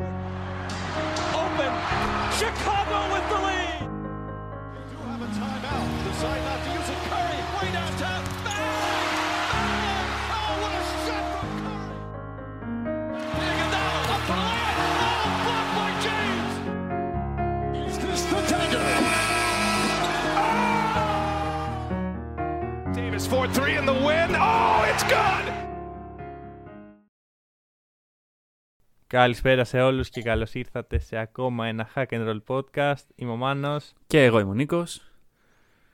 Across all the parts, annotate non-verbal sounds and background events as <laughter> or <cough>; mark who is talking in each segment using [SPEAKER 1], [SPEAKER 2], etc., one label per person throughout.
[SPEAKER 1] Open. Chicago with the lead.
[SPEAKER 2] They do have a timeout. Decide not to use it. Curry, way downtown. Bang! Bang! Oh, what a shot from Curry! Iguodala up the line. Oh, blocked by James. Is this the dagger? Davis 4-3 in the win. Oh, it's good!
[SPEAKER 3] Καλησπέρα σε όλους και καλώς ήρθατε σε ακόμα ένα Hack and Roll podcast. Είμαι ο Μάνος
[SPEAKER 4] Και εγώ είμαι ο Νίκος.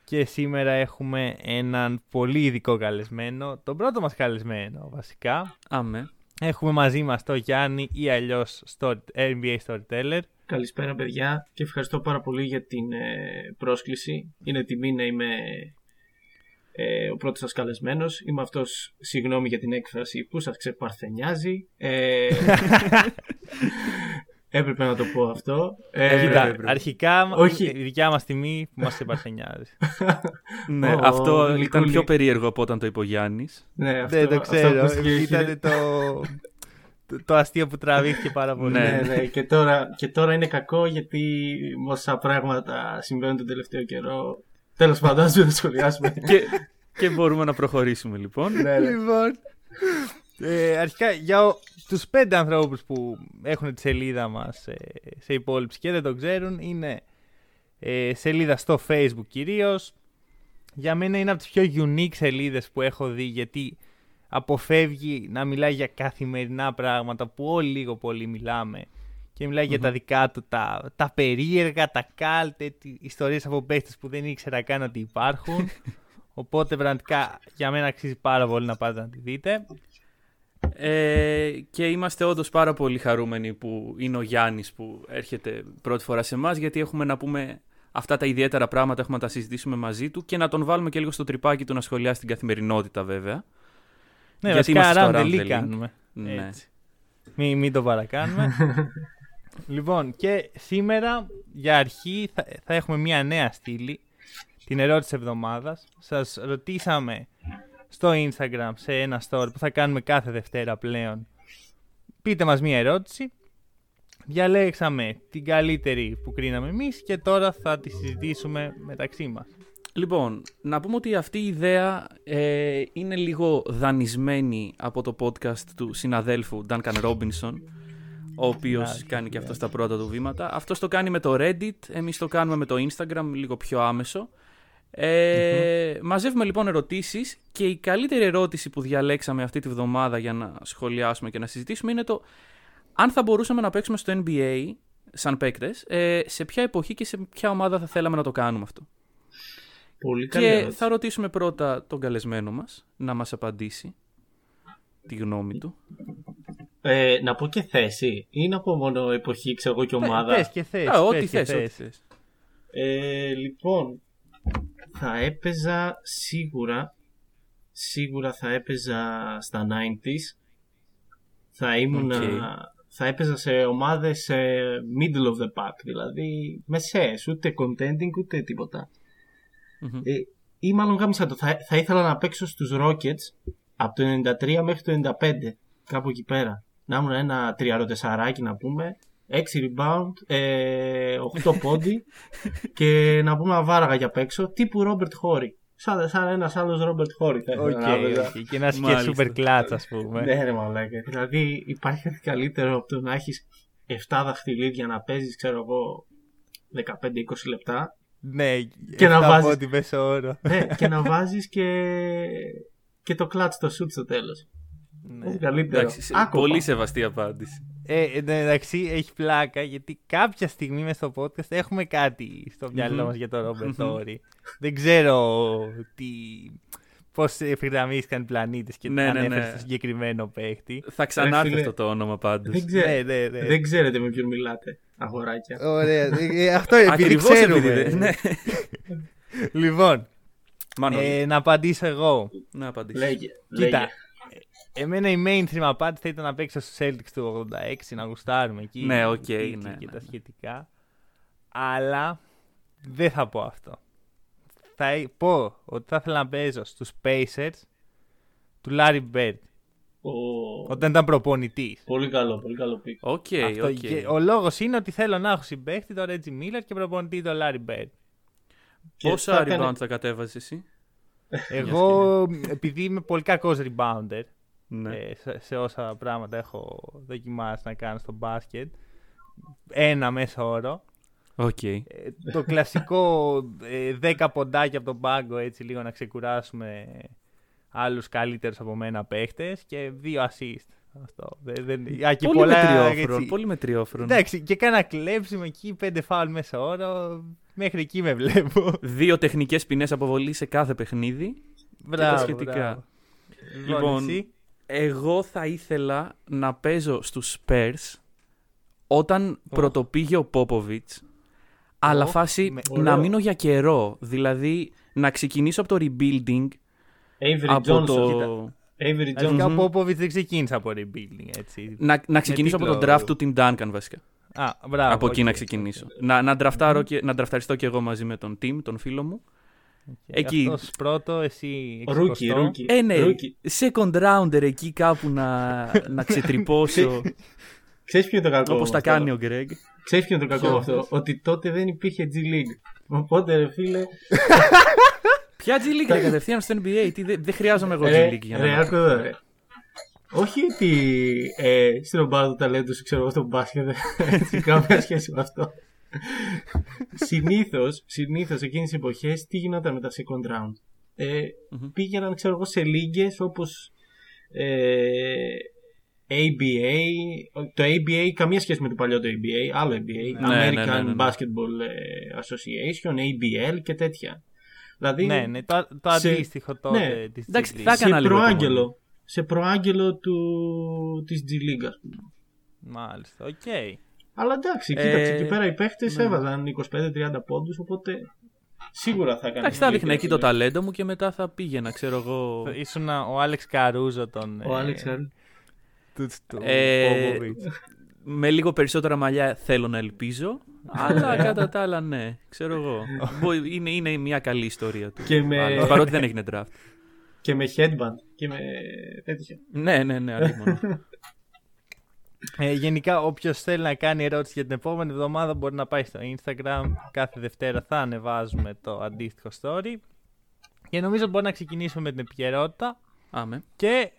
[SPEAKER 3] και σήμερα έχουμε έναν πολύ ειδικό καλεσμένο, τον πρώτο μας καλεσμένο βασικά.
[SPEAKER 4] Άμε.
[SPEAKER 3] Έχουμε μαζί μας τον Γιάννη ή αλλιώς story, NBA Storyteller.
[SPEAKER 5] Καλησπέρα παιδιά και ευχαριστώ πάρα πολύ για την ε, πρόσκληση. Είναι τιμή να είμαι ε, ο πρώτος σας καλεσμένος. Είμαι αυτός, συγγνώμη για την έκφραση, που σας ξεπαρθενιάζει. Ε, <laughs> έπρεπε να το πω αυτό. Ε,
[SPEAKER 3] Κοίτα,
[SPEAKER 4] έπρεπε.
[SPEAKER 3] αρχικά
[SPEAKER 5] Όχι.
[SPEAKER 3] η δικιά μας τιμή που μας επαρθενιάζει. <laughs>
[SPEAKER 4] Ναι,
[SPEAKER 5] Ω,
[SPEAKER 4] αυτό ήταν
[SPEAKER 5] γλυκούλη.
[SPEAKER 4] πιο περίεργο από όταν το είπε ο Γιάννης.
[SPEAKER 5] ναι, αυτό,
[SPEAKER 3] Δεν το
[SPEAKER 5] αυτό
[SPEAKER 3] ξέρω,
[SPEAKER 5] ακούστηκε
[SPEAKER 3] ήταν
[SPEAKER 5] χειρε-
[SPEAKER 3] το, το, το αστείο που τραβήθηκε πάρα πολύ.
[SPEAKER 4] Ναι.
[SPEAKER 5] Ναι, ναι, και τώρα, και τώρα είναι κακό γιατί με όσα πράγματα συμβαίνουν τον τελευταίο καιρό. Τέλος πάντων, ας μην το σχολιάσουμε. <laughs>
[SPEAKER 4] και, και μπορούμε να προχωρήσουμε λοιπόν.
[SPEAKER 5] ναι, ναι.
[SPEAKER 3] Λοιπόν, ε, αρχικά για ο, τους πέντε ανθρώπους που έχουν τη σελίδα μας ε, σε υπόλοιψη και δεν το ξέρουν είναι ε, σελίδα στο facebook κυρίως για μένα είναι από τις πιο unique σελίδες που έχω δει γιατί αποφεύγει να μιλάει για καθημερινά πράγματα που όλοι λίγο πολύ μιλάμε και μιλάει για τα δικά του τα, τα περίεργα, τα κάλτε, ιστορίες από παίχτες που δεν ήξερα καν ότι υπάρχουν <laughs> Οπότε πραγματικά για μένα αξίζει πάρα πολύ να πάτε να τη δείτε.
[SPEAKER 4] Ε, και είμαστε όντως πάρα πολύ χαρούμενοι που είναι ο Γιάννης που έρχεται πρώτη φορά σε εμάς, γιατί έχουμε να πούμε αυτά τα ιδιαίτερα πράγματα, έχουμε να τα συζητήσουμε μαζί του και να τον βάλουμε και λίγο στο τρυπάκι του να σχολιάσει την καθημερινότητα βέβαια.
[SPEAKER 3] Ναι,
[SPEAKER 4] Γιατί
[SPEAKER 3] βασικά
[SPEAKER 4] είμαστε στο
[SPEAKER 3] round the
[SPEAKER 4] Round the
[SPEAKER 3] league
[SPEAKER 4] League.
[SPEAKER 3] κάνουμε;
[SPEAKER 4] Ναι.
[SPEAKER 3] Έτσι. Μην, μην το παρακάνουμε. <laughs> λοιπόν, και σήμερα για αρχή θα, θα έχουμε μια νέα στήλη, την ερώτηση εβδομάδας. Σας ρωτήσαμε στο Instagram σε ένα story που θα κάνουμε κάθε Δευτέρα πλέον. Πείτε μας μια ερώτηση. Διαλέξαμε την καλύτερη που κρίναμε εμείς και τώρα θα τη συζητήσουμε μεταξύ μας.
[SPEAKER 4] Λοιπόν, να πούμε ότι αυτή η ιδέα ε, είναι λίγο δανεισμένη από το podcast του συναδέλφου Duncan Robinson, ο οποίος
[SPEAKER 3] Άχι,
[SPEAKER 4] κάνει και αυτό
[SPEAKER 3] άχι.
[SPEAKER 4] τα πρώτα του βήματα. Αυτός το κάνει με το Reddit, εμείς το κάνουμε με το Instagram, λίγο πιο άμεσο. Ε, Μαζεύουμε λοιπόν ερωτήσεις και η καλύτερη ερώτηση που διαλέξαμε αυτή τη βδομάδα για να σχολιάσουμε και να συζητήσουμε είναι το αν θα μπορούσαμε να παίξουμε στο NBA σαν παίκτες, ε, σε ποια εποχή και σε ποια ομάδα θα θέλαμε να το κάνουμε αυτό.
[SPEAKER 5] Πολύ καλή
[SPEAKER 4] Και
[SPEAKER 5] ερώτηση.
[SPEAKER 4] θα ρωτήσουμε πρώτα τον καλεσμένο μας να μας απαντήσει τη γνώμη του.
[SPEAKER 5] Ε, να πω και θέση ή να πω μόνο εποχή, ξέρω εγώ και ομάδα.
[SPEAKER 3] Πες και θες.
[SPEAKER 4] Α, ό,τι
[SPEAKER 3] πες και
[SPEAKER 4] θες, ό,τι
[SPEAKER 3] θες.
[SPEAKER 4] θες.
[SPEAKER 5] Ε, λοιπόν, θα έπαιζα σίγουρα, σίγουρα θα έπαιζα στα 90s. Θα ήμουν,
[SPEAKER 4] Οκ.
[SPEAKER 5] θα έπαιζα σε ομάδες ε, middle of the pack, δηλαδή μεσαίες, ούτε contending ούτε τίποτα.
[SPEAKER 4] Μμμ.
[SPEAKER 5] Ε, ή μάλλον γάμησέ το, θα, θα ήθελα να παίξω στους Rockets από το 93 μέχρι το 95, κάπου εκεί πέρα. Να ήμουν ένα τριαροτεσσαράκι να πούμε, 6 rebound, ε, 8 ποντάκια <laughs> να πούμε θα βάραγα κι απέξω, τύπου Robert Horry. Σαν, σαν ένας άλλος Robert Horry θα ήθελα
[SPEAKER 3] Οκ,
[SPEAKER 5] να παίζα.
[SPEAKER 3] οκ. Και να είσαι και
[SPEAKER 4] Μάλιστα.
[SPEAKER 3] super clutch, ας πούμε.
[SPEAKER 5] Ναι ρε μαλάκα. Δηλαδή υπάρχει κάτι καλύτερο από το να έχεις 7 δαχτυλίδια να παίζεις ξέρω εγώ 15-20 λεπτά
[SPEAKER 3] Ναι,
[SPEAKER 5] Και να
[SPEAKER 3] αυτά
[SPEAKER 5] βάζεις-
[SPEAKER 3] από ό,τι μέσω όρο.
[SPEAKER 5] ναι, και να βάζεις και, και το clutch το shoot στο τέλος.
[SPEAKER 3] Ναι.
[SPEAKER 5] Ό,τι καλύτερο.
[SPEAKER 4] Εντάξει, σε-
[SPEAKER 5] Άκουπα.
[SPEAKER 4] πολύ σεβαστή απάντηση.
[SPEAKER 3] Ε, ε, ναι, εντάξει, έχει πλάκα γιατί κάποια στιγμή μέσα στο podcast έχουμε κάτι στο μυαλό
[SPEAKER 4] Μμμ.
[SPEAKER 3] μας για τον Ρόμπερτ
[SPEAKER 4] Μμμ.
[SPEAKER 3] Όρη. Δεν ξέρω τι, πώς ευθυγραμμίστηκαν οι πλανήτες και
[SPEAKER 4] Ναι, ναι,
[SPEAKER 3] ανέφερε
[SPEAKER 4] ναι.
[SPEAKER 3] στο συγκεκριμένο παίχτη.
[SPEAKER 4] Θα ξανάρθει
[SPEAKER 5] φίλε,
[SPEAKER 4] αυτό το όνομα πάντως.
[SPEAKER 5] Δεν, ξέ...
[SPEAKER 3] Ναι, ναι, ναι.
[SPEAKER 5] δεν ξέρετε με ποιον μιλάτε, αγοράκια.
[SPEAKER 3] Ωραία. Ε, ε, αυτό επειδή
[SPEAKER 4] Ακριβώς
[SPEAKER 3] ξέρουμε.
[SPEAKER 4] επειδή δεν- ναι. <laughs>
[SPEAKER 3] Λοιπόν,
[SPEAKER 4] Μάνο,
[SPEAKER 3] ε, να απαντήσω εγώ.
[SPEAKER 4] να απαντήσεις.
[SPEAKER 5] Λέγε.
[SPEAKER 3] Κοίτα,
[SPEAKER 5] λέγε.
[SPEAKER 3] Ε, εμένα η mainstream απάντηση θα ήταν να παίξω στους Celtics του 86, να γουστάρουμε εκεί.
[SPEAKER 4] Ναι, οκ,
[SPEAKER 3] τίτλοι
[SPEAKER 4] ναι,
[SPEAKER 3] Και
[SPEAKER 4] ναι,
[SPEAKER 3] τα
[SPEAKER 4] ναι.
[SPEAKER 3] σχετικά. Αλλά δεν θα πω αυτό. Θα ε- πω ότι θα ήθελα να παίζω στους Pacers του Larry Bird.
[SPEAKER 5] Ο...
[SPEAKER 3] Όταν ήταν προπονητής.
[SPEAKER 5] Πολύ καλό, πολύ καλό pick.
[SPEAKER 4] OK,
[SPEAKER 3] Αυτό-
[SPEAKER 4] οκ.
[SPEAKER 3] και Ο λόγος είναι ότι θέλω να έχω συμπαίχτη τον Reggie Miller και προπονητή τον Larry Bird.
[SPEAKER 4] Πόσα
[SPEAKER 5] θα
[SPEAKER 4] rebound
[SPEAKER 5] έκανε-
[SPEAKER 4] θα κατέβαζες εσύ;
[SPEAKER 3] Εγώ, επειδή είμαι πολύ κακός rebounder
[SPEAKER 4] Ναι.
[SPEAKER 3] ε, σε, σε όσα πράγματα έχω δοκιμάσει να κάνω στο μπάσκετ, ένα μέσο όρο.
[SPEAKER 4] Οκ.
[SPEAKER 3] Ε, το κλασικό ε, 10 ποντάκια από τον πάγκο έτσι λίγο να ξεκουράσουμε άλλους καλύτερους από μένα παίχτες και δύο assist. Αυτό. Δεν, δεν, α, και
[SPEAKER 4] Πολύ
[SPEAKER 3] πολλά,
[SPEAKER 4] μετριόφρον.
[SPEAKER 3] έτσι.
[SPEAKER 4] Πολύ μετριόφρον.
[SPEAKER 3] Εντάξει, και κάνα κλέψιμο εκεί, πέντε φάουλ μέσα όρο. Μέχρι εκεί με βλέπω.
[SPEAKER 4] Δύο τεχνικές ποινές αποβολής σε κάθε παιχνίδι.
[SPEAKER 3] Μπράβο,
[SPEAKER 4] σχετικά.
[SPEAKER 3] μπράβο.
[SPEAKER 4] Λοιπόν,
[SPEAKER 3] εσύ.
[SPEAKER 4] Εγώ θα ήθελα να παίζω στους Spurs όταν πρωτοπήγε ο Πόποβιτς αλλά
[SPEAKER 3] Οχ,
[SPEAKER 4] φάση
[SPEAKER 3] με-
[SPEAKER 4] να
[SPEAKER 5] ωραίο.
[SPEAKER 4] μείνω για καιρό. Δηλαδή να ξεκινήσω από το rebuilding
[SPEAKER 5] Avery
[SPEAKER 4] από
[SPEAKER 5] Johnson.
[SPEAKER 4] το...
[SPEAKER 5] Avery
[SPEAKER 3] Αρχικά ο
[SPEAKER 5] Johnson.
[SPEAKER 3] Πόποβιτς δεν ξεκίνησε από rebuilding, έτσι.
[SPEAKER 4] Να, να ξεκινήσω από
[SPEAKER 3] τίτλο-
[SPEAKER 4] το draft του Tim Duncan βασικά.
[SPEAKER 3] Α, μπράβο.
[SPEAKER 4] από εκεί
[SPEAKER 3] οκ.
[SPEAKER 4] να ξεκινήσω. Να, να, ντραφτάρω και, να ντραφταριστώ και εγώ μαζί με τον Tim, τον φίλο μου. Εκεί.
[SPEAKER 3] Αυτός πρώτο, εσύ
[SPEAKER 5] rookie,
[SPEAKER 3] 60.
[SPEAKER 5] rookie.
[SPEAKER 4] Ε, ναι,
[SPEAKER 5] rookie.
[SPEAKER 4] second rounder εκεί κάπου να, να ξετρυπώσω
[SPEAKER 5] Ξέρεις ποιο είναι το κακό.
[SPEAKER 4] όπως
[SPEAKER 5] με
[SPEAKER 4] τα
[SPEAKER 5] αυτό;
[SPEAKER 4] κάνει ο Greg.
[SPEAKER 5] Ξέρεις ποιο είναι το κακό με αυτό; Ότι τότε δεν υπήρχε G League. Οπότε ρε φίλε.
[SPEAKER 4] Ποια G League ρε, κατευθείαν στο NBA, τι, δεν δεν χρειάζομαι εγώ G
[SPEAKER 5] ρε,
[SPEAKER 4] League για
[SPEAKER 5] ρε,
[SPEAKER 4] να
[SPEAKER 5] άκου εδώ, ρε. Όχι ότι ε, στην ομάδα του ταλέντου σου ξέρω εγώ στο μπάσκετ <laughs> δεν έχει καμία σχέση με αυτό. Συνήθως, συνήθως εκείνες τις εποχές τι γινόταν με τα second round; Ε, Πήγαιναν ξέρω εγώ σε λίγες όπως ε, ABA, το ABA καμία σχέση με το παλιό το ABA, άλλο ABA,
[SPEAKER 4] Ναι, ναι,
[SPEAKER 5] American
[SPEAKER 4] ναι, ναι, ναι.
[SPEAKER 5] Basketball ε, Association, ABL και τέτοια. Δηλαδή
[SPEAKER 3] Ναι, ναι, το, το
[SPEAKER 5] σε-
[SPEAKER 3] αντίστοιχο τότε
[SPEAKER 5] ναι.
[SPEAKER 3] της
[SPEAKER 4] Εντάξει,
[SPEAKER 3] G League.
[SPEAKER 4] θα έκανα
[SPEAKER 5] σε
[SPEAKER 4] λίγο το
[SPEAKER 5] προάγγελο, σε προάγγελο του, της G League ας πούμε.
[SPEAKER 3] Μάλιστα, οκ.
[SPEAKER 5] Αλλά εντάξει,
[SPEAKER 4] Ε,
[SPEAKER 5] κοίταξε εκεί πέρα οι παίχτες
[SPEAKER 4] ναι.
[SPEAKER 5] έβαζαν 25-30 πόντους, οπότε σίγουρα θα έκαναν.
[SPEAKER 4] Εντάξει, θα έδειχνα εκεί το
[SPEAKER 5] καλύτερα.
[SPEAKER 4] ταλέντο μου και μετά θα πήγαινα, ξέρω εγώ.
[SPEAKER 3] Ήσουν ο Άλεξ Καρούζο τον.
[SPEAKER 5] Ο
[SPEAKER 3] ε,
[SPEAKER 5] Άλεξ Χαρ-
[SPEAKER 3] του, του
[SPEAKER 4] Ε,
[SPEAKER 3] Popovich.
[SPEAKER 4] με λίγο περισσότερα μαλλιά θέλω να ελπίζω. αλλά <laughs> κατά τα άλλα, ναι, ξέρω εγώ. Μπο- είναι, είναι μια καλή ιστορία του.
[SPEAKER 5] Και με-
[SPEAKER 4] Μάλλον, παρότι δεν έγινε draft.
[SPEAKER 5] και με headband και με τέτοια.
[SPEAKER 4] ναι, ναι, ναι, αλίμονο. <laughs>
[SPEAKER 3] Ε, γενικά, όποιος θέλει να κάνει ερώτηση για την επόμενη εβδομάδα μπορεί να πάει στο Instagram. Κάθε Δευτέρα θα ανεβάζουμε το αντίστοιχο story. Και νομίζω μπορεί να ξεκινήσουμε με την επικαιρότητα.
[SPEAKER 4] Άμε.
[SPEAKER 3] Και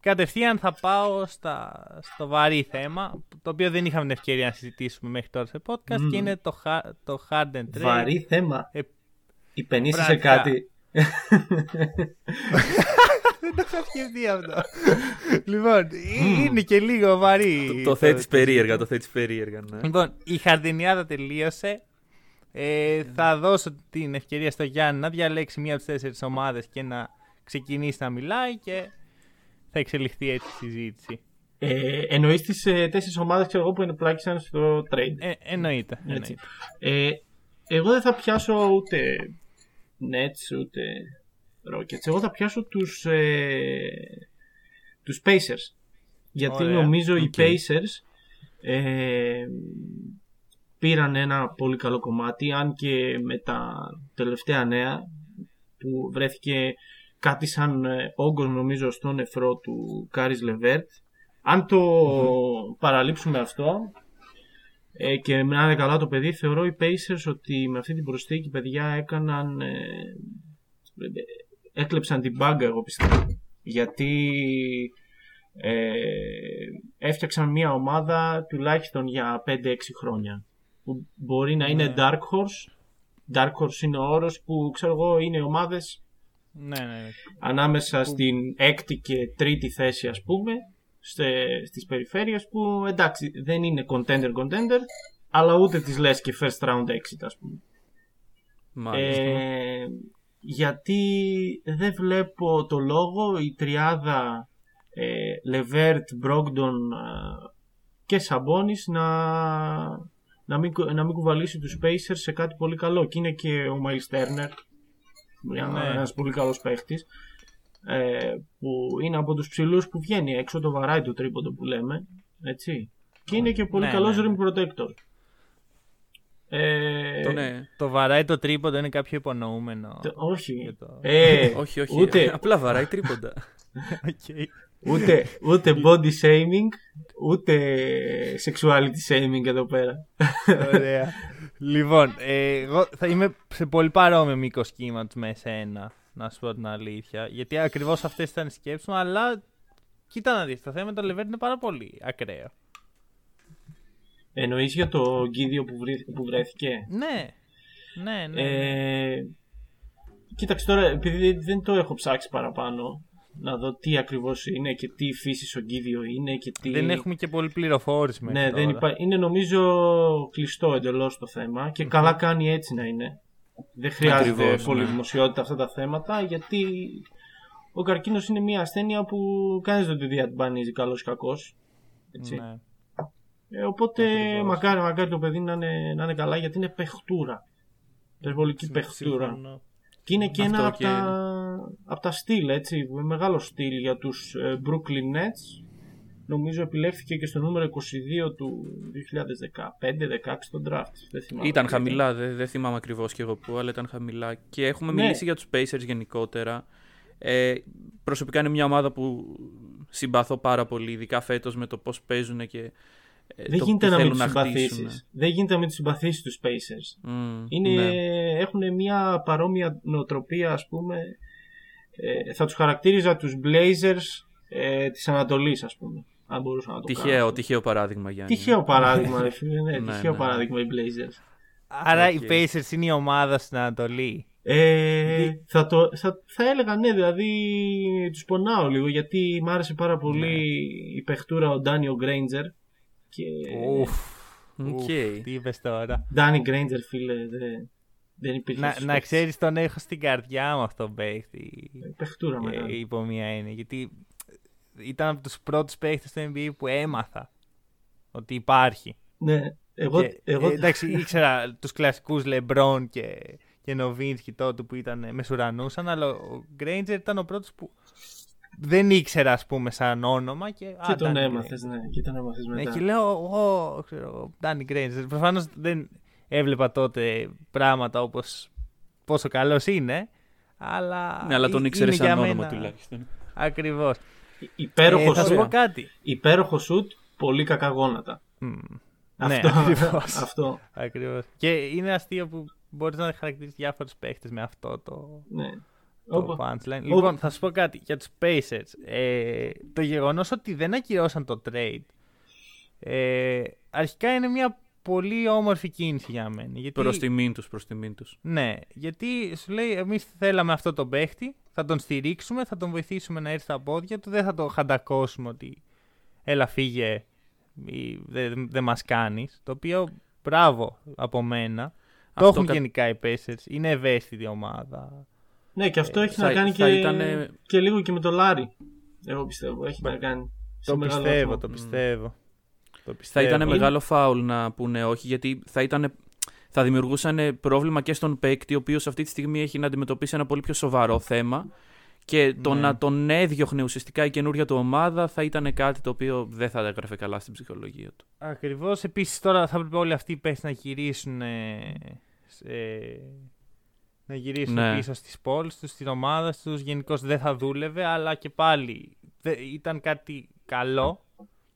[SPEAKER 3] κατευθείαν θα πάω στα, στο βαρύ θέμα, το οποίο δεν είχαμε την ευκαιρία να συζητήσουμε μέχρι τώρα σε podcast
[SPEAKER 5] Μμμ.
[SPEAKER 3] και είναι το, ha- το Hard and Trade.
[SPEAKER 5] Βαρύ θέμα.
[SPEAKER 3] Ε,
[SPEAKER 5] Υπενήσει σε
[SPEAKER 3] πραγματικά.
[SPEAKER 5] κάτι. <laughs>
[SPEAKER 3] δεν το είχα σκεφτεί αυτό. <laughs> λοιπόν, είναι και λίγο βαρύ.
[SPEAKER 4] Το, το θέτεις περίεργα, το θέτεις περίεργα. Ναι.
[SPEAKER 3] Λοιπόν, η Χαρδινιάδα τελείωσε. Ε, θα δώσω την ευκαιρία στο Γιάννη να διαλέξει μία από τις τέσσερις ομάδες και να ξεκινήσει να μιλάει και θα εξελιχθεί έτσι η συζήτηση.
[SPEAKER 5] Ε, Εννοείς τις ε, τέσσερις ομάδες που ενεπλάκησαν στο trade.
[SPEAKER 3] Ε, εννοείται.
[SPEAKER 5] Έτσι.
[SPEAKER 3] εννοείται.
[SPEAKER 5] Ε, εγώ δεν θα πιάσω ούτε Nets ούτε Rockets. Εγώ θα πιάσω τους, ε, τους Pacers. Γιατί
[SPEAKER 3] Ωραία.
[SPEAKER 5] νομίζω οι
[SPEAKER 4] OK.
[SPEAKER 5] Pacers ε, πήραν ένα πολύ καλό κομμάτι αν και με τα τελευταία νέα που βρέθηκε κάτι σαν ε, όγκος νομίζω στο νεφρό του Κάρις Λεβέρτ αν το παραλείψουμε αυτό ε, και να είναι καλά το παιδί θεωρώ οι Pacers ότι με αυτή την προσθήκη παιδιά έκαναν ε, έκλεψαν την μπάγκα εγώ πιστεύω γιατί ε, έφτιαξαν μια ομάδα τουλάχιστον για 5-6 χρόνια που μπορεί να είναι Dark Horse Dark Horse είναι ο όρος που ξέρω εγώ είναι ομάδες
[SPEAKER 3] Ναι, ναι, ναι.
[SPEAKER 5] ανάμεσα στην έκτη και τρίτη θέση ας πούμε στε, στις περιφέρειες που εντάξει δεν είναι contender contender αλλά ούτε τις λες και first round exit ας πούμε
[SPEAKER 4] Μάλιστα.
[SPEAKER 5] ε, γιατί δεν βλέπω το λόγο η τριάδα ε, Λεβέρτ, Μπρόγκτον ε, και Σαμπόνις να, να, μην, κου- να μην κουβαλήσει τους Pacers σε κάτι πολύ καλό και είναι και ο Miles Turner μια,
[SPEAKER 3] Ναι.
[SPEAKER 5] ένας πολύ καλός παίχτης ε, που είναι από τους ψηλούς που βγαίνει έξω το βαράει το τρίποντο που λέμε έτσι και είναι και πολύ
[SPEAKER 3] Ναι,
[SPEAKER 5] καλός
[SPEAKER 3] ναι, ναι.
[SPEAKER 5] rim protector ε,
[SPEAKER 4] Το ναι.
[SPEAKER 3] Το βαράει το τρίποντο είναι κάποιο υπονοούμενο.
[SPEAKER 5] το- όχι
[SPEAKER 3] για το-
[SPEAKER 5] ε, <laughs>
[SPEAKER 4] Όχι, όχι.
[SPEAKER 5] ούτε, <laughs>
[SPEAKER 4] Απλά βαράει τρίποντα. <laughs>
[SPEAKER 3] Οκ.
[SPEAKER 5] ούτε, ούτε body shaming, ούτε sexuality shaming εδώ πέρα.
[SPEAKER 3] Ωραία. λοιπόν, ε, εγώ θα είμαι σε πολύ παρόμοιο μήκο κύματο με εσένα, να σου πω την αλήθεια. Γιατί ακριβώς αυτές ήταν οι σκέψεις μου, αλλά κοίτα να δεις. Το θέμα με το Λεβέρ είναι πάρα πολύ ακραίο.
[SPEAKER 5] Εννοείς για το γκίδιο που, βρή, που βρέθηκε;
[SPEAKER 3] Ναι. Ναι, ναι. ναι.
[SPEAKER 5] Ε, κοίταξε τώρα, επειδή δεν το έχω ψάξει παραπάνω, να δω τι ακριβώς είναι και τι φύσης ογκίδιο είναι και τι...
[SPEAKER 3] Δεν έχουμε και πολύ πληροφόρηση μέχρι
[SPEAKER 5] Ναι,
[SPEAKER 3] τώρα.
[SPEAKER 5] δεν υπά... είναι νομίζω κλειστό εντελώς το θέμα και καλά κάνει έτσι να είναι. Δεν χρειάζεται
[SPEAKER 4] Ακριβώς,
[SPEAKER 5] πολύ
[SPEAKER 4] ναι.
[SPEAKER 5] δημοσιότητα αυτά τα θέματα γιατί ο καρκίνος είναι μια ασθένεια που κανείς δεν τη διατυμπανίζει καλός ή κακός. Έτσι.
[SPEAKER 3] Ναι.
[SPEAKER 5] Ε, οπότε
[SPEAKER 3] Ακριβώς.
[SPEAKER 5] μακάρι, μακάρι το παιδί να είναι, να είναι καλά γιατί είναι παιχτούρα. Υπερβολική παιχτούρα.
[SPEAKER 3] Συμφωνώ.
[SPEAKER 5] Και είναι και
[SPEAKER 4] Αυτό
[SPEAKER 5] ένα από
[SPEAKER 4] και-
[SPEAKER 5] τα, απ' τα στυλ, έτσι, με μεγάλο στυλ για τους ε, Brooklyn Nets. Νομίζω επιλέχθηκε και στο νούμερο 22 του 2015-16 στο draft. Δεν θυμάμαι.
[SPEAKER 4] Ήταν
[SPEAKER 5] γιατί.
[SPEAKER 4] χαμηλά, δεν, δεν θυμάμαι ακριβώς και εγώ που, αλλά ήταν χαμηλά. Και έχουμε
[SPEAKER 5] Ναι.
[SPEAKER 4] μιλήσει για τους Pacers γενικότερα. Ε, προσωπικά είναι μια ομάδα που συμπαθώ πάρα πολύ, ειδικά φέτος με το πώς παίζουν και. Ε,
[SPEAKER 5] Δεν
[SPEAKER 4] το
[SPEAKER 5] γίνεται
[SPEAKER 4] τι
[SPEAKER 5] να μην
[SPEAKER 4] θέλουν
[SPEAKER 5] τους
[SPEAKER 4] χτίσουν.
[SPEAKER 5] συμπαθήσεις. Δεν γίνεται να μην τους συμπαθήσεις τους Pacers.
[SPEAKER 4] Μμμ,
[SPEAKER 5] Είναι,
[SPEAKER 4] ναι.
[SPEAKER 5] Έχουν μια παρόμοια νοοτροπία, ας πούμε. Ε, θα τους χαρακτήριζα τους Blazers ε, της Ανατολής, ας πούμε. Αν μπορούσα να το κάνω.
[SPEAKER 4] Τυχαίο, τυχαίο παράδειγμα Γιάννη.
[SPEAKER 5] Τυχαίο παράδειγμα, ρε φίλε. Ναι, <laughs>
[SPEAKER 4] Ναι,
[SPEAKER 5] τυχαίο
[SPEAKER 4] ναι.
[SPEAKER 5] παράδειγμα οι Blazers.
[SPEAKER 3] Άρα οι
[SPEAKER 4] OK.
[SPEAKER 3] Pacers είναι η ομάδα στην Ανατολή.
[SPEAKER 5] Ε, θα, το, θα, θα έλεγα ναι, δηλαδή τους πονάω λίγο γιατί μ' άρεσε πάρα πολύ
[SPEAKER 4] Ναι.
[SPEAKER 5] η παιχτούρα ο Ντάνι Γκρέιντζερ και
[SPEAKER 3] Ουφ.
[SPEAKER 4] Οκ.
[SPEAKER 3] Ουφ, Τι είπες τώρα.
[SPEAKER 5] Ντάνι Γκρέιντζερ φίλε δεν, δεν υπήρχε
[SPEAKER 3] Να,
[SPEAKER 5] στους
[SPEAKER 3] να
[SPEAKER 5] παίκτες.
[SPEAKER 3] ξέρεις, τον έχω στην καρδιά μου αυτόν τον παίχτη.
[SPEAKER 5] παιχτούρα
[SPEAKER 3] Ε,
[SPEAKER 5] μεγάλη.
[SPEAKER 3] υπό μία έννοια. Γιατί ήταν από τους πρώτους παίχτες του NBA που έμαθα ότι υπάρχει.
[SPEAKER 5] ναι, εγώ,
[SPEAKER 3] Και,
[SPEAKER 5] εγώ
[SPEAKER 3] ε, εντάξει, ήξερα τους κλασικούς LeBron και, και Nowitzki τότε που ήταν ε, μεσουρανούσαν, αλλά ο Granger ήταν ο πρώτος που δεν ήξερα, ας πούμε, σαν όνομα. Και,
[SPEAKER 5] και
[SPEAKER 3] α,
[SPEAKER 5] τον
[SPEAKER 3] Danny
[SPEAKER 5] έμαθες,
[SPEAKER 3] Granger.
[SPEAKER 5] ναι, και τον έμαθες
[SPEAKER 3] Ναι,
[SPEAKER 5] μετά.
[SPEAKER 3] και λέω, εγώ, ξέρω, Danny Granger. Προφανώς δεν έβλεπα τότε πράγματα όπως πόσο καλός είναι, αλλά.
[SPEAKER 4] Ναι, αλλά τον
[SPEAKER 3] είναι
[SPEAKER 4] ήξερε
[SPEAKER 3] για
[SPEAKER 4] σαν όνομα
[SPEAKER 3] μένα-
[SPEAKER 4] τουλάχιστον.
[SPEAKER 3] Ακριβώς.
[SPEAKER 5] Υπέροχο
[SPEAKER 3] Ε, θα σου
[SPEAKER 5] σουτ,
[SPEAKER 3] πω κάτι.
[SPEAKER 5] υπέροχο σουτ, πολύ κακά γόνατα.
[SPEAKER 3] Μμ.
[SPEAKER 5] Αυτό,
[SPEAKER 3] Ναι, ακριβώς. <laughs>
[SPEAKER 5] αυτό,
[SPEAKER 3] Ακριβώς. Και είναι αστείο που μπορείς να χαρακτηρίσεις διάφορους παίχτες με αυτό το,
[SPEAKER 5] ναι.
[SPEAKER 3] Το
[SPEAKER 5] Όπου-
[SPEAKER 3] punchline. Λοιπόν, θα σου πω κάτι για τους Pacers. Ε, το γεγονός ότι δεν ακυρώσαν το trade ε, αρχικά είναι μια πολύ όμορφη κίνηση για μένα. Γιατί,
[SPEAKER 4] Προς τιμήν τους, προς τιμήν τους.
[SPEAKER 3] Ναι, γιατί σου λέει εμείς θέλαμε αυτό τον παίχτη, θα τον στηρίξουμε, θα τον βοηθήσουμε να έρθει στα πόδια του, δεν θα τον χαντακώσουμε ότι έλα φύγε ή δεν δεν μας κάνεις. Το οποίο μπράβο από μένα. Το
[SPEAKER 4] Αυτό
[SPEAKER 3] έχουν
[SPEAKER 4] κα-
[SPEAKER 3] γενικά οι Pacers, είναι ευαίσθητη ομάδα.
[SPEAKER 5] Ναι, και αυτό
[SPEAKER 4] Ε,
[SPEAKER 5] έχει
[SPEAKER 4] θα-
[SPEAKER 5] να κάνει
[SPEAKER 4] θα
[SPEAKER 5] και,
[SPEAKER 4] ήτανε-
[SPEAKER 5] και λίγο και με το Λάρι. Εγώ πιστεύω, έχει να κάνει. σε
[SPEAKER 3] Το
[SPEAKER 5] μεγάλο
[SPEAKER 3] πιστεύω,
[SPEAKER 5] βαθμό.
[SPEAKER 3] το πιστεύω. Το
[SPEAKER 4] Θα
[SPEAKER 3] πιστεύω.
[SPEAKER 4] ήταν
[SPEAKER 5] είναι-
[SPEAKER 4] μεγάλο φάουλ να πούνε όχι, γιατί θα, ήταν, θα δημιουργούσαν πρόβλημα και στον παίκτη, ο οποίος αυτή τη στιγμή έχει να αντιμετωπίσει ένα πολύ πιο σοβαρό θέμα. Και το
[SPEAKER 3] Ναι.
[SPEAKER 4] να τον έδιωχνε ουσιαστικά η καινούργια του ομάδα θα ήταν κάτι το οποίο δεν θα έγραφε καλά στην ψυχολογία του.
[SPEAKER 3] Ακριβώς. Επίσης τώρα θα έπρεπε όλοι αυτοί οι παίχτες να γυρίσουν, ε, σε- να γυρίσουν
[SPEAKER 4] Ναι.
[SPEAKER 3] πίσω στις πόλεις τους, στην ομάδα τους. Γενικώς δεν θα δούλευε, αλλά και πάλι δε- ήταν κάτι καλό.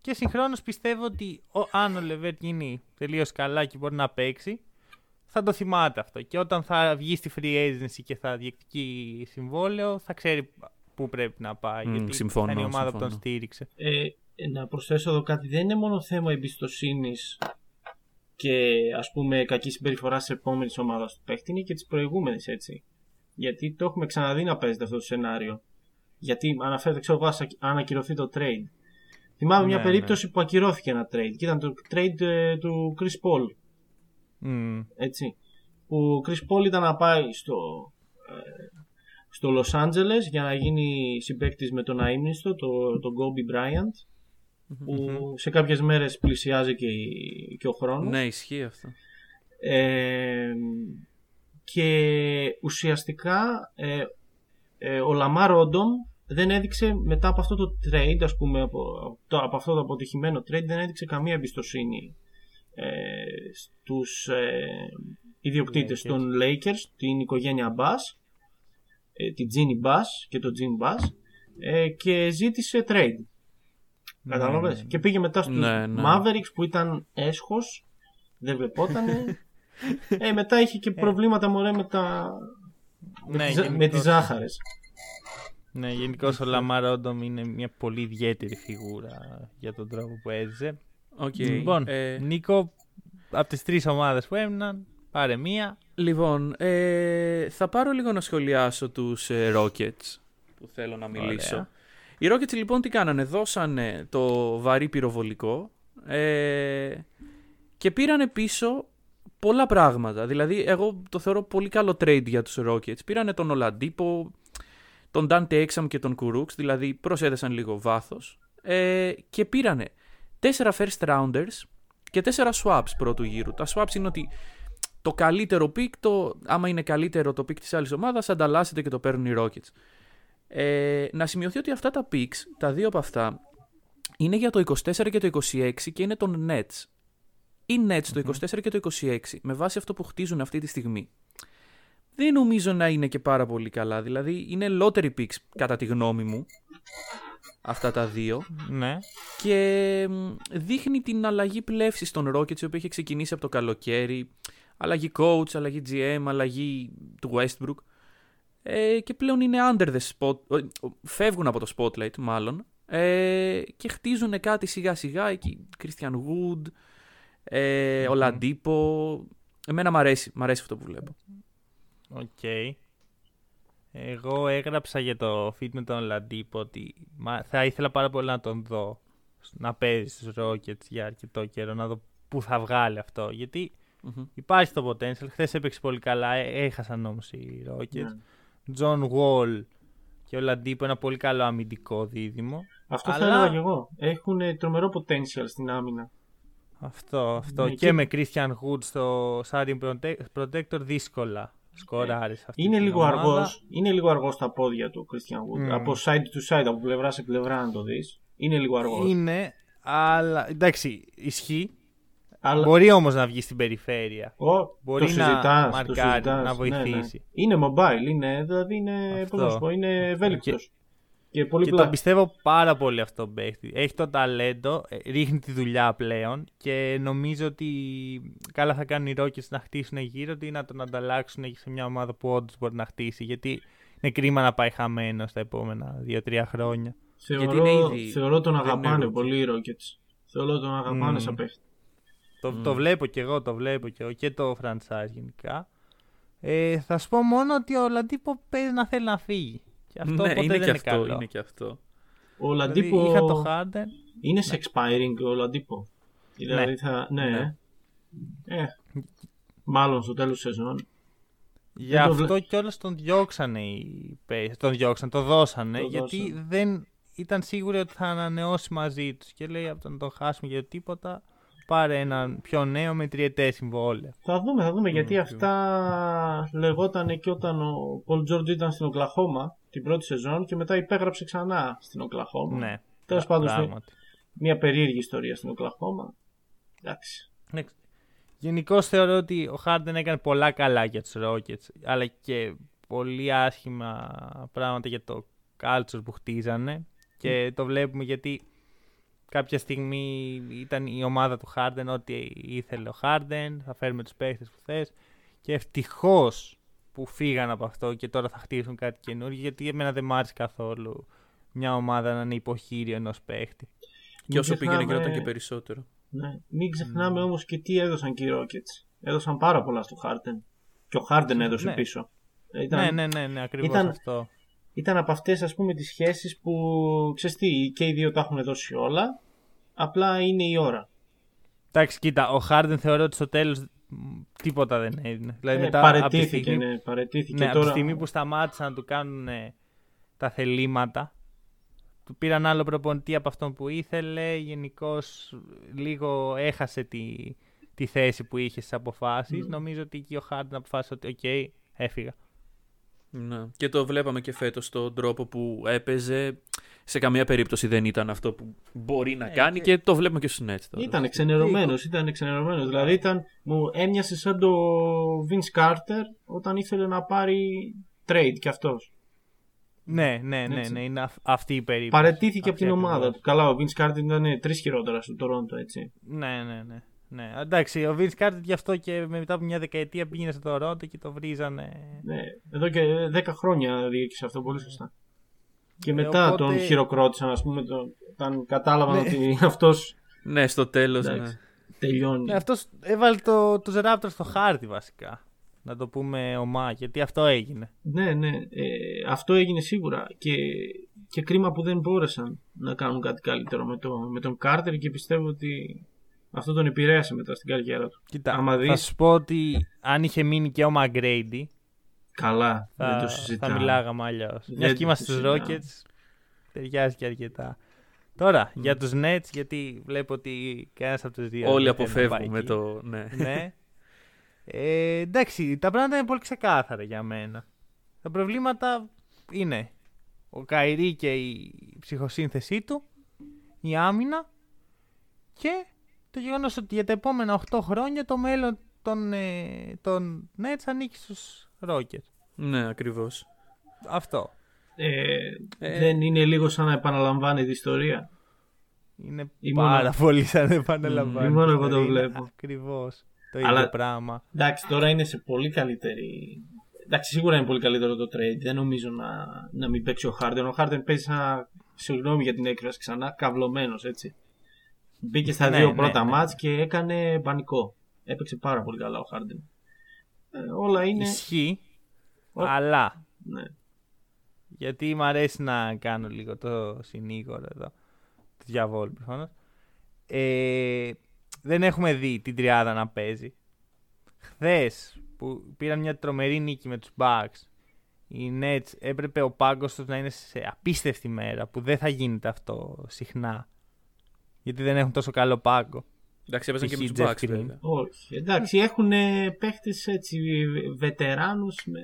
[SPEAKER 3] Και συγχρόνως πιστεύω ότι ο, αν ο Λεβέρ γίνει τελείως καλά και μπορεί να παίξει, θα το θυμάται αυτό. Και όταν θα βγει στη free agency και θα διεκδικεί συμβόλαιο, θα ξέρει πού πρέπει να πάει.
[SPEAKER 4] Μμ,
[SPEAKER 3] γιατί
[SPEAKER 4] συμφωνώ,
[SPEAKER 3] θα είναι η ομάδα που τον
[SPEAKER 4] συμφωνώ.
[SPEAKER 3] στήριξε.
[SPEAKER 5] Ε, να προσθέσω εδώ κάτι. Δεν είναι μόνο θέμα εμπιστοσύνης και ας πούμε κακή συμπεριφορά της επόμενης ομάδας του παίχτη, είναι και της προηγούμενης έτσι. Γιατί το έχουμε ξαναδεί να παίζεται αυτό το σενάριο. Γιατί αναφέρεται, ξέρω εγώ, ας- αν ακυρωθεί το trade. Θυμάμαι μια
[SPEAKER 3] Ναι,
[SPEAKER 5] περίπτωση που ακυρώθηκε ένα trade και ήταν το trade ε, του Chris Paul.
[SPEAKER 3] Μμ.
[SPEAKER 5] έτσι. Που ο Chris Paul ήταν να πάει στο, ε, στο Los Angeles για να γίνει συμπαίκτης με τον αείμνηστο, το, τον Kobe Bryant, που σε κάποιες μέρες πλησιάζει και, η- και ο χρόνος.
[SPEAKER 4] Ναι, ισχύει αυτό.
[SPEAKER 5] Ε, και ουσιαστικά ε, ε, ο Λαμάρ Όντομ δεν έδειξε μετά από αυτό το trade, ας πούμε, από, το, από αυτό το αποτυχημένο trade, δεν έδειξε καμία εμπιστοσύνη ε, στους ε, ιδιοκτήτες
[SPEAKER 3] Lakers.
[SPEAKER 5] των Lakers, την οικογένεια Bass, ε, την Ginny Bass και τον Jim Bass ε, και ζήτησε trade.
[SPEAKER 3] Ναι,
[SPEAKER 5] Κατάλαβες;
[SPEAKER 3] ναι.
[SPEAKER 5] Και πήγε μετά στους
[SPEAKER 4] Ναι, ναι.
[SPEAKER 5] Mavericks που ήταν έσχος, δεν βλεπότανε. <laughs> ε, μετά είχε και προβλήματα μωρέ με τα... με,
[SPEAKER 3] Ναι,
[SPEAKER 5] τις, με
[SPEAKER 3] γενικώς.
[SPEAKER 5] τις ζάχαρες.
[SPEAKER 3] Ναι, γενικώς ο Λαμάρ Όντομ είναι μια πολύ ιδιαίτερη φιγούρα για τον τρόπο που έζησε.
[SPEAKER 4] Οκ.
[SPEAKER 3] Λοιπόν,
[SPEAKER 4] Ε,
[SPEAKER 3] Νίκο, από τις τρεις ομάδες που έμειναν, πάρε μία.
[SPEAKER 4] Λοιπόν, ε, θα πάρω λίγο να σχολιάσω τους ε, Rockets που θέλω να μιλήσω.
[SPEAKER 3] Ωραία.
[SPEAKER 4] Οι Rockets λοιπόν τι κάνανε, δώσανε το βαρύ πυροβολικό ε, και πήρανε πίσω πολλά πράγματα. Δηλαδή, εγώ το θεωρώ πολύ καλό trade για τους Rockets. Πήρανε τον Oladipo, τον Dante Exum και τον Kuruks, δηλαδή προσέδεσαν λίγο βάθος ε, και πήρανε τέσσερα first rounders και τέσσερα swaps πρώτου γύρου. Τα swaps είναι ότι το καλύτερο pick, το, άμα είναι καλύτερο το pick της άλλης ομάδας, ανταλλάσσεται και το παίρνουν οι Rockets. Ε, να σημειωθεί ότι αυτά τα picks, τα δύο από αυτά, είναι για το 24 και το 26 και είναι των Nets. Οι Nets το 24 και το 26, με βάση αυτό που χτίζουν αυτή τη στιγμή. Δεν νομίζω να είναι και πάρα πολύ καλά. Δηλαδή, είναι lottery picks, κατά τη γνώμη μου, αυτά τα δύο.
[SPEAKER 3] Ναι.
[SPEAKER 4] Και μ, δείχνει την αλλαγή πλεύσης των Rockets, η οποία έχει ξεκινήσει από το καλοκαίρι. Αλλαγή coach, αλλαγή GM, αλλαγή του Westbrook. Ε, και πλέον είναι under the spot, ε, φεύγουν από το spotlight μάλλον ε, και χτίζουν κάτι σιγά σιγά εκεί, Christian Wood, ε, Oladipo. Εμένα μ' αρέσει, μ' αρέσει αυτό που βλέπω.
[SPEAKER 3] Οκ. Εγώ έγραψα για το fit με τον Ολαντίπο ότι μα- θα ήθελα πάρα πολύ να τον δω να παίζει στους Rockets για αρκετό καιρό, να δω πού θα βγάλει αυτό. Γιατί
[SPEAKER 4] Μμμ.
[SPEAKER 3] υπάρχει το potential. Χθες έπαιξε πολύ καλά, ε, έχασαν όμως οι
[SPEAKER 5] Ναι.
[SPEAKER 3] Rockets. John Wall και ο Λαντίπο ένα πολύ καλό αμυντικό δίδυμο.
[SPEAKER 5] Αυτό θα
[SPEAKER 3] Αλλά-
[SPEAKER 5] έλεγα και εγώ. Έχουν τρομερό potential στην άμυνα.
[SPEAKER 3] Αυτό, αυτό.
[SPEAKER 5] Ναι,
[SPEAKER 3] και,
[SPEAKER 5] και-
[SPEAKER 3] με Christian Wood στο Sarin Protector δύσκολα σκοράρεις αυτή
[SPEAKER 5] Είναι
[SPEAKER 3] την
[SPEAKER 5] λίγο
[SPEAKER 3] ομάδα.
[SPEAKER 5] αργός, είναι λίγο αργός στα πόδια του Christian Wood.
[SPEAKER 3] Μμ.
[SPEAKER 5] Από side to side, από πλευρά σε πλευρά να το δεις. Είναι λίγο αργός.
[SPEAKER 3] Είναι, αλλά εντάξει, ισχύει.
[SPEAKER 5] Αλλά
[SPEAKER 3] Μπορεί όμως να βγει στην περιφέρεια.
[SPEAKER 5] ο,
[SPEAKER 3] μπορεί
[SPEAKER 5] το
[SPEAKER 3] να
[SPEAKER 5] συζητάς, το
[SPEAKER 3] μαρκάρει,
[SPEAKER 5] συζητάς.
[SPEAKER 3] να
[SPEAKER 5] Ναι, ναι.
[SPEAKER 3] βοηθήσει.
[SPEAKER 5] Είναι mobile, είναι, δηλαδή είναι,
[SPEAKER 3] Αυτό.
[SPEAKER 5] πώς να σου πω, είναι ευέλικτος. Και, πολύ
[SPEAKER 3] Και
[SPEAKER 5] πλά.
[SPEAKER 3] τον πιστεύω πάρα πολύ αυτό τον παίχτη. Έχει το ταλέντο, ε, ρίχνει τη δουλειά πλέον και νομίζω ότι καλά θα κάνουν οι Rockets να χτίσουν γύρω του ή να τον ανταλλάξουν σε μια ομάδα που όντως μπορεί να χτίσει. Γιατί είναι κρίμα να πάει χαμένος στα επόμενα 2-3 χρόνια.
[SPEAKER 5] Θεωρώ,
[SPEAKER 4] γιατί είναι ήδη-
[SPEAKER 5] θεωρώ τον
[SPEAKER 4] δεν είναι
[SPEAKER 5] αγαπάνε
[SPEAKER 4] rookie.
[SPEAKER 5] πολύ οι Rockets. Θεωρώ τον αγαπάνε
[SPEAKER 3] Μμ.
[SPEAKER 5] σαν παίχτη.
[SPEAKER 3] Το, το βλέπω κι εγώ, το βλέπω κι εγώ και το franchise γενικά. Ε, θα σου πω μόνο ότι ο Λαντίπο παίζει να θέλει να φύγει. Και αυτό
[SPEAKER 4] ναι,
[SPEAKER 3] ποτέ
[SPEAKER 4] είναι
[SPEAKER 3] δεν
[SPEAKER 4] και
[SPEAKER 3] είναι
[SPEAKER 4] αυτό,
[SPEAKER 3] καλό.
[SPEAKER 4] είναι και αυτό.
[SPEAKER 5] Ο
[SPEAKER 3] Δηλαδή,
[SPEAKER 5] Λαντίπο
[SPEAKER 3] είχα το Harden.
[SPEAKER 5] είναι σε expiring ο Λαντίπο. Δηλαδή
[SPEAKER 3] Ναι.
[SPEAKER 5] θα. Ναι.
[SPEAKER 4] Ναι.
[SPEAKER 5] Ε, μάλλον στο τέλος της σεζόν.
[SPEAKER 3] Γι'
[SPEAKER 5] Δεν το
[SPEAKER 3] αυτό
[SPEAKER 5] βλέ-
[SPEAKER 3] κιόλας τον διώξανε οι Pacers. Τον διώξαν, το δώσανε.
[SPEAKER 5] Το
[SPEAKER 3] γιατί
[SPEAKER 5] δώσανε.
[SPEAKER 3] δεν ήταν σίγουροι ότι θα ανανεώσει μαζί τους. Και λέει από το να τον χάσουμε για τίποτα, πάρε έναν πιο νέο με τριετές συμβόλαια.
[SPEAKER 5] Θα δούμε, θα δούμε γιατί αυτά λεγόταν και όταν ο Πολ Τζόρτζ ήταν στην Οκλαχώμα την πρώτη σεζόν και μετά υπέγραψε ξανά στην Οκλαχώμα.
[SPEAKER 3] Ναι.
[SPEAKER 5] Τέλος πάντων, στη-
[SPEAKER 3] πράγματι.
[SPEAKER 5] μια περίεργη ιστορία στην Οκλαχώμα. Εντάξει.
[SPEAKER 3] Γενικώ θεωρώ ότι ο Harden έκανε πολλά καλά για τους Rockets, αλλά και πολύ άσχημα πράγματα για το culture που χτίζανε. Και το βλέπουμε γιατί κάποια στιγμή ήταν η ομάδα του Harden ό,τι ήθελε ο Harden, θα φέρουμε τους παίχτες που θες. Και ευτυχώς που φύγαν από αυτό και τώρα θα χτίσουν κάτι καινούργιο, γιατί εμένα δεν μ' άρεσε καθόλου μια ομάδα να είναι υποχείριο ενός παίχτη.
[SPEAKER 4] Και
[SPEAKER 5] Μην
[SPEAKER 4] όσο πήγαινε
[SPEAKER 5] ξεχνάμε-
[SPEAKER 4] γινόταν και περισσότερο.
[SPEAKER 5] Ναι. Μην ξεχνάμε όμως και τι έδωσαν και οι Rockets. Έδωσαν πάρα πολλά στο Harden. Και ο Harden έδωσε
[SPEAKER 3] Ναι.
[SPEAKER 5] πίσω. Ήταν,
[SPEAKER 3] Ναι, ναι, ναι, ναι ακριβώς
[SPEAKER 5] ήταν-
[SPEAKER 3] αυτό.
[SPEAKER 5] Ήταν από αυτές ας πούμε τις σχέσεις που ξέρεις τι, και οι δύο τα έχουν δώσει όλα. Απλά είναι η ώρα.
[SPEAKER 3] Εντάξει, κοίτα, ο Χάρντεν θεωρώ ότι στο τέλος τίποτα δεν έδινε. Δηλαδή,
[SPEAKER 5] Ε,
[SPEAKER 3] μετά από τη
[SPEAKER 5] παρετήθηκε,
[SPEAKER 3] στιγμή,
[SPEAKER 5] ναι, παρετήθηκε.
[SPEAKER 3] ναι, από τη
[SPEAKER 5] τώρα...
[SPEAKER 3] στιγμή που σταμάτησαν να του κάνουν ε, τα θελήματα, του πήραν άλλο προπονητή από αυτόν που ήθελε. Γενικώς λίγο έχασε τη, τη θέση που είχε στις αποφάσεις. Νομίζω ότι εκεί ο Χάρντεν αποφάσισε ότι, οκ, έφυγα.
[SPEAKER 4] Ναι. Και το βλέπαμε και φέτος στον τρόπο που έπαιζε. Σε καμία περίπτωση δεν ήταν αυτό που μπορεί να κάνει και... το βλέπουμε και στους Nets τώρα.
[SPEAKER 5] Ήταν ξενερωμένο, ήταν ξενερωμένος. Δηλαδή ήταν, μου έμοιασε σαν το Vince Carter όταν ήθελε να πάρει trade κι αυτός.
[SPEAKER 3] Ναι, ναι, ναι,
[SPEAKER 5] Έτσι.
[SPEAKER 3] ναι, είναι αυ- αυτή η περίπτωση.
[SPEAKER 5] Παραιτήθηκε από
[SPEAKER 3] Αυτή
[SPEAKER 5] την ομάδα
[SPEAKER 3] ακριβώς.
[SPEAKER 5] του. Καλά, ο Vince Carter ήταν τρεις χειρότερα στο Toronto, έτσι.
[SPEAKER 3] Ναι, ναι, ναι. Ναι. Εντάξει, ο Vince Carter γι' αυτό και μετά από μια δεκαετία πήγαινε στο Toronto και το βρίζανε.
[SPEAKER 5] Ναι, εδώ και 10 χρόνια διοίκησε αυτό πολύ σωστά. Και μετά
[SPEAKER 3] Ε, οπότε-
[SPEAKER 5] τον χειροκρότησαν, ας πούμε, το, όταν κατάλαβαν
[SPEAKER 3] Ναι.
[SPEAKER 5] ότι αυτό
[SPEAKER 4] Ναι, στο τέλος. Ναι.
[SPEAKER 5] Εντάξει. τελειώνει.
[SPEAKER 3] Ναι, αυτός έβαλε το, τους Raptors στο χάρτη βασικά. Να το πούμε ομά, γιατί αυτό έγινε.
[SPEAKER 5] Ναι, ναι. Ε, αυτό έγινε σίγουρα. Και, και κρίμα που δεν μπόρεσαν να κάνουν κάτι καλύτερο με, το, με τον Κάρτερ και πιστεύω ότι αυτό τον επηρέασε μετά στην καριέρα του.
[SPEAKER 3] Κοίτα,
[SPEAKER 5] Άμα
[SPEAKER 3] θα
[SPEAKER 5] δεις-
[SPEAKER 3] σου πω ότι αν είχε μείνει και ο McGrady,
[SPEAKER 5] Καλά, δεν
[SPEAKER 3] θα,
[SPEAKER 5] το
[SPEAKER 3] θα
[SPEAKER 5] συζητάμε.
[SPEAKER 3] μιλάγαμε αλλιώς.
[SPEAKER 5] Δεν
[SPEAKER 3] Μιας
[SPEAKER 5] το
[SPEAKER 3] και είμαστε στους
[SPEAKER 5] συζητάμε.
[SPEAKER 3] Rockets, ταιριάζει και αρκετά. Τώρα, για τους Nets, γιατί βλέπω ότι κανένας από τους δύο.
[SPEAKER 4] Όλοι
[SPEAKER 3] δεν θέλει να πάει
[SPEAKER 4] αποφεύγουμε
[SPEAKER 3] εκεί.
[SPEAKER 4] το. Ναι.
[SPEAKER 3] ναι. Ε, εντάξει, τα πράγματα είναι πολύ ξεκάθαρα για μένα. Τα προβλήματα είναι ο Καϊρή και η ψυχοσύνθεσή του, η άμυνα και το γεγονός ότι για τα επόμενα 8 χρόνια το μέλλον των, ε, των Nets ανήκει στους Rockets.
[SPEAKER 4] ναι, ακριβώς.
[SPEAKER 3] Αυτό.
[SPEAKER 5] Ε,
[SPEAKER 4] Ε.
[SPEAKER 5] Δεν είναι λίγο σαν να επαναλαμβάνει την ιστορία.
[SPEAKER 3] Είναι
[SPEAKER 5] Ή
[SPEAKER 3] πάρα
[SPEAKER 5] μόνο-
[SPEAKER 3] πολύ σαν να επαναλαμβάνει.
[SPEAKER 5] Ή μόνο εγώ το βλέπω.
[SPEAKER 3] Ακριβώς. Το
[SPEAKER 5] Αλλά-
[SPEAKER 3] ίδιο πράγμα.
[SPEAKER 5] Εντάξει, τώρα είναι σε πολύ καλύτερη. Εντάξει, σίγουρα είναι πολύ καλύτερο το trade. Δεν νομίζω να, να μην παίξει ο Χάρντεν. Ο Χάρντεν παίζει σαν. Συγγνώμη για την έκφραση ξανά, καυλωμένος έτσι. Μπήκε στα
[SPEAKER 3] Ναι,
[SPEAKER 5] δύο
[SPEAKER 3] ναι,
[SPEAKER 5] πρώτα
[SPEAKER 3] ναι.
[SPEAKER 5] μάτς και έκανε πανικό. Έπαιξε πάρα πολύ καλά ο Χάρντεν. Ε, όλα είναι.
[SPEAKER 3] Ισχύει.
[SPEAKER 5] Ο-
[SPEAKER 3] Αλλά
[SPEAKER 5] Ναι.
[SPEAKER 3] γιατί μου αρέσει να κάνω λίγο το συνήγορο εδώ. Το διαβόλου προφανώς. Ε, δεν έχουμε δει την τριάδα να παίζει. Χθες που πήραν μια τρομερή νίκη με τους Bucks οι Nets έπρεπε ο πάγκος τους να είναι σε απίστευτη μέρα που δεν θα γίνεται αυτό συχνά γιατί δεν έχουν τόσο καλό πάγκο.
[SPEAKER 4] Εντάξει, έπαιζαν και
[SPEAKER 3] Π.χ.
[SPEAKER 4] με τους
[SPEAKER 3] Jeff
[SPEAKER 4] Bucks,
[SPEAKER 3] Green.
[SPEAKER 4] βέβαια.
[SPEAKER 5] Όχι. Εντάξει, έχουν παίχτες έτσι βετεράνους με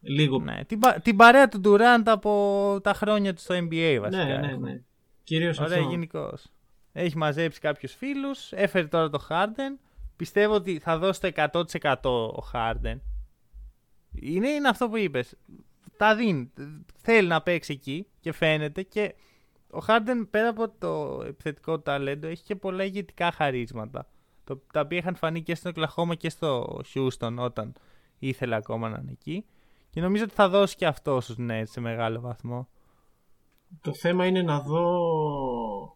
[SPEAKER 5] λίγο.
[SPEAKER 3] Ναι, την, πα- την παρέα του Durant από τα χρόνια του στο NBA βασικά.
[SPEAKER 5] ναι, ναι.
[SPEAKER 3] έχουν.
[SPEAKER 5] ναι. Κυρίως
[SPEAKER 3] Ωραία,
[SPEAKER 5] αυτό.
[SPEAKER 3] γενικώ. Έχει μαζέψει κάποιους φίλους, έφερε τώρα το Harden. Πιστεύω ότι θα δώσει το 100% ο Harden. Είναι, είναι αυτό που είπες. Τα δίνει. Θέλει να παίξει εκεί και φαίνεται. Και ο Harden πέρα από το επιθετικό του ταλέντο έχει και πολλά ηγετικά χαρίσματα. Το, τα οποία είχαν φανεί και στο Oklahoma και στο Houston όταν ήθελε ακόμα να είναι εκεί. Και νομίζω ότι θα δώσει και αυτό στους Nets σε μεγάλο βαθμό.
[SPEAKER 5] Το θέμα είναι να δω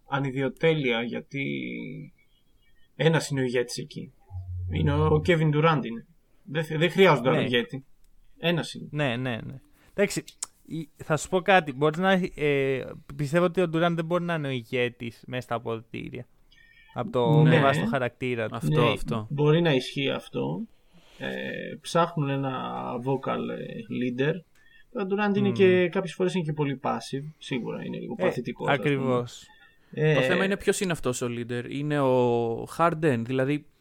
[SPEAKER 5] ανιδιοτέλεια γιατί ένας είναι ο ηγέτης εκεί. Είναι ο Kevin Durant είναι. Δεν, δεν χρειάζονται άλλο
[SPEAKER 3] Ναι.
[SPEAKER 5] ηγέτη. Ένας είναι.
[SPEAKER 3] Ναι, ναι, ναι. Εντάξει, η- θα σου πω κάτι. Μπορείς να, ε, πιστεύω ότι ο Ντουράν δεν μπορεί να είναι ο ηγέτης μέσα στα αποδητήρια. Από το
[SPEAKER 5] Ναι.
[SPEAKER 3] με βάση το χαρακτήρα του.
[SPEAKER 4] Αυτό,
[SPEAKER 5] Ναι,
[SPEAKER 4] αυτό.
[SPEAKER 5] Μπορεί να ισχύει αυτό. Ε, ψάχνουν ένα vocal ε, leader. Ο Durant είναι και κάποιες φορές είναι και πολύ passive. Σίγουρα είναι λίγο
[SPEAKER 3] Ε,
[SPEAKER 5] παθητικός.
[SPEAKER 3] Ακριβώς.
[SPEAKER 5] Ε,
[SPEAKER 4] Το θέμα είναι ποιος είναι αυτός ο leader. Είναι ο Harden. Δηλαδή, ο- γε-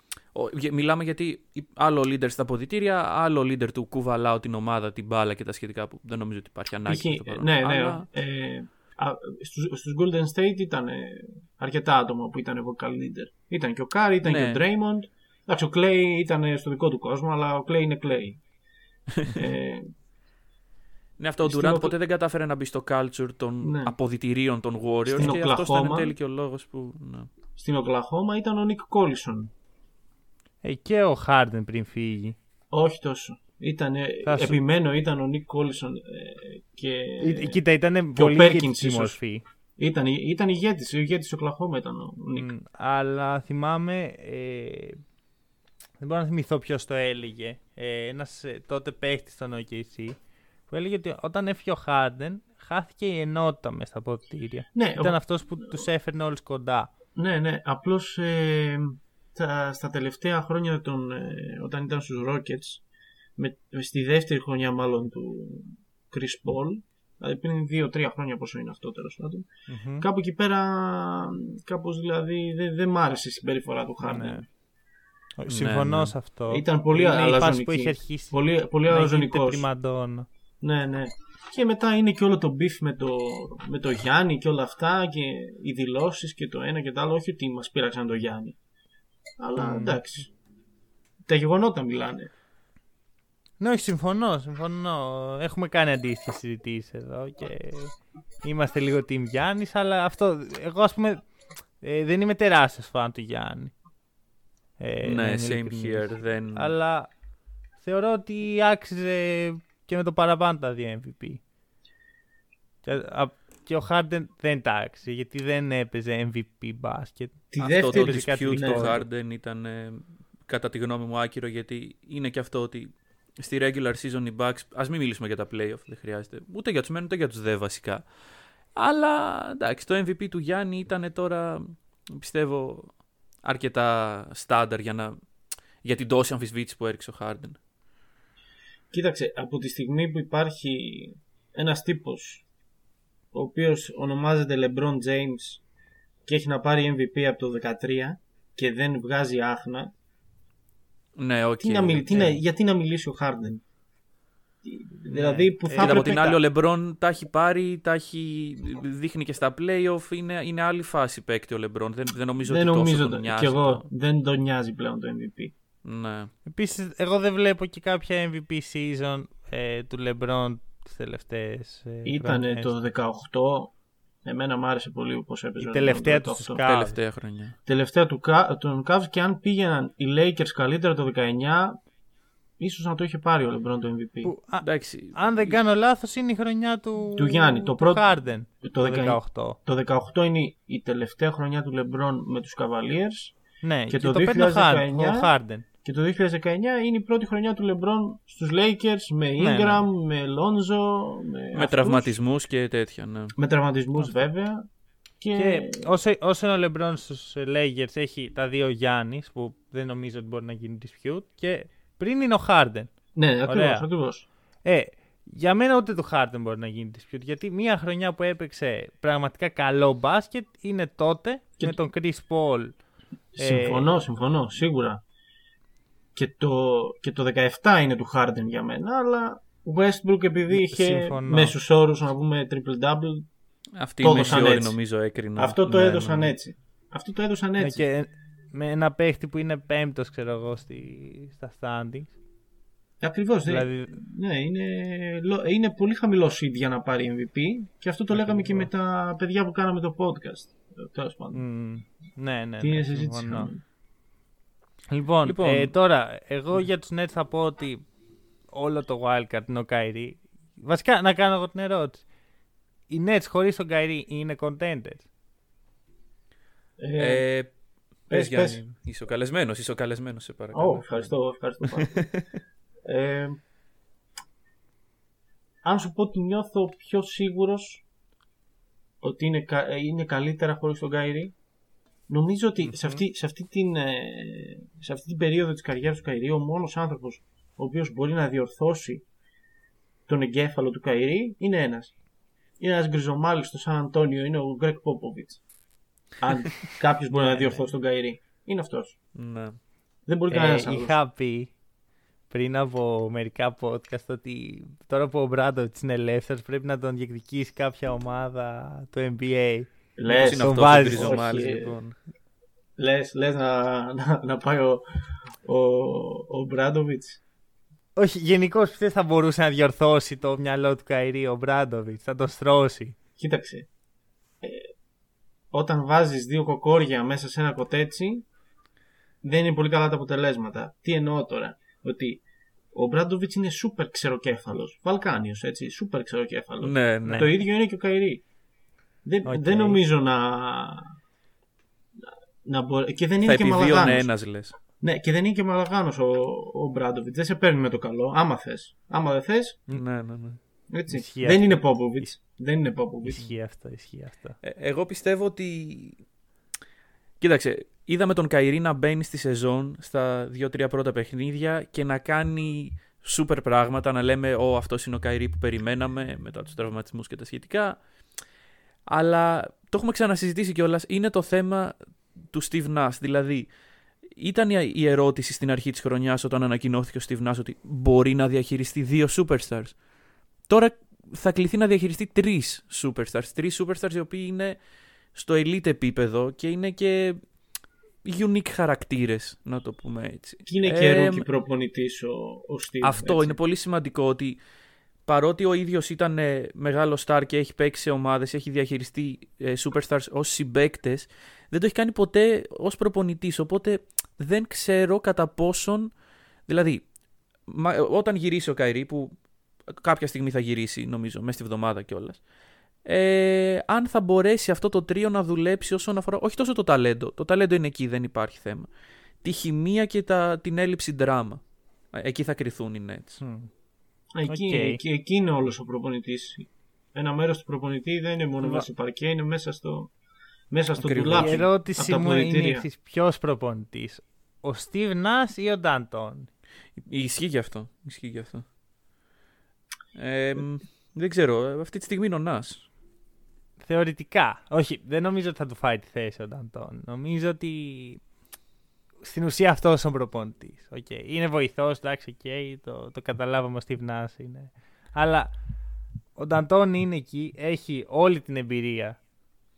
[SPEAKER 4] μιλάμε γιατί η- άλλο leader στα αποδυτήρια, άλλο leader του κουβαλάω την ομάδα, την μπάλα και τα σχετικά που δεν νομίζω ότι υπάρχει ανάγκη.
[SPEAKER 5] π.χ.
[SPEAKER 4] προς το παρόν.
[SPEAKER 5] ναι, ναι.
[SPEAKER 4] Αλλά-
[SPEAKER 5] Ε, α, στους, στους Golden State ήταν ε, αρκετά άτομα που ήταν vocal leader. Ήταν και ο Κάρι, ήταν
[SPEAKER 4] Ναι.
[SPEAKER 5] και ο Draymond. Εντάξει, ο Klay ήταν στο δικό του κόσμο, αλλά ο Klay είναι Klay. <laughs> ε,
[SPEAKER 4] Ναι, αυτό ο
[SPEAKER 5] Στην
[SPEAKER 4] Durant
[SPEAKER 5] Οκ-
[SPEAKER 4] ποτέ δεν κατάφερε να μπει στο culture των
[SPEAKER 5] Ναι.
[SPEAKER 4] αποδυτηρίων των Warriors
[SPEAKER 5] Στην
[SPEAKER 4] και αυτό ήταν
[SPEAKER 5] Οκλαχώμα-
[SPEAKER 4] εν τέλει και ο λόγος που. Ναι.
[SPEAKER 5] στην Οκλαχώμα ήταν ο Nick Collison.
[SPEAKER 3] Ε, και ο Χάρντεν πριν φύγει.
[SPEAKER 5] Όχι τόσο. Ήταν,
[SPEAKER 3] Θα σου-
[SPEAKER 5] Επιμένω, ήταν ο Nick Collison ε, και
[SPEAKER 3] Ε, Κοίτα, ήταν
[SPEAKER 5] και ο
[SPEAKER 3] πολύ
[SPEAKER 5] Perkins
[SPEAKER 3] ηγετική
[SPEAKER 5] ίσως.
[SPEAKER 3] μορφή.
[SPEAKER 5] ήταν, ήταν ηγέτης. Ο ηγέτης του Οκλαχώμα ήταν ο Nick.
[SPEAKER 3] Μ, αλλά θυμάμαι. Ε, δεν μπορώ να θυμηθώ ποιος το έλεγε. Ε, Ένας τότε παίχτης στον OKC που έλεγε ότι όταν έφυγε ο Χάρντεν χάθηκε η ενότητα μέσα στα αποδητήρια.
[SPEAKER 5] Ναι,
[SPEAKER 3] Ήταν
[SPEAKER 5] ο-
[SPEAKER 3] αυτός που τους έφερνε όλους κοντά.
[SPEAKER 5] Ναι, ναι. Απλώς ε, τα, στα τελευταία χρόνια των, ε, όταν ήταν στους Rockets με, στη δεύτερη χρονιά μάλλον του Chris Paul δηλαδή πριν δύο-τρία χρόνια πόσο είναι αυτό τέλος πάντων
[SPEAKER 3] Μμμ.
[SPEAKER 5] κάπου εκεί πέρα κάπως δηλαδή δεν, δεν μ' άρεσε η συμπεριφορά του Harden
[SPEAKER 3] Ναι. Συμφωνώ
[SPEAKER 4] ναι.
[SPEAKER 3] σε αυτό.
[SPEAKER 5] Ήταν πολύ
[SPEAKER 3] Είναι η φάση
[SPEAKER 5] αλαζονική.
[SPEAKER 3] που είχε αρχίσει
[SPEAKER 5] πολύ, πολύ
[SPEAKER 3] να γίνεται
[SPEAKER 5] αλαζονικός
[SPEAKER 3] πριμαντόνα.
[SPEAKER 5] ναι, ναι. Και μετά είναι και όλο το beef με το, με το Γιάννη και όλα αυτά και οι δηλώσεις και το ένα και το άλλο. Όχι ότι μας πείραξαν το Γιάννη. Αλλά
[SPEAKER 3] Μμ.
[SPEAKER 5] εντάξει. Τα γεγονότα μιλάνε.
[SPEAKER 3] Ναι, όχι, συμφωνώ, συμφωνώ. Έχουμε κάνει αντίστοιχες συζητήσεις εδώ και είμαστε λίγο team Γιάννης, αλλά αυτό. Εγώ, ας πούμε, ε, δεν είμαι τεράστιος φαν του Γιάννη.
[SPEAKER 4] Ε, ναι, same here. Δεν...
[SPEAKER 3] Αλλά θεωρώ ότι άξιζε και με το παραπάνω τα δύο MVP. Και, και ο Χάρντεν δεν τα άξιζε γιατί δεν έπαιζε MVP μπάσκετ.
[SPEAKER 4] Τη αυτό το dispute του Χάρντεν ήταν ε, κατά τη γνώμη μου άκυρο γιατί είναι και αυτό ότι στη regular season οι Bucks, ας μην μιλήσουμε για τα playoff, δεν χρειάζεται, ούτε για τους μεν ούτε για τους δε βασικά. Αλλά εντάξει, το MVP του Γιάννη ήταν τώρα, πιστεύω, αρκετά στάνταρ για, να, για την τόση αμφισβήτηση που έριξε ο Χάρντεν.
[SPEAKER 5] Κοίταξε, από τη στιγμή που υπάρχει ένας τύπος ο οποίος ονομάζεται LeBron James και έχει να πάρει MVP από το 2013 και δεν βγάζει άχνα
[SPEAKER 4] ναι, okay,
[SPEAKER 5] τι να μιλ, τι να, γιατί να μιλήσει ο Χάρντεν; Δηλαδή που θα
[SPEAKER 4] ε, από την άλλη ο Λεμπρόν τα έχει πάρει, τα έχει, δείχνει και στα playoff, είναι, είναι άλλη φάση παίκτη ο Λεμπρόν. Δεν, δεν νομίζω
[SPEAKER 5] δεν
[SPEAKER 4] ότι
[SPEAKER 5] νομίζω
[SPEAKER 4] τόσο τον νοιάζει.
[SPEAKER 5] Και εγώ δεν τον νοιάζει πλέον το MVP.
[SPEAKER 4] Ναι.
[SPEAKER 3] Επίσης, εγώ δεν βλέπω και κάποια MVP season ε, του Λεμπρόν τις τελευταίες ε,
[SPEAKER 5] Ήτανε το 18 Εμένα μου άρεσε πολύ όπω έπαιζε.
[SPEAKER 3] Η τελευταία τους
[SPEAKER 4] Cavs. Τελευταία χρονιά.
[SPEAKER 5] Τελευταία του τον Cavs και αν πήγαιναν οι Lakers καλύτερα το 19, ίσως να το είχε πάρει ο LeBron το MVP.
[SPEAKER 3] Που, α, αν δεν κάνω λάθος, είναι η χρονιά του,
[SPEAKER 5] του Γιάννη. Το
[SPEAKER 3] πρώτο, Harden,
[SPEAKER 5] το, 18. Το 18 είναι η τελευταία χρονιά του LeBron με τους Cavaliers.
[SPEAKER 3] Ναι, και, και το, το 2019. Ο Harden.
[SPEAKER 5] Και το 2019 είναι η πρώτη χρονιά του LeBron στους Lakers με ναι, Ingram, ναι, ναι. με Lonzo, με,
[SPEAKER 4] με τραυματισμούς και τέτοια. Ναι.
[SPEAKER 5] Με τραυματισμούς βέβαια.
[SPEAKER 3] Και, και όσο, όσο ο LeBron στους Lakers έχει τα δύο Γιάννης που δεν νομίζω ότι μπορεί να γίνει dispute και πριν είναι ο Harden.
[SPEAKER 5] Ναι, ακριβώς, ακριβώς.
[SPEAKER 3] Ε, για μένα ούτε το Harden μπορεί να γίνει dispute γιατί μία χρονιά που έπαιξε πραγματικά καλό μπάσκετ είναι τότε και... με τον Chris Paul.
[SPEAKER 5] Συμφωνώ, ε... συμφωνώ, σίγουρα και το, και το 17 είναι του Harden για μένα, αλλά ο Westbrook επειδή είχε μέσους όρους να πούμε triple-double
[SPEAKER 4] αυτή η μέση όρη νομίζω έκρινα.
[SPEAKER 5] Αυτό το ναι, έδωσαν ναι. έτσι. Αυτό το έδωσαν ναι, έτσι.
[SPEAKER 3] Και με ένα παίχτη που είναι πέμπτος ξέρω εγώ στη, στα standings.
[SPEAKER 5] Ακριβώς. Δηλαδή... Ναι, είναι, είναι πολύ χαμηλός seed για να πάρει MVP και αυτό το λέγαμε και με τα παιδιά που κάναμε το podcast. Τέλος πάντων.
[SPEAKER 3] Mm, ναι, ναι.
[SPEAKER 5] Τι είναι συζήτηση.
[SPEAKER 3] Λοιπόν, λοιπόν. Ε, τώρα, εγώ για τους Nets θα πω ότι όλο το wildcard είναι ο Καϊρή. Βασικά, να κάνω εγώ την ερώτηση. Οι Nets χωρίς τον Καϊρή είναι contenders;
[SPEAKER 4] Ε, ε, πες, Γιάννη, είσαι ο καλεσμένος, είσαι ο καλεσμένος, σε παρακαλώ.
[SPEAKER 5] Oh, ευχαριστώ, ευχαριστώ πάρα <laughs> ε, αν σου πω ότι νιώθω πιο σίγουρος ότι είναι, είναι καλύτερα χωρίς τον Καϊρή, Νομίζω ότι σε, αυτή, σε, αυτή την, ε, σε αυτή την περίοδο της καριέρας του Καϊρή ο μόνος άνθρωπος ο οποίος μπορεί να διορθώσει τον εγκέφαλο του Καϊρή είναι ένας. Είναι ένας γκριζομάλης στο Σαν Αντώνιο, είναι ο Γκρέκ Πόποβιτς. Αν <laughs> κάποιος μπορεί να ναι, διορθώσει ναι. τον Καϊρή. Είναι αυτός.
[SPEAKER 4] Ναι.
[SPEAKER 5] Δεν μπορεί κανένας ε, άλλος.
[SPEAKER 3] Είχα πει πριν από μερικά podcast ότι τώρα που ο Ομπράντοβιτς είναι ελεύθερος πρέπει να τον διεκδικήσει κάποια ομάδα του NBA.
[SPEAKER 5] Λες,
[SPEAKER 3] τον βάζεις. λοιπόν.
[SPEAKER 5] Λες, λες να, να, να πάει ο, ο, ο Μπράντοβιτς.
[SPEAKER 3] Όχι, γενικώς δεν θα μπορούσε να διορθώσει το μυαλό του Καϊρή ο Μπράντοβιτς, θα τον στρώσει.
[SPEAKER 5] Κοίταξε. Ε, όταν βάζεις δύο κοκόρια μέσα σε ένα κοτέτσι, δεν είναι πολύ καλά τα αποτελέσματα. Τι εννοώ τώρα, ότι ο Μπράντοβιτς είναι σούπερ ξεροκέφαλος. Βαλκάνιος, έτσι. Σούπερ ξεροκέφαλος.
[SPEAKER 4] Ναι, ναι.
[SPEAKER 5] Το ίδιο είναι και ο Καϊρή. Δεν, okay. δεν νομίζω να. να μπορεί... Και δεν είναι
[SPEAKER 4] θα
[SPEAKER 5] και μαλαγάνος.
[SPEAKER 4] ένας λες.
[SPEAKER 5] Ναι, και δεν είναι και μαλαγάνος ο, ο Μπράντοβιτς. Δεν σε παίρνει με το καλό. Άμα θες. Άμα δεν θες.
[SPEAKER 4] Ναι, ναι, ναι.
[SPEAKER 5] Έτσι. δεν είναι Πόποβιτ. Δεν είναι Πόποβιτ.
[SPEAKER 3] Ισχύει αυτό, ισχύει αυτό.
[SPEAKER 4] Ε, εγώ πιστεύω ότι. Κοίταξε, είδαμε τον Καϊρή να μπαίνει στη σεζόν στα δύο-τρία πρώτα παιχνίδια και να κάνει σούπερ πράγματα. Να λέμε, Ω, αυτός είναι ο Καϊρή που περιμέναμε μετά τους τραυματισμούς και τα σχετικά. Αλλά το έχουμε ξανασυζητήσει κιόλας. Είναι το θέμα του Steve Nash. Δηλαδή, ήταν η ερώτηση στην αρχή της χρονιάς όταν ανακοινώθηκε ο Steve Nash ότι μπορεί να διαχειριστεί δύο superstars. Τώρα θα κληθεί να διαχειριστεί τρεις superstars. Τρεις superstars οι οποίοι είναι στο elite επίπεδο και είναι και unique χαρακτήρες, να το πούμε έτσι.
[SPEAKER 5] Και είναι
[SPEAKER 4] Ε,
[SPEAKER 5] και rookie προπονητής ο, ο Steve.
[SPEAKER 4] Αυτό
[SPEAKER 5] έτσι.
[SPEAKER 4] είναι πολύ σημαντικό ότι παρότι ο ίδιος ήταν ε, μεγάλο star και έχει παίξει σε ομάδες, έχει διαχειριστεί ε, superstars ως συμπαίκτες, δεν το έχει κάνει ποτέ ως προπονητής, οπότε δεν ξέρω κατά πόσον, δηλαδή μα- όταν γυρίσει ο Καϊρή που κάποια στιγμή θα γυρίσει νομίζω μέσα στη βδομάδα κιόλας. Ε, αν θα μπορέσει αυτό το τρίο να δουλέψει όσον αφορά όχι τόσο το ταλέντο, το ταλέντο είναι εκεί δεν υπάρχει θέμα τη χημεία και τα, την έλλειψη δράμα Ε, εκεί θα κρυθούν οι Nets
[SPEAKER 3] Μμ.
[SPEAKER 5] Εκεί,
[SPEAKER 3] Οκ.
[SPEAKER 5] εκεί, εκεί είναι όλος ο προπονητής. Ένα μέρος του προπονητή δεν είναι μόνο
[SPEAKER 3] Βα-
[SPEAKER 5] μέσα στο παρκέ, είναι μέσα στο, μέσα στο
[SPEAKER 4] Ακριβώς.
[SPEAKER 5] τουλάπι.
[SPEAKER 3] Η
[SPEAKER 5] από
[SPEAKER 3] ερώτηση
[SPEAKER 5] τα
[SPEAKER 3] μου είναι η
[SPEAKER 5] αποδυτήρια.
[SPEAKER 3] εξής. Ποιος προπονητής, ο Steve Nash ή ο Ντάντον.
[SPEAKER 4] ισχύει γι' αυτό, ισχύει γι' αυτό. Ε, μ, δεν ξέρω, ε, αυτή τη στιγμή είναι ο Νας
[SPEAKER 3] Θεωρητικά. Όχι, δεν νομίζω ότι θα του φάει τη θέση ο Νταντών. Νομίζω ότι στην ουσία αυτός ο προπονητής. Okay. Είναι βοηθός, εντάξει, okay, το, το καταλάβαμε ο Steve Nash είναι. Αλλά ο Νταντών είναι εκεί, έχει όλη την εμπειρία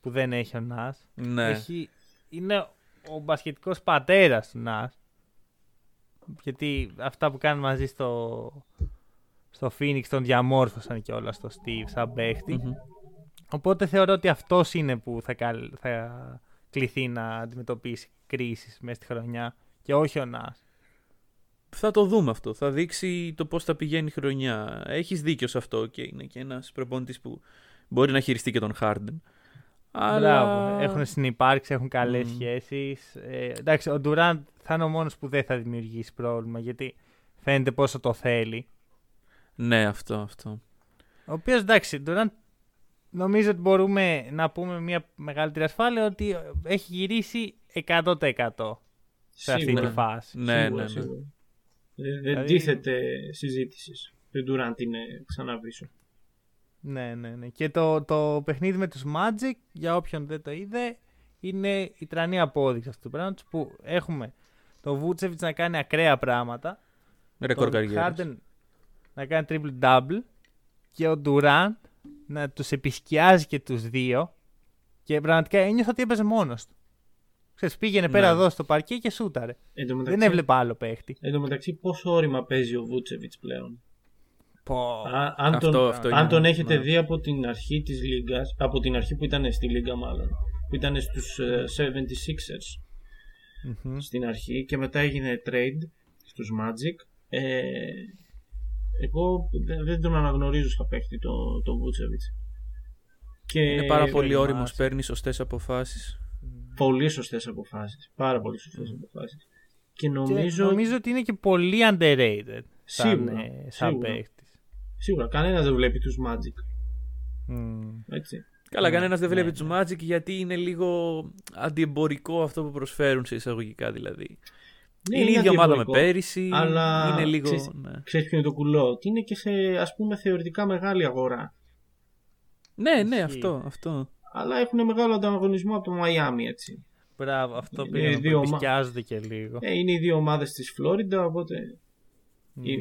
[SPEAKER 3] που δεν έχει ο Νάς.
[SPEAKER 4] ναι.
[SPEAKER 3] Έχει, είναι ο μπασκετικός πατέρας του Νάς. Γιατί αυτά που κάνουν μαζί στο, στο Phoenix τον διαμόρφωσαν και όλα στο Steve σαν παίχτη.
[SPEAKER 4] Μμμ.
[SPEAKER 3] Οπότε θεωρώ ότι αυτός είναι που θα, καλ- θα κληθεί να αντιμετωπίσει κρίσεις μέσα στη χρονιά και όχι ο Νάς.
[SPEAKER 4] Θα το δούμε αυτό. Θα δείξει το πώς θα πηγαίνει η χρονιά. Έχεις δίκιο σε αυτό και είναι και ένας προπονητής που μπορεί να χειριστεί και τον Harden. Αλλά...
[SPEAKER 3] Μπράβο. Έχουν συνεπάρξει, έχουν καλές
[SPEAKER 4] Μμ.
[SPEAKER 3] σχέσεις. Ε, εντάξει, ο Durant θα είναι ο μόνος που δεν θα δημιουργήσει πρόβλημα γιατί φαίνεται πόσο το θέλει.
[SPEAKER 4] Ναι, αυτό, αυτό.
[SPEAKER 3] Ο οποίος εντάξει, Durant νομίζω ότι μπορούμε να πούμε μια μεγαλύτερη ασφάλεια ότι έχει γυρίσει 100% σε αυτή
[SPEAKER 5] Σίγουρα.
[SPEAKER 3] τη φάση.
[SPEAKER 4] Ναι,
[SPEAKER 5] Σίγουρα,
[SPEAKER 4] ναι, ναι.
[SPEAKER 5] σίγουρα. Δεν, δεν
[SPEAKER 3] Δηλαδή-
[SPEAKER 5] τίθεται συζήτησης. Δεν Durant είναι ξανά πίσω.
[SPEAKER 3] Ναι, ναι, ναι. Και το, το παιχνίδι με τους Magic, για όποιον δεν το είδε, είναι η τρανή απόδειξη αυτού του πράγματος που έχουμε το Vucevic να κάνει ακραία πράγματα,
[SPEAKER 4] Ρεκόρ
[SPEAKER 3] τον
[SPEAKER 4] καριέρας.
[SPEAKER 3] Harden να κάνει triple-double και ο Durant να τους επισκιάζει και τους δύο και πραγματικά ένιωθα ότι έπαιζε μόνος του. Ξέρεις, πήγαινε πέρα
[SPEAKER 4] Ναι.
[SPEAKER 3] εδώ στο παρκέ και σούταρε.
[SPEAKER 5] Εν τω μεταξύ,
[SPEAKER 3] Δεν έβλεπα άλλο παίχτη.
[SPEAKER 5] Εν τω μεταξύ, πόσο όρημα παίζει ο Βούτσεβιτς πλέον;
[SPEAKER 3] Πω.
[SPEAKER 5] Α, αν,
[SPEAKER 4] Αυτό-
[SPEAKER 5] τον,
[SPEAKER 4] αυτό
[SPEAKER 5] αν
[SPEAKER 4] είναι,
[SPEAKER 5] τον έχετε
[SPEAKER 4] ναι.
[SPEAKER 5] δει από την αρχή της λίγας, από την αρχή που ήταν στη λίγα μάλλον, που ήταν στους ε, 76ers
[SPEAKER 3] Μμμ.
[SPEAKER 5] στην αρχή και μετά έγινε trade στους Magic, ε, εγώ δεν, δεν τον αναγνωρίζω σαν παίχτη το, το Βούτσεβιτς. Και
[SPEAKER 4] Είναι πάρα πολύ
[SPEAKER 3] το
[SPEAKER 4] όριμος,
[SPEAKER 3] θυμάσαι.
[SPEAKER 4] παίρνει σωστές αποφάσεις.
[SPEAKER 5] πολύ σωστές αποφάσεις. Πάρα πολύ σωστές αποφάσεις. Και
[SPEAKER 3] Και
[SPEAKER 5] νομίζω,
[SPEAKER 3] νομίζω ότι είναι και πολύ underrated σαν,
[SPEAKER 5] Σίγουρα,
[SPEAKER 3] ε, σαν
[SPEAKER 5] σίγουρα.
[SPEAKER 3] παίχτης.
[SPEAKER 5] σίγουρα κανένας δεν βλέπει τους Magic.
[SPEAKER 3] Μμ.
[SPEAKER 5] Έτσι.
[SPEAKER 4] Καλά,
[SPEAKER 3] Ναι,
[SPEAKER 4] κανένας δεν
[SPEAKER 3] ναι,
[SPEAKER 4] βλέπει του Magic γιατί είναι λίγο αντιεμπορικό αυτό που προσφέρουν σε εισαγωγικά δηλαδή.
[SPEAKER 5] Ναι,
[SPEAKER 4] είναι η ίδια ομάδα με
[SPEAKER 5] αντιεμπορικό.
[SPEAKER 4] πέρυσι.
[SPEAKER 5] αλλά
[SPEAKER 4] είναι λίγο.
[SPEAKER 5] ξέρεις-
[SPEAKER 4] ναι.
[SPEAKER 5] Ξέρεις ποιο είναι το κουλό; Ότι είναι και σε ας πούμε θεωρητικά μεγάλη αγορά.
[SPEAKER 4] ναι, ναι,
[SPEAKER 3] Ισχύει.
[SPEAKER 4] αυτό. αυτό.
[SPEAKER 5] Αλλά έχουν μεγάλο ανταγωνισμό από το Μαϊάμι έτσι.
[SPEAKER 3] Μπράβο, αυτό
[SPEAKER 5] Είναι
[SPEAKER 3] πήγα να
[SPEAKER 5] δύο
[SPEAKER 3] πω,
[SPEAKER 5] ομα-
[SPEAKER 3] επισκιάζονται και λίγο.
[SPEAKER 5] Ε, είναι οι δύο ομάδες της Φλόριντα, οπότε
[SPEAKER 3] Μμ.
[SPEAKER 5] ε,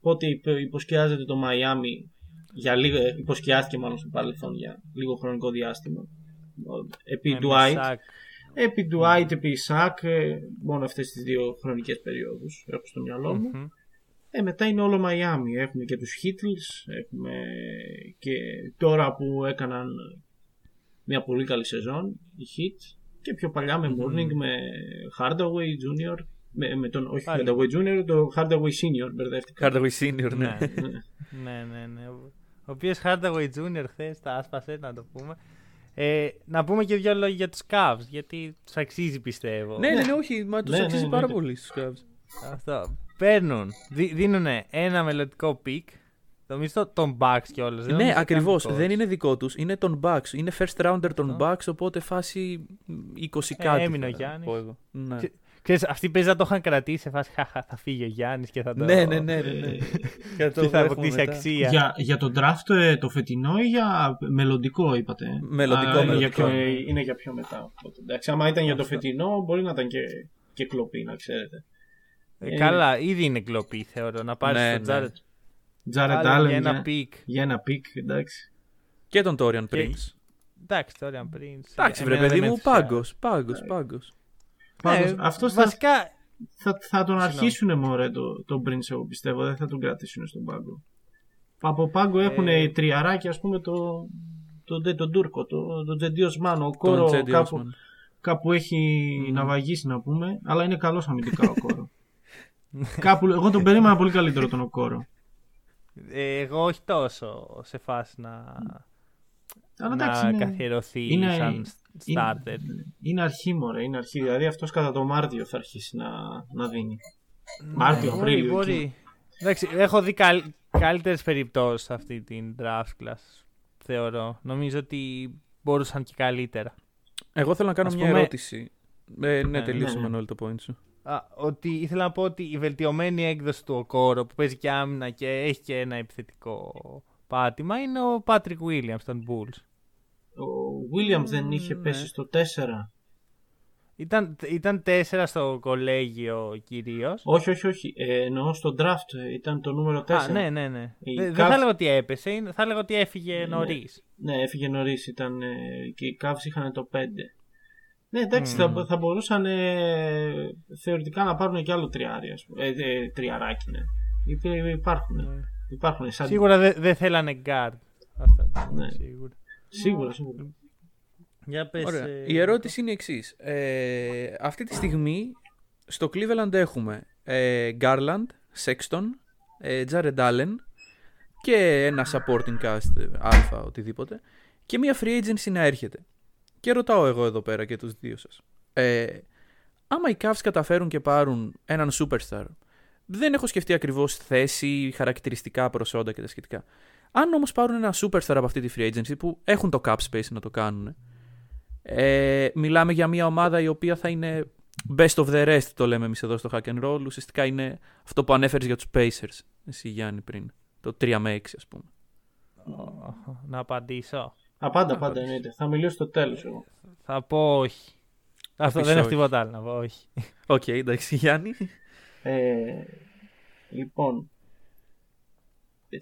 [SPEAKER 5] πότε υπο- υποσκιάζεται το Μαϊάμι για λίγο, ε, υποσκιάστηκε μάλλον στο παρελθόν για λίγο χρονικό διάστημα. Επί
[SPEAKER 3] Με
[SPEAKER 5] Dwight,
[SPEAKER 3] Μεσάκ.
[SPEAKER 5] Επί Dwight, επί Ισακ, ε, μόνο αυτές τις δύο χρονικές περιόδους έχω στο μυαλό μου.
[SPEAKER 3] Μμμ.
[SPEAKER 5] Ε, μετά είναι όλο Μαϊάμι. Έχουμε και τους Heatles, έχουμε και τώρα που έκαναν μια πολύ καλή σεζόν, οι Heat, και πιο παλιά με Morning, με Hardaway Jr., με, με τον, όχι
[SPEAKER 3] Πάλι.
[SPEAKER 5] Hardaway Jr., το Hardaway Senior, μπερδεύτηκα.
[SPEAKER 4] Hardaway Senior, ναι.
[SPEAKER 3] Ναι. ναι, ναι, ναι. Ο οποίος Hardaway Jr. χθες τα άσπασε, να το πούμε. Ε, να πούμε και δύο λόγια για τους Cavs, γιατί τους αξίζει πιστεύω.
[SPEAKER 4] ναι, ναι, ναι, όχι, μα τους
[SPEAKER 5] Ναι, ναι,
[SPEAKER 4] αξίζει
[SPEAKER 5] ναι,
[SPEAKER 4] πάρα
[SPEAKER 5] ναι.
[SPEAKER 4] πολύ στους Cavs.
[SPEAKER 3] Αυτό. Παίρνουν, δίνουν ένα μελλοντικό pick. Νομίζω των Bucks κιόλας.
[SPEAKER 4] Ναι, ακριβώς. Δεν είναι δικό τους. Είναι των Bucks. Είναι first rounder των
[SPEAKER 3] Αυτό.
[SPEAKER 4] Bucks, οπότε φάση 20 κάτι.
[SPEAKER 3] έμεινε ο
[SPEAKER 4] θα
[SPEAKER 3] Γιάννης.
[SPEAKER 4] πω εγώ. Ναι.
[SPEAKER 3] Και- Ξέρεις, αυτοί παίζει να το είχαν κρατήσει σε φάση «Χαχα, θα φύγει ο Γιάννης και θα το.
[SPEAKER 4] ναι, ναι, ναι, ναι, ναι. Και <laughs> το
[SPEAKER 3] Και θα
[SPEAKER 4] έχουμε
[SPEAKER 3] αποκτήσει
[SPEAKER 4] μετά.
[SPEAKER 3] αξία.
[SPEAKER 5] Για, για τον draft ε, το φετινό ή για μελλοντικό είπατε; ε;
[SPEAKER 4] Μελλοντικό,
[SPEAKER 5] Α, είναι, για
[SPEAKER 4] μελλοντικό.
[SPEAKER 5] πιο, είναι για πιο μετά. Οπότε, εντάξει, άμα ήταν για το
[SPEAKER 3] Αυτό.
[SPEAKER 5] φετινό μπορεί να ήταν και, και κλοπή να ξέρετε.
[SPEAKER 3] Ε, καλά, ήδη είναι κλοπή θεωρώ. Να πάρεις
[SPEAKER 4] Ναι,
[SPEAKER 3] τον
[SPEAKER 4] ναι.
[SPEAKER 3] Τζάρετ
[SPEAKER 5] Τζάρετ
[SPEAKER 3] Allen
[SPEAKER 5] Allen
[SPEAKER 3] για ένα
[SPEAKER 5] για,
[SPEAKER 3] pick.
[SPEAKER 5] για ένα pick, εντάξει.
[SPEAKER 4] Και τον Taurean
[SPEAKER 3] Και-
[SPEAKER 4] Prince.
[SPEAKER 3] Εντάξει, τώρα πριν.
[SPEAKER 4] Εντάξει, βρε παιδί μου, πάγκος. Πάγκος, πάγκος.
[SPEAKER 5] Πάντως,
[SPEAKER 3] Ναι,
[SPEAKER 5] αυτός θα,
[SPEAKER 3] βασικά
[SPEAKER 5] θα, θα τον
[SPEAKER 3] Συγγνώμη.
[SPEAKER 5] αρχίσουν μωρέ το, το Prince εγώ πιστεύω, δεν θα τον κρατήσουν στον πάγκο. Από πάγκο έχουν
[SPEAKER 3] Ε.
[SPEAKER 5] τριαράκια ας πούμε το, το, το, τον Τούρκο, το, το Τζεντί Οσμάν, ο Κόρο
[SPEAKER 4] Τον Τζέντι
[SPEAKER 5] κάπου,
[SPEAKER 4] Όσμαν.
[SPEAKER 5] κάπου έχει να βαγίσει να πούμε, αλλά είναι καλός αμυντικά ο Κόρο. <laughs> κάπου, εγώ τον περίμενα πολύ καλύτερο τον Οκόρο.
[SPEAKER 3] ε, εγώ όχι τόσο σε φάση να,
[SPEAKER 5] Αλλά εντάξει,
[SPEAKER 3] να
[SPEAKER 5] είναι,
[SPEAKER 3] καθιερωθεί
[SPEAKER 5] είναι-
[SPEAKER 3] σαν starter.
[SPEAKER 5] είναι, είναι αρχή μωρέ, είναι αρχή. Δηλαδή αυτός κατά το Μάρτιο θα αρχίσει να, να δίνει. Μάρτιο,
[SPEAKER 3] Ναι, Μπορεί,
[SPEAKER 5] Απρίλιο.
[SPEAKER 3] μπορεί.
[SPEAKER 5] εκεί.
[SPEAKER 3] Εντάξει, έχω δει καλ, καλύτερες περιπτώσεις σε αυτή την draft class, θεωρώ. Νομίζω ότι μπορούσαν και καλύτερα.
[SPEAKER 4] Εγώ θέλω να κάνω
[SPEAKER 3] Ας
[SPEAKER 4] μια
[SPEAKER 3] πούμε-
[SPEAKER 4] ερώτηση. Ε, ναι,
[SPEAKER 3] Ναι,
[SPEAKER 4] τελείωσε
[SPEAKER 5] ναι, ναι.
[SPEAKER 4] Μανώλη το point σου.
[SPEAKER 3] Α, ότι ήθελα να πω ότι η βελτιωμένη έκδοση του Οκόρο που παίζει και άμυνα και έχει και ένα επιθετικό πάτημα είναι ο Patrick Williams των Bulls.
[SPEAKER 5] Ο Williams δεν είχε
[SPEAKER 3] ναι.
[SPEAKER 5] πέσει στο 4.
[SPEAKER 3] Ήταν, ήταν τέσσερα στο κολέγιο κυρίως.
[SPEAKER 5] Όχι, όχι, όχι. Ε, εννοώ στο draft ε, ήταν το νούμερο 4.
[SPEAKER 3] Α, ναι, ναι, ναι.
[SPEAKER 5] Η
[SPEAKER 3] Δε-
[SPEAKER 5] Cavs-
[SPEAKER 3] Δεν θα έλεγα ότι έπεσε, είναι- θα έλεγα ότι έφυγε
[SPEAKER 5] Ναι.
[SPEAKER 3] νωρίς.
[SPEAKER 5] Ναι, έφυγε νωρίς. Ήταν, ε, και οι Cavs είχαν το 5. Ναι, εντάξει, θα, θα μπορούσαν ε, θεωρητικά να πάρουν και άλλο τριάρι, ας πούμε. Ε, ε, τριαράκι, ναι. Υπή- Υπάρχουν. Υπάρχουν. Σαν...
[SPEAKER 3] Σίγουρα δεν δεν θέλανε guard. Αυτά,
[SPEAKER 5] Ναι.
[SPEAKER 3] σίγουρα.
[SPEAKER 5] Σίγουρα, σίγουρα.
[SPEAKER 3] Για πες,
[SPEAKER 4] Ωραία.
[SPEAKER 3] ε,
[SPEAKER 4] Η ερώτηση είναι η εξής. Ε, αυτή τη στιγμή στο Cleveland έχουμε ε, Garland, Sexton, ε, Jared Allen και ένα supporting cast ε, αλφα οτιδήποτε και μια free agency να έρχεται. Και ρωτάω εγώ εδώ πέρα και τους δύο σας. Ε, άμα οι Cavs καταφέρουν και πάρουν έναν superstar, δεν έχω σκεφτεί ακριβώς θέση, χαρακτηριστικά προσόντα και τα σχετικά. Αν όμως πάρουν ένα superstar από αυτή τη free agency που έχουν το cap space να το κάνουν, ε, μιλάμε για μια ομάδα η οποία θα είναι best of the rest, το λέμε εμείς εδώ στο Hack and Roll. Ουσιαστικά είναι αυτό που ανέφερες για τους Pacers, εσύ Γιάννη πριν. Το 3 με 6, ας πούμε.
[SPEAKER 3] Να απαντήσω.
[SPEAKER 5] Απάντα, πάντα εννοείται. Θα μιλήσω στο τέλος εγώ.
[SPEAKER 3] Θα πω όχι. Αυτό
[SPEAKER 4] πεις
[SPEAKER 3] δεν έχω
[SPEAKER 4] όχι.
[SPEAKER 3] τίποτα άλλο να πω, όχι.
[SPEAKER 4] Οκ, εντάξει, Γιάννη.
[SPEAKER 5] Ε, λοιπόν, ε,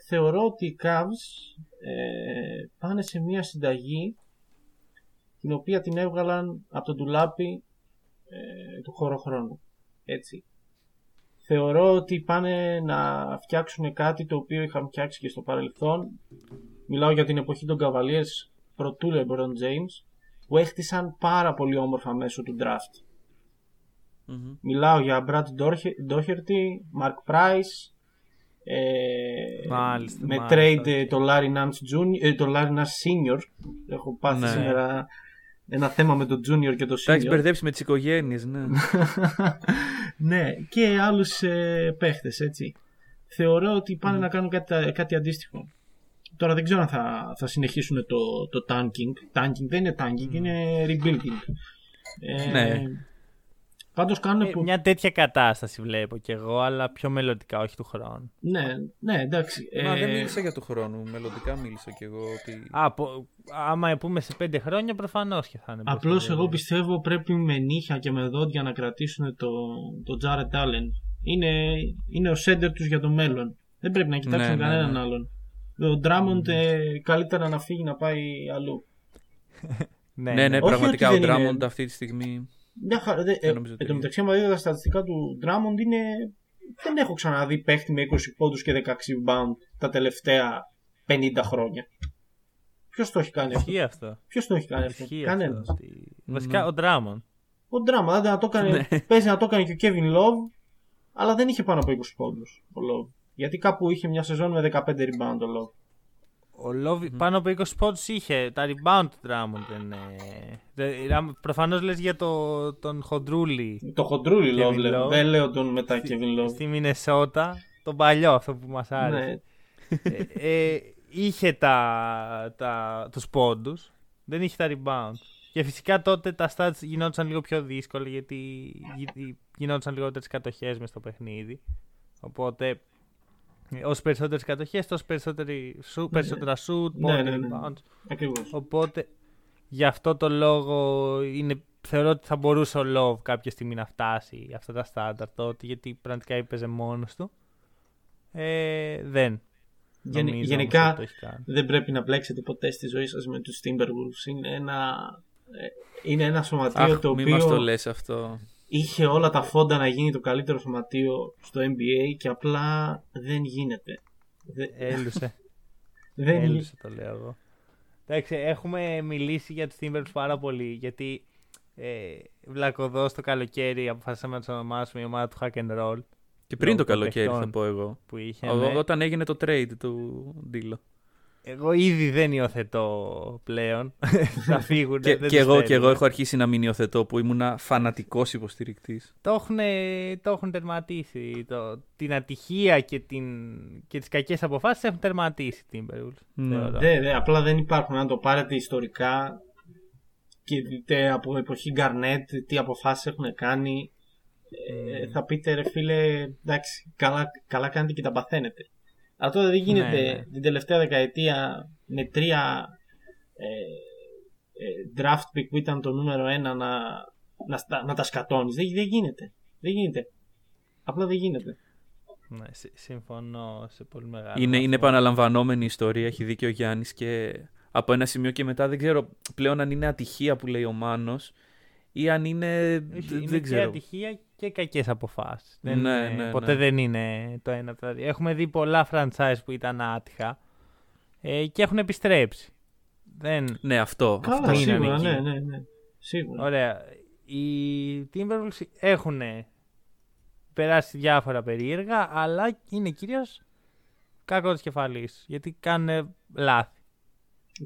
[SPEAKER 5] θεωρώ ότι οι Cavs ε, πάνε σε μια συνταγή την οποία την έβγαλαν από το ντουλάπι ε, του χωροχρόνου. Έτσι. Θεωρώ ότι πάνε να φτιάξουν κάτι το οποίο είχαν φτιάξει και στο παρελθόν. Μιλάω για την εποχή των Cavaliers προ του LeBron James που έχτισαν πάρα πολύ όμορφα μέσω του draft. Μιλάω για Brad Daugher- Daugherty, Mark Price, ε,
[SPEAKER 3] Μάλιστα,
[SPEAKER 5] με
[SPEAKER 3] μάλιστα,
[SPEAKER 5] trade
[SPEAKER 3] οκ.
[SPEAKER 5] ε, το Larry Nance, Junior, ε, το Larry Nance Senior. Έχω πάθει
[SPEAKER 4] Ναι.
[SPEAKER 5] σήμερα ένα θέμα με το Junior και το
[SPEAKER 4] Τα έχεις
[SPEAKER 5] Senior.
[SPEAKER 4] μπερδέψει με τις οικογένειες, ναι. <laughs>
[SPEAKER 5] ναι, και άλλους ε, παίχτες, έτσι. Θεωρώ ότι πάνε να κάνουν κάτι, κάτι αντίστοιχο. Τώρα δεν ξέρω αν θα, θα συνεχίσουν το, το tanking. Tanking δεν είναι tanking, είναι rebuilding. Ε,
[SPEAKER 4] Ναι.
[SPEAKER 5] Πάντως κάνουν...
[SPEAKER 3] Ε,
[SPEAKER 5] που-
[SPEAKER 3] μια τέτοια κατάσταση βλέπω κι εγώ, αλλά πιο μελλοντικά, όχι του χρόνου.
[SPEAKER 5] Ναι, ναι, εντάξει.
[SPEAKER 4] Μα
[SPEAKER 5] ε,
[SPEAKER 4] δεν μίλησα για του χρόνου. Μελλοντικά μίλησα κι εγώ ότι.
[SPEAKER 3] Α, πο- άμα πούμε σε πέντε χρόνια, προφανώς και θα είναι. μπροστά,
[SPEAKER 5] Απλώς
[SPEAKER 3] βέβαια.
[SPEAKER 5] εγώ πιστεύω πρέπει με νύχια και με δόντια να κρατήσουν το, το Jared Allen. Είναι, είναι ο σέντερ τους για το μέλλον. Δεν πρέπει να κοιτάξουν
[SPEAKER 4] Ναι, ναι,
[SPEAKER 5] κανέναν
[SPEAKER 4] ναι.
[SPEAKER 5] άλλον. Ο Drummond ε, καλύτερα να φύγει να πάει αλλού. <laughs>
[SPEAKER 3] Ναι,
[SPEAKER 4] Ναι, ναι,
[SPEAKER 5] Όχι
[SPEAKER 4] πραγματικά ο
[SPEAKER 5] ότι δεν είναι-
[SPEAKER 4] Drummond αυτή τη στιγμή.
[SPEAKER 5] Μια χαρά, δε, ε,
[SPEAKER 4] Δεν νομίζω ότι
[SPEAKER 5] εν τω
[SPEAKER 4] είναι.
[SPEAKER 5] μεταξύ, άμα δείτε τα στατιστικά του Drummond, είναι... δεν έχω ξαναδεί παίχτη με 20 πόντους και 16 rebound τα τελευταία 50 χρόνια. Ποιος το έχει κάνει αυτό;
[SPEAKER 3] Ισχύει αυτό.
[SPEAKER 5] Ποιος το έχει κάνει αυτό;
[SPEAKER 3] Ισχύει
[SPEAKER 5] Κανένας.
[SPEAKER 3] αυτό. στη- Βασικά ο Ντράμον.
[SPEAKER 5] Ο Ντράμα, άντε να το έκανε,
[SPEAKER 4] Ναι.
[SPEAKER 5] παίζει να το έκανε και ο Kevin Love, αλλά δεν είχε πάνω από 20 πόντους ο Love. Γιατί κάπου είχε μια σεζόν με 15 rebound ο Love.
[SPEAKER 3] Ο Λόβι πάνω από 20 πόντους είχε. Τα rebound του Ντράμον δεν. Ε... Προφανώς λες για το, τον Χοντρούλη
[SPEAKER 5] Το χοντρούλι
[SPEAKER 3] Kevin
[SPEAKER 5] Love, λέω.
[SPEAKER 3] Love.
[SPEAKER 5] δεν λέω τον μετά Kevin Love.
[SPEAKER 3] στη Μινεσότα. Τον παλιό αυτό που μας άρεσε.
[SPEAKER 5] Ναι,
[SPEAKER 3] ε, ε, είχε τα, τα, τους πόντους, δεν είχε τα rebound. Και φυσικά τότε τα stats γινόντουσαν λίγο πιο δύσκολα γιατί γι- γινόντουσαν λιγότερες κατοχές μες στο παιχνίδι. Οπότε ε, όσο περισσότερες κατοχές τόσο περισσότερη, σου, περισσότερα shoot,
[SPEAKER 5] Ναι,
[SPEAKER 3] pont,
[SPEAKER 5] ναι, ναι.
[SPEAKER 3] rebounds.
[SPEAKER 5] ακριβώς.
[SPEAKER 3] Οπότε γι' αυτό το λόγο είναι, θεωρώ ότι θα μπορούσε ο Love κάποια στιγμή να φτάσει αυτά τα στάνταρ τότε γιατί πραγματικά έπαιζε μόνος του. Ε, δεν.
[SPEAKER 5] Γεν-
[SPEAKER 3] Νομίζω όμως
[SPEAKER 5] γενικά
[SPEAKER 3] ότι το έχει κάνει.
[SPEAKER 5] δεν πρέπει να μπλέξετε ποτέ στη ζωή σας με τους Timberwolves. Είναι ένα, ε, είναι ένα σωματείο
[SPEAKER 4] Αχ,
[SPEAKER 5] το
[SPEAKER 4] μη
[SPEAKER 5] οποίο...
[SPEAKER 4] μας το λες αυτό.
[SPEAKER 5] Είχε όλα τα φόντα να γίνει το καλύτερο σωματείο στο NBA και απλά δεν γίνεται. Δεν,
[SPEAKER 3] Έλουσε. <laughs>
[SPEAKER 5] δεν γι-
[SPEAKER 3] Έλουσε το λέω εγώ. Εντάξει, έχουμε μιλήσει για τους Timberwolves πάρα πολύ γιατί ε, βλακωδώς το καλοκαίρι αποφάσισαμε να τους ονομάσουμε η ομάδα του Hack and Roll
[SPEAKER 4] Και πριν το
[SPEAKER 3] Λόγω
[SPEAKER 4] καλοκαίρι θα
[SPEAKER 3] παιχτών
[SPEAKER 4] πω εγώ.
[SPEAKER 3] που είχε.
[SPEAKER 4] Ο-
[SPEAKER 3] ναι.
[SPEAKER 4] Όταν έγινε το trade του Ντίλο.
[SPEAKER 3] Εγώ ήδη δεν υιοθετώ πλέον. <laughs> θα φύγουν.
[SPEAKER 4] Και,
[SPEAKER 3] δεν
[SPEAKER 4] και
[SPEAKER 3] τους
[SPEAKER 4] εγώ, και
[SPEAKER 3] θέλουμε.
[SPEAKER 4] εγώ έχω αρχίσει να μην υιοθετώ που ήμουνα φανατικός υποστηρικτής.
[SPEAKER 3] Το έχουν, το έχουν τερματίσει. Το, την ατυχία και, την, και τις κακές αποφάσεις έχουν τερματίσει οι Timberwolves.
[SPEAKER 4] Ναι.
[SPEAKER 3] θεωρώ.
[SPEAKER 5] Δε, δε, απλά δεν υπάρχουν. Αν το πάρετε ιστορικά και δείτε από εποχή Γκαρνέτ τι αποφάσεις έχουν κάνει, ε, θα πείτε ρε φίλε, εντάξει, καλά, καλά κάνετε και τα παθαίνετε. Αλλά τώρα δεν γίνεται
[SPEAKER 3] Ναι, ναι.
[SPEAKER 5] την τελευταία δεκαετία με τρία ε, ε, draft pick που ήταν το νούμερο ένα να, να, στα- να τα σκατώνεις. Δεν, δεν γίνεται. Δεν γίνεται. Απλά δεν γίνεται.
[SPEAKER 3] Ναι, συ- συμφωνώ σε πολύ μεγάλο
[SPEAKER 4] Είναι,
[SPEAKER 3] βαθμό.
[SPEAKER 4] είναι επαναλαμβανόμενη η ιστορία, έχει δίκιο ο Γιάννης και από ένα σημείο και μετά δεν ξέρω πλέον αν είναι ατυχία που λέει ο Μάνος ή αν είναι.
[SPEAKER 3] Όχι,
[SPEAKER 4] δεν-
[SPEAKER 3] είναι
[SPEAKER 4] δεν
[SPEAKER 3] και
[SPEAKER 4] ξέρω.
[SPEAKER 3] ατυχία και κακές αποφάσεις.
[SPEAKER 4] Ναι, ναι, ναι.
[SPEAKER 3] ποτέ δεν είναι το ένα από τα δύο. Έχουμε δει πολλά franchise που ήταν άτυχα ε, και έχουν επιστρέψει. Δεν...
[SPEAKER 4] Ναι, αυτό.
[SPEAKER 5] Καλά,
[SPEAKER 3] αυτό είναι
[SPEAKER 5] σίγουρα,
[SPEAKER 3] εκεί.
[SPEAKER 5] ναι, ναι, ναι. Σίγουρα.
[SPEAKER 3] Ωραία. Οι Timberwolves έχουν περάσει διάφορα περίεργα, αλλά είναι κυρίως κακός τη κεφαλής. Γιατί κάνουν λάθη.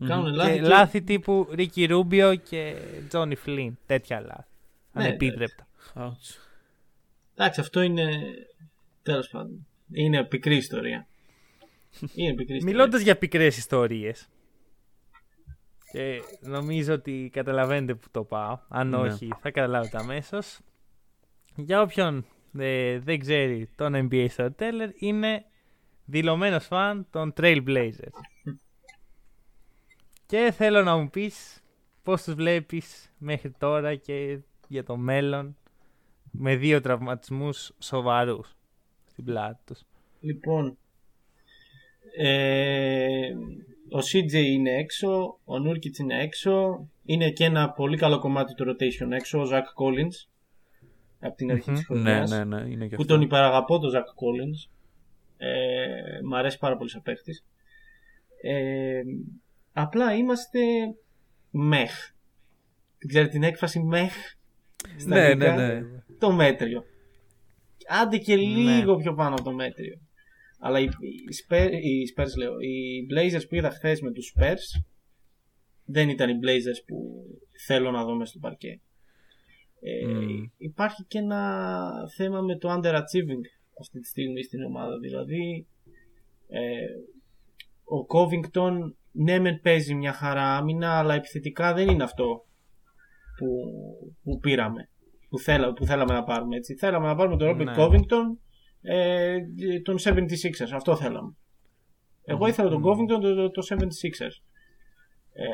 [SPEAKER 5] Κάνουν λάθη.
[SPEAKER 3] και
[SPEAKER 5] και-
[SPEAKER 3] λάθη τύπου Ρίκι Ρούμπιο και Τζόνι Φλίν. Τέτοια λάθη.
[SPEAKER 5] Ναι,
[SPEAKER 3] Ανεπίτρεπτα.
[SPEAKER 4] Ouch.
[SPEAKER 5] Εντάξει, αυτό είναι. Τέλος πάντων. Είναι πικρή ιστορία. Είναι πικρή ιστορία.
[SPEAKER 3] Μιλώντας για πικρές ιστορίες. Και νομίζω ότι καταλαβαίνετε που το πάω. Αν
[SPEAKER 4] Ναι.
[SPEAKER 3] όχι, θα καταλάβετε αμέσως. Για όποιον ε, δεν ξέρει τον NBA Storyteller, είναι δηλωμένος φαν των Trailblazers. και θέλω να μου πεις πώς τους βλέπεις μέχρι τώρα και για το μέλλον με δύο τραυματισμούς σοβαρούς στην πλάτη τους.
[SPEAKER 5] Λοιπόν. Ε, ο CJ είναι έξω. Ο Νούρκιτς είναι έξω. Είναι και ένα πολύ καλό κομμάτι του rotation έξω. Ο Ζακ Collins. Από την αρχή
[SPEAKER 3] Μμμ.
[SPEAKER 5] της
[SPEAKER 4] Ναι,
[SPEAKER 5] χρονιάς.
[SPEAKER 4] ναι, ναι, είναι και
[SPEAKER 5] που
[SPEAKER 4] αυτό.
[SPEAKER 5] τον υπεραγαπώ τον Ζακ Collins. Ε, μ' αρέσει πάρα πολύ σαν παίχτης. Ε, απλά είμαστε μεχ. Ξέρετε την έκφραση μεχ στα
[SPEAKER 4] Ναι,
[SPEAKER 5] αγγλικά;
[SPEAKER 4] ναι, ναι.
[SPEAKER 5] Το μέτριο. Άντε και λίγο πιο πάνω από το μέτριο. Αλλά οι, οι, Spurs, οι Spurs λέω, οι Blazers που είδα χθες με τους Spurs δεν ήταν οι Blazers που θέλω να δω μέσα στο παρκέ. Ε,
[SPEAKER 4] Μμμ.
[SPEAKER 5] Υπάρχει και ένα θέμα με το underachieving αυτή τη στιγμή στην ομάδα. Δηλαδή, ε, ο Covington ναι μεν παίζει μια χαρά άμυνα, αλλά επιθετικά δεν είναι αυτό που, που πήραμε. Που, θέλα, που θέλαμε να πάρουμε έτσι. Θέλαμε να πάρουμε τον Robert
[SPEAKER 3] Ναι.
[SPEAKER 5] Covington, ε, τον 76ers. Αυτό θέλαμε. Εγώ ήθελα τον Covington, το, το, το 76ers. Ε,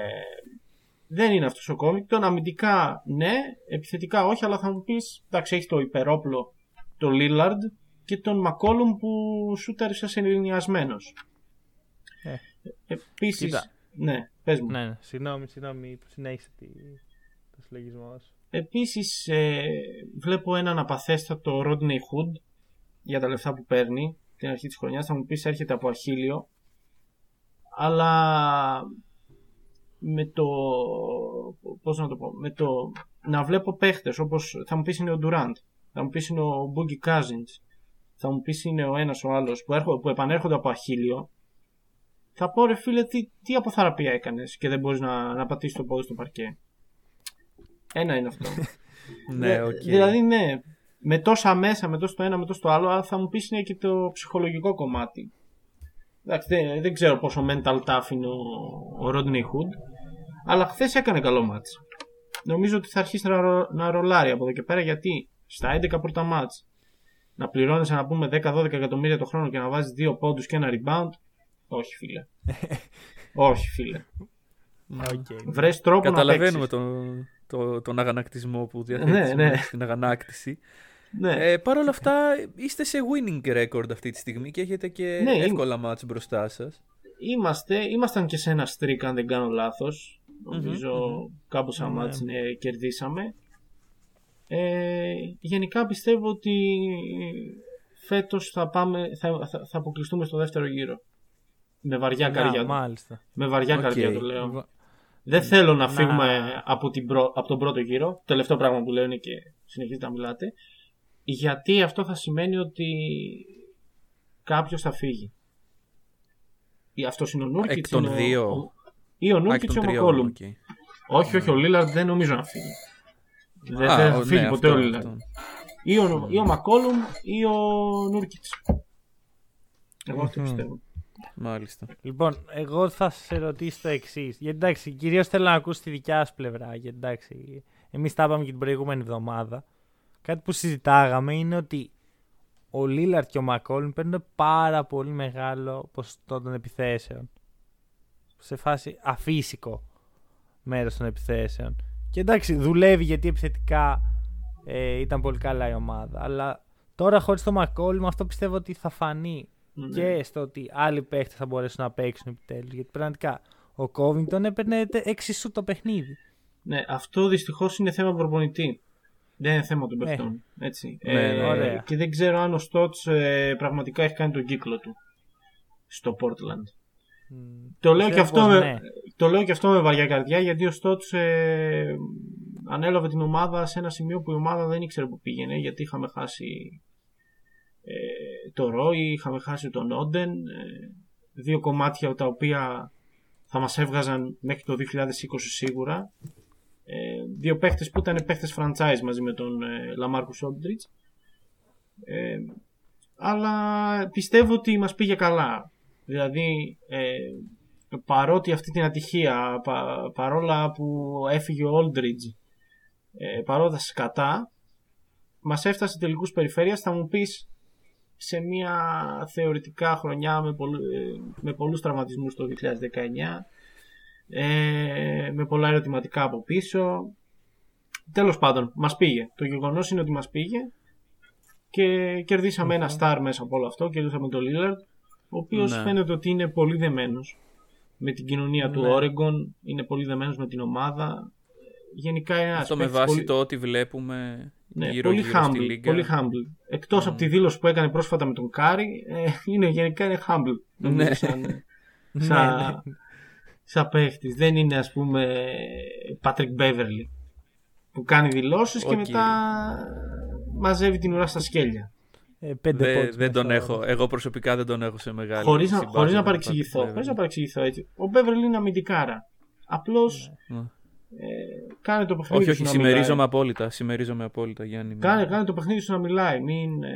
[SPEAKER 5] δεν είναι αυτός ο Covington. Αμυντικά ναι, επιθετικά όχι, αλλά θα μου πεις, εντάξει, έχει το υπερόπλο, το Lillard και τον McCollum που σούταρε σαν ενηλυνιασμένος.
[SPEAKER 3] Ε,
[SPEAKER 5] Επίσης,
[SPEAKER 3] κοίτα.
[SPEAKER 5] ναι, πες μου.
[SPEAKER 3] Ναι, ναι. Συγγνώμη, συγγνώμη που συνέχισε τη, το συλλογισμό σου.
[SPEAKER 5] Επίσης ε, βλέπω έναν απαθέστατο Rodney Hood για τα λεφτά που παίρνει την αρχή της χρονιάς. Θα μου πεις έρχεται από αχίλιο. Αλλά με το... Πώς να το πω... Με το να βλέπω παίχτες όπως θα μου πεις είναι ο Durant. Θα μου πεις είναι ο Boogie Cousins. Θα μου πεις είναι ο ένας ο άλλος που, έρχο, που επανέρχονται από αχίλλειο. Θα πω ρε φίλε τι, τι αποθεραπεία έκανες και δεν μπορείς να, να πατήσεις το πόδι στο παρκέ. Ένα είναι αυτό. <laughs>
[SPEAKER 4] Ναι,
[SPEAKER 5] Δε-
[SPEAKER 4] οκ.
[SPEAKER 5] Δηλαδή, ναι, με τόσα μέσα, με τόσο το ένα, με τόσο το άλλο, αλλά θα μου πεις είναι και το ψυχολογικό κομμάτι. Εντάξει, δεν, δεν ξέρω πόσο mental tough είναι ο, ο Rodney Hood, αλλά χθες έκανε καλό μάτς. Νομίζω ότι θα αρχίσει να, ρο- να ρολάρει από εδώ και πέρα γιατί στα 11 πρώτα μάτς να πληρώνεσαι να πούμε 10-12 εκατομμύρια το χρόνο και να βάζεις δύο πόντους και ένα rebound. Όχι, φίλε. <laughs> Όχι, φίλε.
[SPEAKER 3] Okay.
[SPEAKER 5] Βρες τρόπο να
[SPEAKER 4] Καταλαβαίνουμε
[SPEAKER 5] παίξεις.
[SPEAKER 4] τον, το, τον αγανακτισμό που διαθέτεις
[SPEAKER 5] Ναι, ναι.
[SPEAKER 4] στην αγανάκτηση.
[SPEAKER 5] Ναι.
[SPEAKER 4] Ε, Παρ' όλα αυτά, είστε σε winning record αυτή τη στιγμή και έχετε και
[SPEAKER 5] Ναι, είμαι.
[SPEAKER 4] εύκολα μάτς μπροστά σας.
[SPEAKER 5] Είμαστε, ήμασταν και σε ένα streak αν δεν κάνω λάθος. Νομίζω κάπου σαν
[SPEAKER 3] Ναι.
[SPEAKER 5] μάτς ναι, κερδίσαμε. Ε, γενικά πιστεύω ότι φέτος θα, πάμε, θα, θα, θα αποκλειστούμε στο δεύτερο γύρο. Με βαριά καρδιά.
[SPEAKER 3] μάλιστα.
[SPEAKER 5] Με βαριά
[SPEAKER 4] Οκ.
[SPEAKER 5] καρδιά το λέω.
[SPEAKER 3] Λοιπόν,
[SPEAKER 5] Δεν θέλω να
[SPEAKER 3] Να-
[SPEAKER 5] φύγουμε από, την πρω- από τον πρώτο γύρο. Το τελευταίο πράγμα που λέω είναι και συνεχίζετε να μιλάτε. Γιατί αυτό θα σημαίνει ότι κάποιος θα φύγει. Ή αυτός είναι ο Νούρκιτς.
[SPEAKER 4] Εκ των
[SPEAKER 5] είναι ο-
[SPEAKER 4] δύο.
[SPEAKER 5] ο- Ή ο
[SPEAKER 4] Α, εκ
[SPEAKER 5] Νούρκιτς ή
[SPEAKER 4] των
[SPEAKER 5] ο
[SPEAKER 4] τριών,
[SPEAKER 5] Μακόλουμ.
[SPEAKER 4] οκ.
[SPEAKER 5] Όχι, όχι, ο Λίλαρντ δεν νομίζω να φύγει. Δεν
[SPEAKER 4] Α,
[SPEAKER 5] δεν θα
[SPEAKER 4] ο-
[SPEAKER 5] φύγει
[SPEAKER 4] ναι,
[SPEAKER 5] ποτέ
[SPEAKER 4] αυτό,
[SPEAKER 5] ο Λίλαρντ.
[SPEAKER 4] αυτό.
[SPEAKER 5] Ή ο, ή ο Μακόλουμ ή ο Νούρκιτς. Εγώ αυτό
[SPEAKER 3] Μμμ.
[SPEAKER 5] πιστεύω.
[SPEAKER 4] Μάλιστα.
[SPEAKER 3] Λοιπόν, εγώ θα σε ρωτήσω το εξής. Γιατί εντάξει, κυρίως θέλω να ακούσεις τη δικιά σου πλευρά. Γιατί εντάξει, εμείς τα είπαμε και την προηγούμενη εβδομάδα. Κάτι που συζητάγαμε είναι ότι ο Λίλαρτ και ο Μακόλμ παίρνουν πάρα πολύ μεγάλο ποσοστό των επιθέσεων. Σε φάση αφύσικο μέρος των επιθέσεων. Και εντάξει, δουλεύει γιατί επιθετικά ε, ήταν πολύ καλά η ομάδα. Αλλά τώρα χωρίς το Μακόλμ αυτό πιστεύω ότι θα φανεί
[SPEAKER 5] Ναι.
[SPEAKER 3] και στο ότι άλλοι παίχτε θα μπορέσουν να παίξουν επιτέλους. Γιατί πραγματικά ο Covington έπαιρνε τε- έξι σου το παιχνίδι.
[SPEAKER 5] Ναι, αυτό δυστυχώς είναι θέμα προπονητή. Δεν είναι θέμα των
[SPEAKER 3] Ε.
[SPEAKER 5] παιχτών. Έτσι.
[SPEAKER 4] Ναι, ναι,
[SPEAKER 3] ωραία.
[SPEAKER 5] Και δεν ξέρω αν ο Στότς ε, πραγματικά έχει κάνει τον κύκλο του στο Portland. Το λέω, και
[SPEAKER 3] Πιστεύω
[SPEAKER 5] αυτό
[SPEAKER 3] πως
[SPEAKER 5] με,
[SPEAKER 3] ναι.
[SPEAKER 5] το λέω και αυτό με βαριά καρδιά γιατί ο Στότς ε, ανέλαβε την ομάδα σε ένα σημείο που η ομάδα δεν ήξερε που πήγαινε γιατί είχαμε χάσει ε, το Ρόι, είχαμε χάσει τον Όντεν ε, δύο κομμάτια τα οποία θα μας έβγαζαν μέχρι το 2020 σίγουρα. Ε, δύο παίχτες που ήταν παίχτες franchise μαζί με τον ε, Λαμάρκους Όντριτς. Ε, αλλά πιστεύω ότι μας πήγε καλά. Δηλαδή, ε, παρότι αυτή την ατυχία, πα- παρόλα που έφυγε ο Aldridge, ε, παρόλα τα σκατά, μας έφτασε τελικούς περιφέρειας, θα μου πεις σε μια θεωρητικά χρονιά με, πολλού, ε, με πολλούς τραυματισμούς το 2019, ε, με πολλά ερωτηματικά από πίσω. Τέλος πάντων, μας πήγε. Το γεγονός είναι ότι μας πήγε και κερδίσαμε ένα star μέσα από όλο αυτό, κερδίσαμε τον Lillard, ο οποίος
[SPEAKER 4] Ναι.
[SPEAKER 5] φαίνεται ότι είναι πολύ δεμένος με την κοινωνία του
[SPEAKER 3] Ναι.
[SPEAKER 5] Oregon, είναι πολύ δεμένος με την ομάδα. Γενικά είναι ένας
[SPEAKER 4] Αυτό με
[SPEAKER 5] παίκτης
[SPEAKER 4] βάση
[SPEAKER 5] πολύ...
[SPEAKER 4] το ότι βλέπουμε
[SPEAKER 5] Ναι,
[SPEAKER 4] γύρω
[SPEAKER 5] πολύ
[SPEAKER 4] γύρω στη
[SPEAKER 5] humble,
[SPEAKER 4] λίγα.
[SPEAKER 5] πολύ humble. Εκτός από τη δήλωση που έκανε πρόσφατα με τον Κάρι, ε, είναι, γενικά είναι humble. νομίζω,
[SPEAKER 4] Ναι.
[SPEAKER 5] σαν, <laughs>
[SPEAKER 3] Ναι,
[SPEAKER 5] σαν,
[SPEAKER 3] ναι.
[SPEAKER 5] σαν παίχτης. Δεν είναι ας πούμε Patrick Beverly που κάνει δηλώσεις και
[SPEAKER 4] Οκ.
[SPEAKER 5] μετά μαζεύει την ουρά στα σκέλια.
[SPEAKER 3] Ε, πέντε
[SPEAKER 4] Δεν,
[SPEAKER 3] πόντους
[SPEAKER 4] δεν τον
[SPEAKER 3] μεθόδου.
[SPEAKER 4] έχω. Εγώ προσωπικά δεν τον έχω σε μεγάλη
[SPEAKER 5] Χωρίς να,
[SPEAKER 4] συμπάθεια
[SPEAKER 5] χωρίς να
[SPEAKER 4] με τον
[SPEAKER 5] παρεξηγηθώ.
[SPEAKER 4] Patrick
[SPEAKER 5] Χωρίς να
[SPEAKER 4] Beverly.
[SPEAKER 5] παρεξηγηθώ έτσι. Ο Beverly είναι αμυντικάρα. Απλώς
[SPEAKER 4] Ναι.
[SPEAKER 5] ε, κάνε το παιχνίδι
[SPEAKER 4] Όχι,
[SPEAKER 5] σου
[SPEAKER 4] όχι,
[SPEAKER 5] να
[SPEAKER 4] συμμερίζομαι
[SPEAKER 5] μιλάει.
[SPEAKER 4] απόλυτα. Συμμερίζομαι απόλυτα, Γιάννη.
[SPEAKER 5] Κάνε, κάνε το παιχνίδι σου να μιλάει. Μην, ε,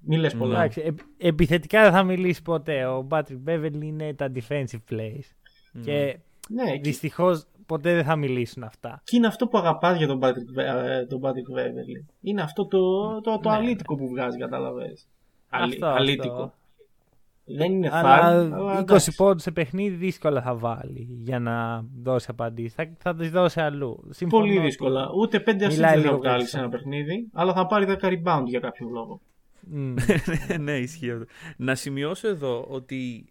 [SPEAKER 5] μην λες πολλά.
[SPEAKER 3] Εντάξει, ε, επιθετικά δεν θα μιλήσει ποτέ. Ο Patrick Beverly είναι τα defensive plays. Και
[SPEAKER 5] Ναι, και,
[SPEAKER 3] δυστυχώς ποτέ δεν θα μιλήσουν αυτά.
[SPEAKER 5] και είναι αυτό που αγαπάς για τον Patrick, Be- ε, τον Patrick Beverly. Είναι αυτό το, το, το
[SPEAKER 3] Ναι.
[SPEAKER 5] αλήτικο που βγάζει, καταλαβαίνεις. Αλή-
[SPEAKER 3] Αυτό,
[SPEAKER 5] αλήτικο.
[SPEAKER 3] αυτό.
[SPEAKER 5] Δεν είναι
[SPEAKER 3] Αλλά
[SPEAKER 5] θάρ,
[SPEAKER 3] 20
[SPEAKER 5] εντάξει.
[SPEAKER 3] πόντους σε παιχνίδι δύσκολα θα βάλει για να δώσει απαντήσεις. Θα, θα τις δώσει αλλού. Συμφωνώ
[SPEAKER 5] Πολύ
[SPEAKER 3] ότι
[SPEAKER 5] δύσκολα. Ούτε 5 assists
[SPEAKER 3] μιλάει
[SPEAKER 5] δεν θα
[SPEAKER 3] λίγο
[SPEAKER 5] βγάλει σε
[SPEAKER 3] περισσότερο.
[SPEAKER 5] ένα παιχνίδι, αλλά θα πάρει 10 rebound για κάποιο λόγο.
[SPEAKER 3] Μμ. <laughs>
[SPEAKER 4] ναι, ισχύει αυτό. Να σημειώσω εδώ ότι.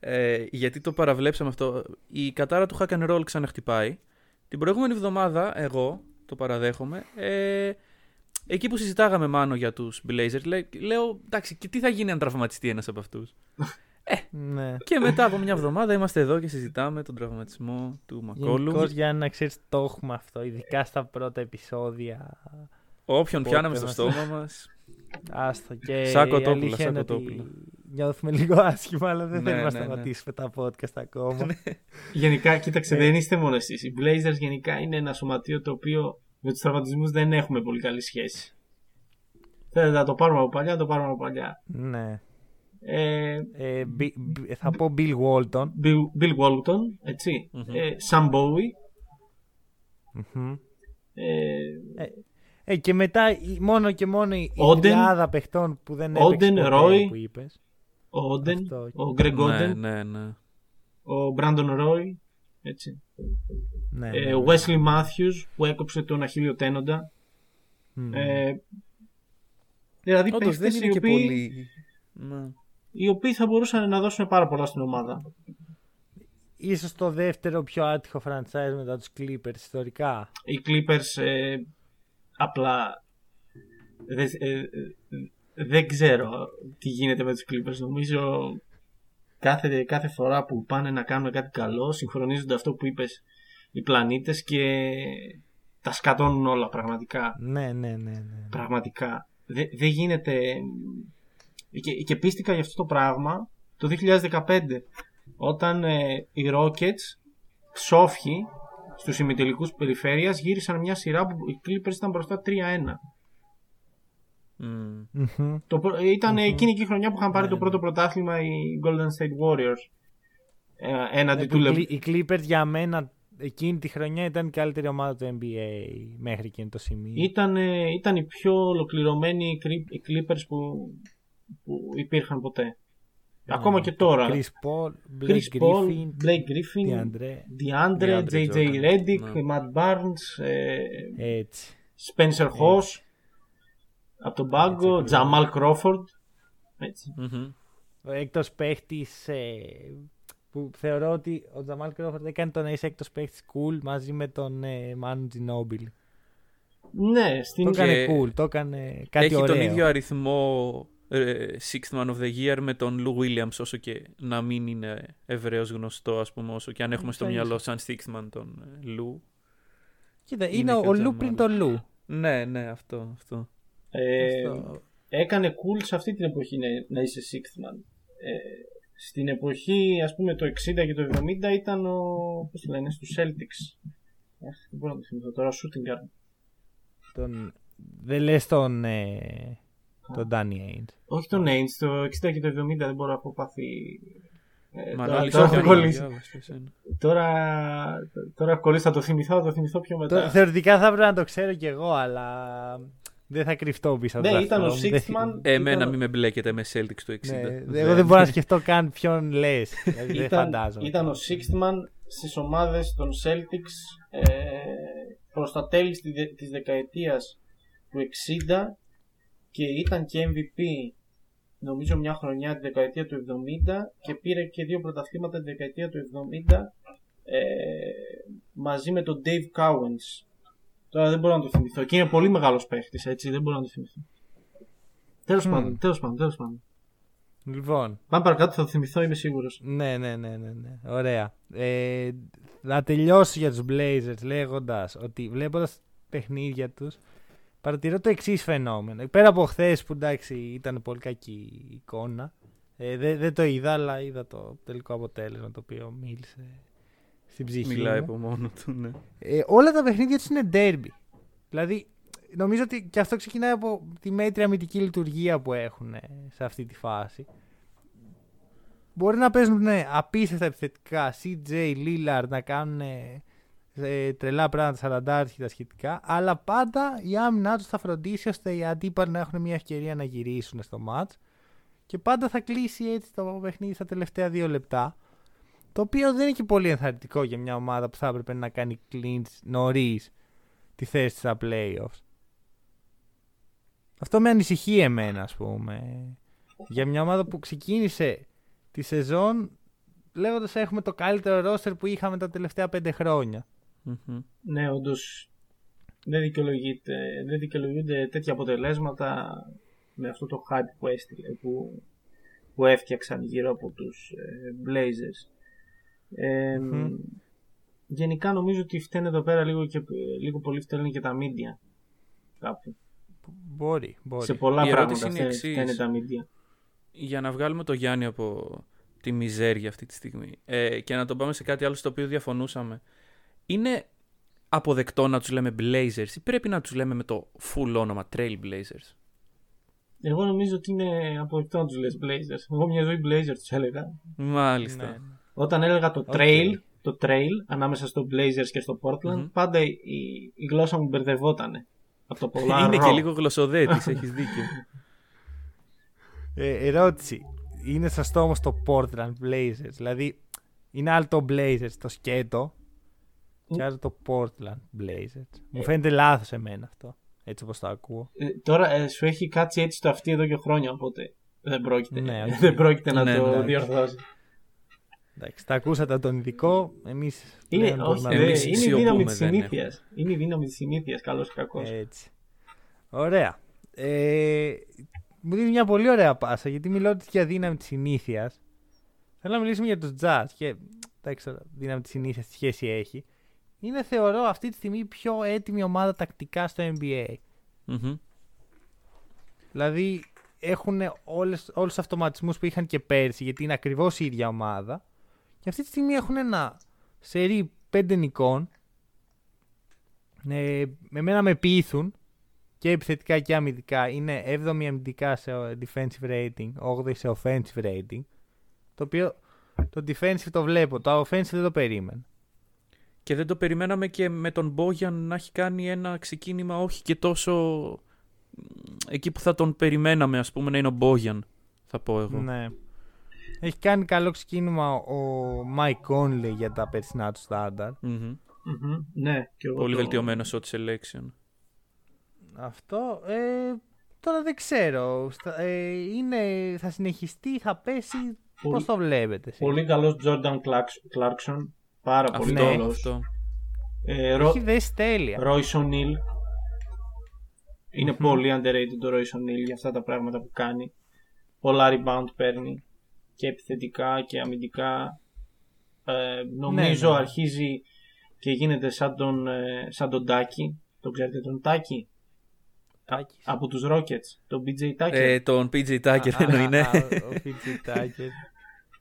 [SPEAKER 4] Ε, γιατί το παραβλέψαμε αυτό. Η κατάρα του hack and roll ξαναχτυπάει. Την προηγούμενη εβδομάδα, εγώ το παραδέχομαι. Ε, εκεί που συζητάγαμε μάνο για τους Blazers, λέ- λέω εντάξει, και τι θα γίνει αν τραυματιστεί ένας από αυτούς;
[SPEAKER 3] ναι.
[SPEAKER 4] και μετά από μια εβδομάδα είμαστε εδώ και συζητάμε τον τραυματισμό του Μακόλου.
[SPEAKER 3] Γενικώ για να ξέρεις το έχουμε αυτό, ειδικά στα πρώτα επεισόδια.
[SPEAKER 4] Όποιον
[SPEAKER 3] Πότε
[SPEAKER 4] πιάναμε στο
[SPEAKER 3] μας-
[SPEAKER 4] στόμα μας.
[SPEAKER 3] Άστο και
[SPEAKER 4] Σαν
[SPEAKER 3] η
[SPEAKER 4] κοτόπουλα,
[SPEAKER 3] αλήθεια
[SPEAKER 4] σαν
[SPEAKER 3] είναι ότι
[SPEAKER 4] κοτόπουλα.
[SPEAKER 3] Νιώθουμε λίγο άσχημα, αλλά δεν
[SPEAKER 4] Ναι,
[SPEAKER 3] θέλουμε να
[SPEAKER 4] ναι, ναι.
[SPEAKER 3] σταματήσουμε τα podcast ακόμα.
[SPEAKER 5] Γενικά, κοίταξε,
[SPEAKER 3] Ε.
[SPEAKER 5] δεν είστε μόνο εσείς. Οι Blazers γενικά είναι ένα σωματείο το οποίο με τους τραυματισμούς δεν έχουμε πολύ καλή σχέση. Θέλετε να το πάρουμε από παλιά, να το πάρουμε από παλιά.
[SPEAKER 3] ναι.
[SPEAKER 5] Ε,
[SPEAKER 3] Ε, Μπι- Μπι- θα πω Bill Walton.
[SPEAKER 5] Bill, Bill Walton, έτσι. Ε, Sam Bowie.
[SPEAKER 3] Μμμ.
[SPEAKER 5] Ε,
[SPEAKER 3] Ε, και μετά η- μόνο και μόνο η
[SPEAKER 5] Όντεν.
[SPEAKER 3] τριάδα παιχτών που δεν έπαιξε
[SPEAKER 5] Όντεν,
[SPEAKER 3] ποτέ,
[SPEAKER 5] Ρόι.
[SPEAKER 3] που είπες.
[SPEAKER 5] ο Όντεν,
[SPEAKER 3] Αυτό.
[SPEAKER 5] ο Greg
[SPEAKER 4] ναι,
[SPEAKER 5] Όντεν,
[SPEAKER 4] ναι, ναι.
[SPEAKER 5] ο Brandon Roy. Έτσι.
[SPEAKER 3] Ναι,
[SPEAKER 5] Ε,
[SPEAKER 3] ναι.
[SPEAKER 5] ο Wesley Matthews που έκοψε τον Αχίλιο Τένοντα.
[SPEAKER 3] Μμ.
[SPEAKER 5] Ε, δηλαδή
[SPEAKER 4] Όντως δεν
[SPEAKER 5] παίχτες
[SPEAKER 4] είναι
[SPEAKER 5] οι
[SPEAKER 4] και
[SPEAKER 5] οποίοι,
[SPEAKER 4] πολύ. Ναι.
[SPEAKER 5] οι οποίοι θα μπορούσαν να δώσουν πάρα πολλά στην ομάδα.
[SPEAKER 3] Ίσως το δεύτερο πιο άτυχο franchise μετά τους Clippers ιστορικά.
[SPEAKER 5] Οι Clippers ε, απλά δεν, ε, ε, δεν ξέρω τι γίνεται με τους Clippers. Νομίζω κάθε, κάθε φορά που πάνε να κάνουν κάτι καλό συγχρονίζονται αυτό που είπες οι πλανήτες και τα σκατώνουν όλα πραγματικά.
[SPEAKER 3] Ναι, ναι, ναι. ναι.
[SPEAKER 5] Πραγματικά. Δεν δεν γίνεται. Και, και πίστηκα για αυτό το πράγμα το 2015 όταν ε, οι Rockets ψόφοι στους ημιτελικούς περιφέρειας γύρισαν μια σειρά που οι Clippers ήταν μπροστά 3-1.
[SPEAKER 4] Μμμ.
[SPEAKER 3] Μμμ.
[SPEAKER 5] Το, πρω- ήταν εκείνη και η χρονιά που είχαν πάρει το πρώτο πρωτάθλημα οι Golden State Warriors. Ε, έναντι
[SPEAKER 3] Ε,
[SPEAKER 5] του
[SPEAKER 3] που
[SPEAKER 5] Λε...
[SPEAKER 3] οι Cli- Οι Clippers για μένα εκείνη τη χρονιά ήταν η καλύτερη ομάδα του NBA μέχρι εκείνο το σημείο.
[SPEAKER 5] Ήταν, ε, ήταν οι πιο ολοκληρωμένοι Cri- οι Clippers που, που υπήρχαν ποτέ. Ακόμα και τώρα.
[SPEAKER 3] Chris Paul, Blake
[SPEAKER 5] Chris Paul,
[SPEAKER 3] Griffin,
[SPEAKER 5] Blake Griffin,
[SPEAKER 3] DeAndre,
[SPEAKER 5] DeAndre,
[SPEAKER 4] DeAndre
[SPEAKER 5] JJ
[SPEAKER 4] Jordan.
[SPEAKER 5] Redick,
[SPEAKER 4] Ναι.
[SPEAKER 5] Matt Barnes, ε,
[SPEAKER 3] έτσι.
[SPEAKER 5] Spencer Hoss από τον πάγκο,
[SPEAKER 3] Έτσι,
[SPEAKER 5] Jamal Crawford. Έτσι.
[SPEAKER 4] Μμμ.
[SPEAKER 3] Ο έκτος παίχτης ε, που θεωρώ ότι ο Τζαμάλ Κρόφορντ έκανε το να είσαι έκτος παίχτης cool μαζί με τον ε, Manu Ginobili.
[SPEAKER 5] Ναι, στην
[SPEAKER 3] Το έκανε
[SPEAKER 4] Και
[SPEAKER 3] cool, το έκανε κάτι
[SPEAKER 4] Έχει
[SPEAKER 3] ωραίο.
[SPEAKER 4] τον ίδιο αριθμό ε, Sixth Man of the Year με τον Lou Williams όσο και να μην είναι ευρέως γνωστό ας πούμε όσο και αν έχουμε στο
[SPEAKER 3] Ίσα-ίσα.
[SPEAKER 4] μυαλό σαν Sixth Man τον ε, Lou.
[SPEAKER 3] Κοίτα, είναι,
[SPEAKER 4] είναι
[SPEAKER 3] ο,
[SPEAKER 4] και
[SPEAKER 3] ο
[SPEAKER 4] ο
[SPEAKER 3] Λου
[SPEAKER 4] Τζαμάλ.
[SPEAKER 3] πριν τον Λου.
[SPEAKER 4] Ναι, ναι, αυτό. αυτό.
[SPEAKER 5] Ε,
[SPEAKER 3] Αυτό.
[SPEAKER 5] έκανε cool σε αυτή την εποχή να, να είσαι sixth man. Ε, στην εποχή, ας πούμε, το 60 και το 70 ήταν ο, πώς το λένε, στους Celtics. Αχ, δεν μπορώ να το θυμηθώ τώρα, shooting guard.
[SPEAKER 3] Τον... Δεν λες τον, ε, τον Danny Ainge.
[SPEAKER 5] Όχι τον Ainge, το 60 και το 70 δεν μπορώ να πω πάθει... Ε, τώρα,
[SPEAKER 4] Μανώλη,
[SPEAKER 5] τώρα,
[SPEAKER 4] όχι,
[SPEAKER 5] έχω
[SPEAKER 4] όχι,
[SPEAKER 5] κολλήσει.
[SPEAKER 4] διάβασε εσένα.
[SPEAKER 5] τώρα, τώρα έχω κολλήσει, θα το θυμηθώ, θα το θυμηθώ πιο μετά.
[SPEAKER 3] Το- θεωρητικά θα έπρεπε να το ξέρω κι εγώ, αλλά δεν θα κρυφτώ πίσω από
[SPEAKER 5] Ναι,
[SPEAKER 3] το
[SPEAKER 5] ήταν ο
[SPEAKER 3] δάχτυλό μου.
[SPEAKER 5] sixth
[SPEAKER 3] Δεν-
[SPEAKER 5] man.
[SPEAKER 4] Εμένα
[SPEAKER 5] ήταν-
[SPEAKER 4] μην με μπλέκετε με Celtics του 60.
[SPEAKER 3] Ναι, εγώ δεν μπορώ να σκεφτώ καν ποιον λες. <laughs> Δηλαδή, δεν
[SPEAKER 5] ήταν,
[SPEAKER 3] φαντάζομαι.
[SPEAKER 5] ήταν ο sixth man στις ομάδες των Celtics ε, προς τα τέλη στη δε- της δεκαετίας του 60 και ήταν και MVP νομίζω μια χρονιά τη δεκαετία του 70 και πήρε και δύο πρωταθλήματα τη δεκαετία του 70 ε, μαζί με τον Dave Cowens. Τώρα δεν μπορώ να το θυμηθώ. Και είναι πολύ μεγάλος παίχτης, έτσι, δεν μπορώ να το θυμηθώ. Τέλος
[SPEAKER 3] Μμμ.
[SPEAKER 5] πάντων, τέλος πάντων, τέλος πάντων.
[SPEAKER 3] Λοιπόν,
[SPEAKER 5] Πάμε παρακάτω, θα το θυμηθώ, είμαι σίγουρος.
[SPEAKER 3] ναι, ναι, ναι, ναι, ναι. Ωραία. Ε, να τελειώσω για τους Blazers λέγοντας ότι βλέποντας παιχνίδια τους παρατηρώ το εξής φαινόμενο. Πέρα από χθες που εντάξει ήταν πολύ κακή η εικόνα. Ε, δεν, δεν το είδα, αλλά είδα το τελικό αποτέλεσμα το οποίο μίλησε στην ψυχή
[SPEAKER 4] Μιλάει
[SPEAKER 3] μου.
[SPEAKER 4] από μόνο του, ναι.
[SPEAKER 3] Ε, όλα τα παιχνίδια τους είναι derby. Δηλαδή, νομίζω ότι και αυτό ξεκινάει από τη μέτρια αμυντική λειτουργία που έχουν ε, σε αυτή τη φάση. Μπορεί να παίζουν ναι, απίστευτα επιθετικά, CJ, Lillard να κάνουν ε, ε, τρελά πράγματα, 40 τα σχετικά, αλλά πάντα η άμυνά τους θα φροντίσει ώστε οι αντίπαλοι να έχουν μια ευκαιρία να γυρίσουν στο match και πάντα θα κλείσει έτσι το παιχνίδι στα τελευταία δύο λεπτά. Το οποίο δεν είναι και πολύ ενθαρρυντικό για μια ομάδα που θα έπρεπε να κάνει clinch νωρίς τη θέση της στα playoffs. Αυτό με ανησυχεί εμένα, ας πούμε. Για μια ομάδα που ξεκίνησε τη σεζόν λέγοντας έχουμε το καλύτερο roster που είχαμε τα τελευταία πέντε χρόνια.
[SPEAKER 4] Μμμ.
[SPEAKER 5] Ναι, όντως δεν, δικαιολογείται, δεν δικαιολογούνται τέτοια αποτελέσματα με αυτό το hype που έστειλε, που, που έφτιαξαν γύρω από τους ε, Blazers. Ε,
[SPEAKER 3] Μμμ.
[SPEAKER 5] Γενικά νομίζω ότι φταίνε εδώ πέρα λίγο, και, λίγο πολύ φταίνουν και τα media. Κάπου.
[SPEAKER 3] Μπορεί, μπορεί.
[SPEAKER 5] Σε πολλά
[SPEAKER 4] Η ερώτηση
[SPEAKER 5] πράγματα
[SPEAKER 4] είναι η
[SPEAKER 5] φταίνε,
[SPEAKER 4] εξής.
[SPEAKER 5] φταίνε τα media.
[SPEAKER 4] Για να βγάλουμε το Γιάννη από τη μιζέρια αυτή τη στιγμή ε, και να τον πάμε σε κάτι άλλο στο οποίο διαφωνούσαμε. Είναι αποδεκτό να τους λέμε Blazers ή πρέπει να τους λέμε με το full όνομα Trailblazers;
[SPEAKER 5] Εγώ νομίζω ότι είναι αποδεκτό να τους λες Blazers. Εγώ μια ζωή Blazers τους έλεγα.
[SPEAKER 4] Μάλιστα.
[SPEAKER 3] Ναι.
[SPEAKER 5] Όταν έλεγα το
[SPEAKER 3] Οκ.
[SPEAKER 5] trail, το trail ανάμεσα στο Blazers και στο Portland,
[SPEAKER 4] Μμμ.
[SPEAKER 5] πάντα η, η γλώσσα μου μπερδευότανε. Από το <laughs> πολλά
[SPEAKER 4] Είναι
[SPEAKER 5] ρο.
[SPEAKER 4] και λίγο γλωσσοδέτης, έχεις δίκιο.
[SPEAKER 3] Ε, ερώτηση. Είναι σωστό όμως το Portland Blazers. Δηλαδή, είναι άλλο το Blazers το σκέτο και άλλο το Portland Blazers. Μου φαίνεται λάθος εμένα αυτό. Έτσι όπως το ακούω.
[SPEAKER 5] Ε, τώρα ε, σου έχει κάτσει έτσι το αυτή εδώ και χρόνια, οπότε δεν πρόκειται,
[SPEAKER 3] Ναι, οκ. <laughs>
[SPEAKER 5] δεν πρόκειται να
[SPEAKER 4] Ναι,
[SPEAKER 5] το
[SPEAKER 4] εντάξει.
[SPEAKER 5] διορθώσει.
[SPEAKER 3] Εντάξει, τα ακούσατε από τον ειδικό. Εμείς
[SPEAKER 5] Είναι,
[SPEAKER 3] πλέον
[SPEAKER 5] όχι,
[SPEAKER 3] μπορούμε να
[SPEAKER 5] δε,
[SPEAKER 4] εμείς
[SPEAKER 3] δούμε.
[SPEAKER 5] είναι η
[SPEAKER 4] σιωπούμε,
[SPEAKER 5] δύναμη της
[SPEAKER 4] δεν
[SPEAKER 5] συνήθειας. Είναι η δύναμη της συνήθειας, καλός ή κακός.
[SPEAKER 3] Έτσι. Ωραία. Ε, μου δίνεις μια πολύ ωραία πάσα γιατί μιλάω για δύναμη της συνήθειας. Θέλω να μιλήσουμε για τους Jazz και δεν ξέρω δύναμη της συνήθειας τι σχέση έχει. Είναι θεωρώ αυτή τη στιγμή η πιο έτοιμη ομάδα τακτικά στο NBA.
[SPEAKER 4] Μμμ.
[SPEAKER 3] Δηλαδή έχουν όλες, όλους τους αυτοματισμούς που είχαν και πέρσι γιατί είναι ακριβώς η ίδια ομάδα και αυτή τη στιγμή έχουν ένα σερί πέντε νικών ε, με μένα με πείθουν και επιθετικά και αμυντικά είναι 7η αμυντικά σε defensive rating 8η σε offensive rating το οποίο το defensive το βλέπω το offensive δεν το περίμενα
[SPEAKER 4] Και δεν το περιμέναμε και με τον Μπόγιαν να έχει κάνει ένα ξεκίνημα όχι και τόσο μ, εκεί που θα τον περιμέναμε ας πούμε να είναι ο Μπόγιαν θα πω εγώ.
[SPEAKER 3] Ναι. Έχει κάνει καλό ξεκίνημα ο Mike Conley για τα περσινά του στάνταρ.
[SPEAKER 4] Μμμ.
[SPEAKER 5] Μμμ, Ναι, και εγώ
[SPEAKER 4] Πολύ
[SPEAKER 5] το-
[SPEAKER 4] βελτιωμένο shot selection.
[SPEAKER 3] Αυτό ε, τώρα δεν ξέρω. Στα- ε, είναι, θα συνεχιστεί, θα πέσει.
[SPEAKER 5] Πολύ-
[SPEAKER 3] Πώς το βλέπετε εσείς;
[SPEAKER 5] Πολύ καλός Jordan Clark- Clarkson. Πάρα πολύ
[SPEAKER 4] Αυτό,
[SPEAKER 5] καλός.
[SPEAKER 4] αυτό.
[SPEAKER 5] Ε, Ρο-
[SPEAKER 3] Έχει δέσει τέλεια.
[SPEAKER 5] Royce O'Neal. ειναι πολύ underrated το Royce O'Neal για αυτά τα πράγματα που κάνει. Πολλά rebound παίρνει και επιθετικά και αμυντικά. Ε, νομίζω
[SPEAKER 3] Ναι, ναι.
[SPEAKER 5] αρχίζει και γίνεται σαν τον, ε, σαν τον Τάκη. Το ξέρετε τον Τάκη;
[SPEAKER 3] Τάκης.
[SPEAKER 5] από τους Rockets. Τον PJ Τάκη.
[SPEAKER 4] Ε, τον PJ Tucker
[SPEAKER 3] Α,
[SPEAKER 4] εννοεί, ναι.
[SPEAKER 3] α, Ο PJ Tucker.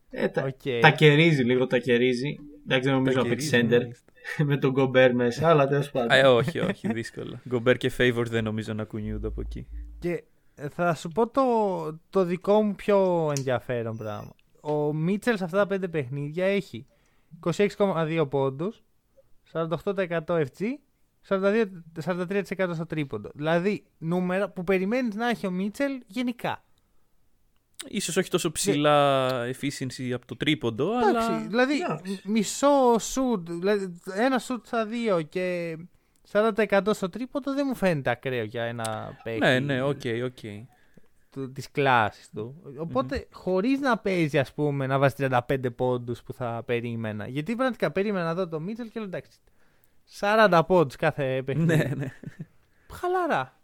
[SPEAKER 5] Ε, τα,
[SPEAKER 3] Οκ.
[SPEAKER 5] τα γκαρίζει λίγο, τα κερίζει. Εντάξει, δεν νομίζω να παίξει center <laughs> με τον Gobert μέσα, αλλά τέλος πάντων.
[SPEAKER 4] Ε, όχι, όχι, δύσκολα. Γκομπέρ και Favors δεν νομίζω να κουνιούνται από εκεί.
[SPEAKER 3] Και θα σου πω το, το δικό μου πιο ενδιαφέρον πράγμα. Ο Μίτσελς σε αυτά τα πέντε παιχνίδια έχει 26,2 πόντους, 48% FG, 42, 43% στο τρίποντο. Δηλαδή νούμερα που περιμένεις να έχει ο Μίτσελ γενικά.
[SPEAKER 4] Ίσως όχι τόσο ψηλά efficiency από το τρίποντο,
[SPEAKER 3] Εντάξει,
[SPEAKER 4] αλλά...
[SPEAKER 3] δηλαδή
[SPEAKER 5] εντάξει.
[SPEAKER 3] μ- μισό σουτ, δηλαδή ένα σουτ στα δύο και 40% στο τρίποντο δεν μου φαίνεται ακραίο για ένα παίκτη.
[SPEAKER 4] Ναι, ναι, οκ, οκ.
[SPEAKER 3] του, της κλάσης του. Οπότε χωρίς να παίζει ας πούμε να βάζει 35 πόντους που θα περίμενα. Γιατί πραγματικά περίμενα να δω το Μίτσελ και λέω εντάξει 40 πόντους κάθε παιχνίδι.
[SPEAKER 4] Ναι, ναι.
[SPEAKER 3] Χαλαρά.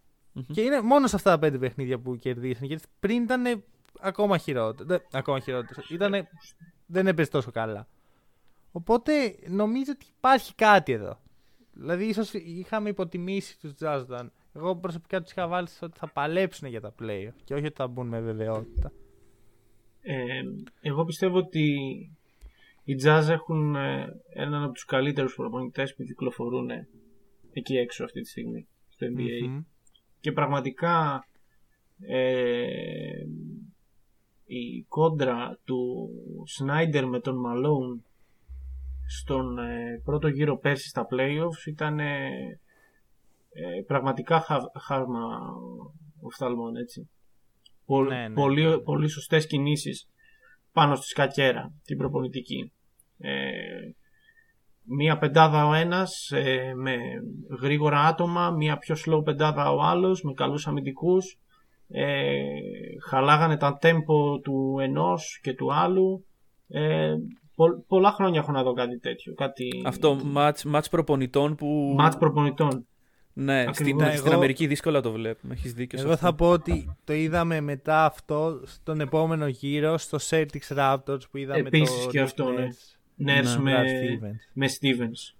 [SPEAKER 3] Και είναι μόνο σε αυτά τα πέντε παιχνίδια που κερδίσαν. Γιατί πριν ήταν ακόμα χειρότερο. Δεν, ακόμα χειρότερο. Ήτανε, δεν έπαιζε τόσο καλά. Οπότε νομίζω ότι υπάρχει κάτι εδώ. Δηλαδή ίσως είχαμε υποτιμήσει τους Jazz. Εγώ προσωπικά τους είχα βάλει στο ότι θα παλέψουν για τα playoff και όχι ότι θα μπουν με βεβαιότητα.
[SPEAKER 5] Ε, εγώ πιστεύω ότι οι Jazz έχουν ε, έναν από τους καλύτερους προπονητές που κυκλοφορούν ε, εκεί έξω αυτή τη στιγμή στο NBA.
[SPEAKER 3] Μμμ.
[SPEAKER 5] Και πραγματικά ε, η κόντρα του Σνάιντερ με τον Μαλόουν στον ε, πρώτο γύρο πέρσι στα playoffs ήταν ε, ε, πραγματικά χα- χάρμα οφθαλμών έτσι. Πο-
[SPEAKER 3] Ναι, ναι.
[SPEAKER 5] Πολύ, πολύ σωστές κινήσεις πάνω στη σκακέρα την προπονητική. Ε, μία πεντάδα ο ένας ε, με γρήγορα άτομα, μία πιο slow πεντάδα ο άλλος με καλούς αμυντικούς. Ε, χαλάγανε τα tempo του ενός και του άλλου. Ε, πο- πολλά χρόνια έχω να δω κάτι τέτοιο. Κάτι...
[SPEAKER 4] Αυτό, match, match προπονητών που...
[SPEAKER 5] Μάτς προπονητών.
[SPEAKER 4] Ναι, στην,
[SPEAKER 5] Ακριβώς.
[SPEAKER 4] στην
[SPEAKER 3] Εγώ-
[SPEAKER 4] Αμερική δύσκολα το βλέπουμε. Έχεις δίκιο σε
[SPEAKER 3] Εγώ
[SPEAKER 4] αυτό.
[SPEAKER 3] θα πω ότι το είδαμε μετά αυτό στον επόμενο γύρο στο Celtics Raptors που είδαμε
[SPEAKER 5] Επίσης
[SPEAKER 3] το
[SPEAKER 5] και αυτό, ναι.
[SPEAKER 3] Nets,
[SPEAKER 5] Nurse
[SPEAKER 4] Ναι,
[SPEAKER 5] με,
[SPEAKER 3] Brad Stevens.
[SPEAKER 5] με Stevens.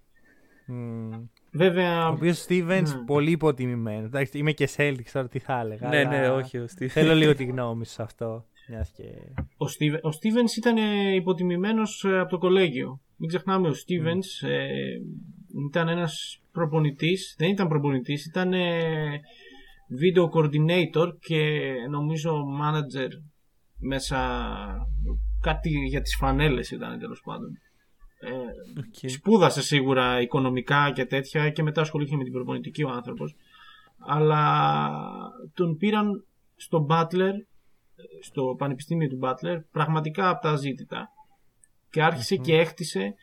[SPEAKER 3] Μμ.
[SPEAKER 5] Βέβαια,
[SPEAKER 3] Ο οποίος Stevens
[SPEAKER 5] Ναι.
[SPEAKER 3] πολύ υποτιμημένος. Εντάξει, είμαι και Celtics τώρα τι θα έλεγα.
[SPEAKER 4] Ναι,
[SPEAKER 3] αλλά
[SPEAKER 4] ναι, όχι. Ο Steve.
[SPEAKER 3] Θέλω λίγο τη γνώμη σου σε αυτό. Μιας και...
[SPEAKER 5] ο, Steve, ο Stevens ήταν ε, υποτιμημένος ε, από το κολέγιο. Μην ξεχνάμε, ο Stevens ε, ήταν ένας προπονητής, δεν ήταν προπονητής, ήταν ε, video coordinator και νομίζω manager μέσα κάτι για τις φανέλες ήταν τέλος πάντων. Ε,
[SPEAKER 4] Οκ.
[SPEAKER 5] σπούδασε σίγουρα οικονομικά και τέτοια και μετά ασχολήθηκε με την προπονητική ο άνθρωπος αλλά τον πήραν στο Butler στο Πανεπιστήμιο του Butler πραγματικά από τα αζήτητα και αρχισε και έχτισε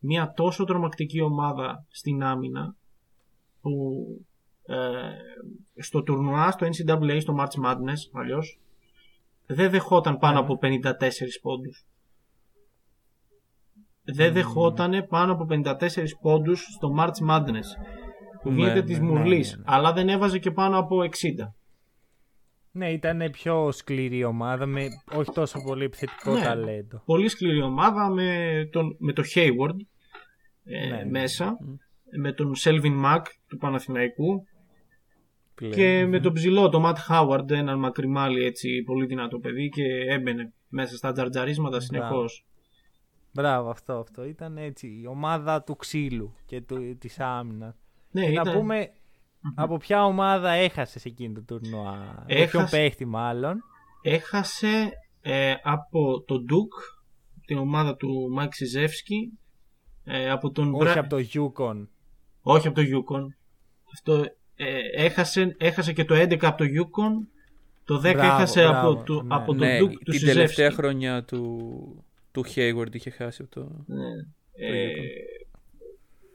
[SPEAKER 5] μια τόσο τρομακτική ομάδα στην άμυνα που ε, στο τουρνουά στο NCAA στο March Madness αλλιώς δεν δεχόταν πάνω από 54 πόντους δεν δεχόταν πάνω από 54 πόντους στο March Madness που
[SPEAKER 4] Ναι,
[SPEAKER 5] γίνεται
[SPEAKER 4] ναι,
[SPEAKER 5] της
[SPEAKER 3] ναι,
[SPEAKER 5] Μουρλής.
[SPEAKER 3] ναι, ναι.
[SPEAKER 5] Αλλά δεν έβαζε και πάνω από 60.
[SPEAKER 3] Ναι, ήταν πιο σκληρή ομάδα με όχι τόσο πολύ επιθετικό
[SPEAKER 5] Ναι.
[SPEAKER 3] ταλέντο.
[SPEAKER 5] Πολύ σκληρή ομάδα με, τον, με το Hayward ε,
[SPEAKER 3] Ναι, ναι.
[SPEAKER 5] μέσα. Με τον Selvin Mack του Παναθηναϊκού
[SPEAKER 4] Πλέον.
[SPEAKER 5] και με τον ψηλό, τον Matt Howard, έναν μακριμάλι έτσι πολύ δυνατό παιδί και έμπαινε μέσα στα τζαρτζαρίσματα συνεχώς.
[SPEAKER 3] Μπράβο, αυτό, αυτό. Ήταν έτσι η ομάδα του ξύλου και του, της άμυνας.
[SPEAKER 5] Ναι,
[SPEAKER 3] Και
[SPEAKER 5] ήταν...
[SPEAKER 3] Να πούμε από ποια ομάδα έχασες σε εκείνο το τουρνουά;
[SPEAKER 5] Έχασε-
[SPEAKER 3] Έχασε... Ποιον παίχτη μάλλον;
[SPEAKER 5] έχασε ε, από τον Duke, την ομάδα του Μάικ Σιζεύσκι, ε, από τον
[SPEAKER 3] Όχι
[SPEAKER 5] Bra-
[SPEAKER 3] από το UConn.
[SPEAKER 5] όχι από το UConn. Αυτό, ε, έχασε, έχασε και το 11 από το UConn, το 10
[SPEAKER 3] Μπράβο,
[SPEAKER 5] έχασε
[SPEAKER 3] μπράβο,
[SPEAKER 5] από, το,
[SPEAKER 3] ναι.
[SPEAKER 5] από τον
[SPEAKER 4] ναι,
[SPEAKER 5] Duke του
[SPEAKER 4] την
[SPEAKER 5] Σιζεύσκι.
[SPEAKER 4] τελευταία χρονιά του, του Hayward είχε χάσει από το...
[SPEAKER 5] Ναι.
[SPEAKER 4] Το
[SPEAKER 5] Ε,
[SPEAKER 4] UConn.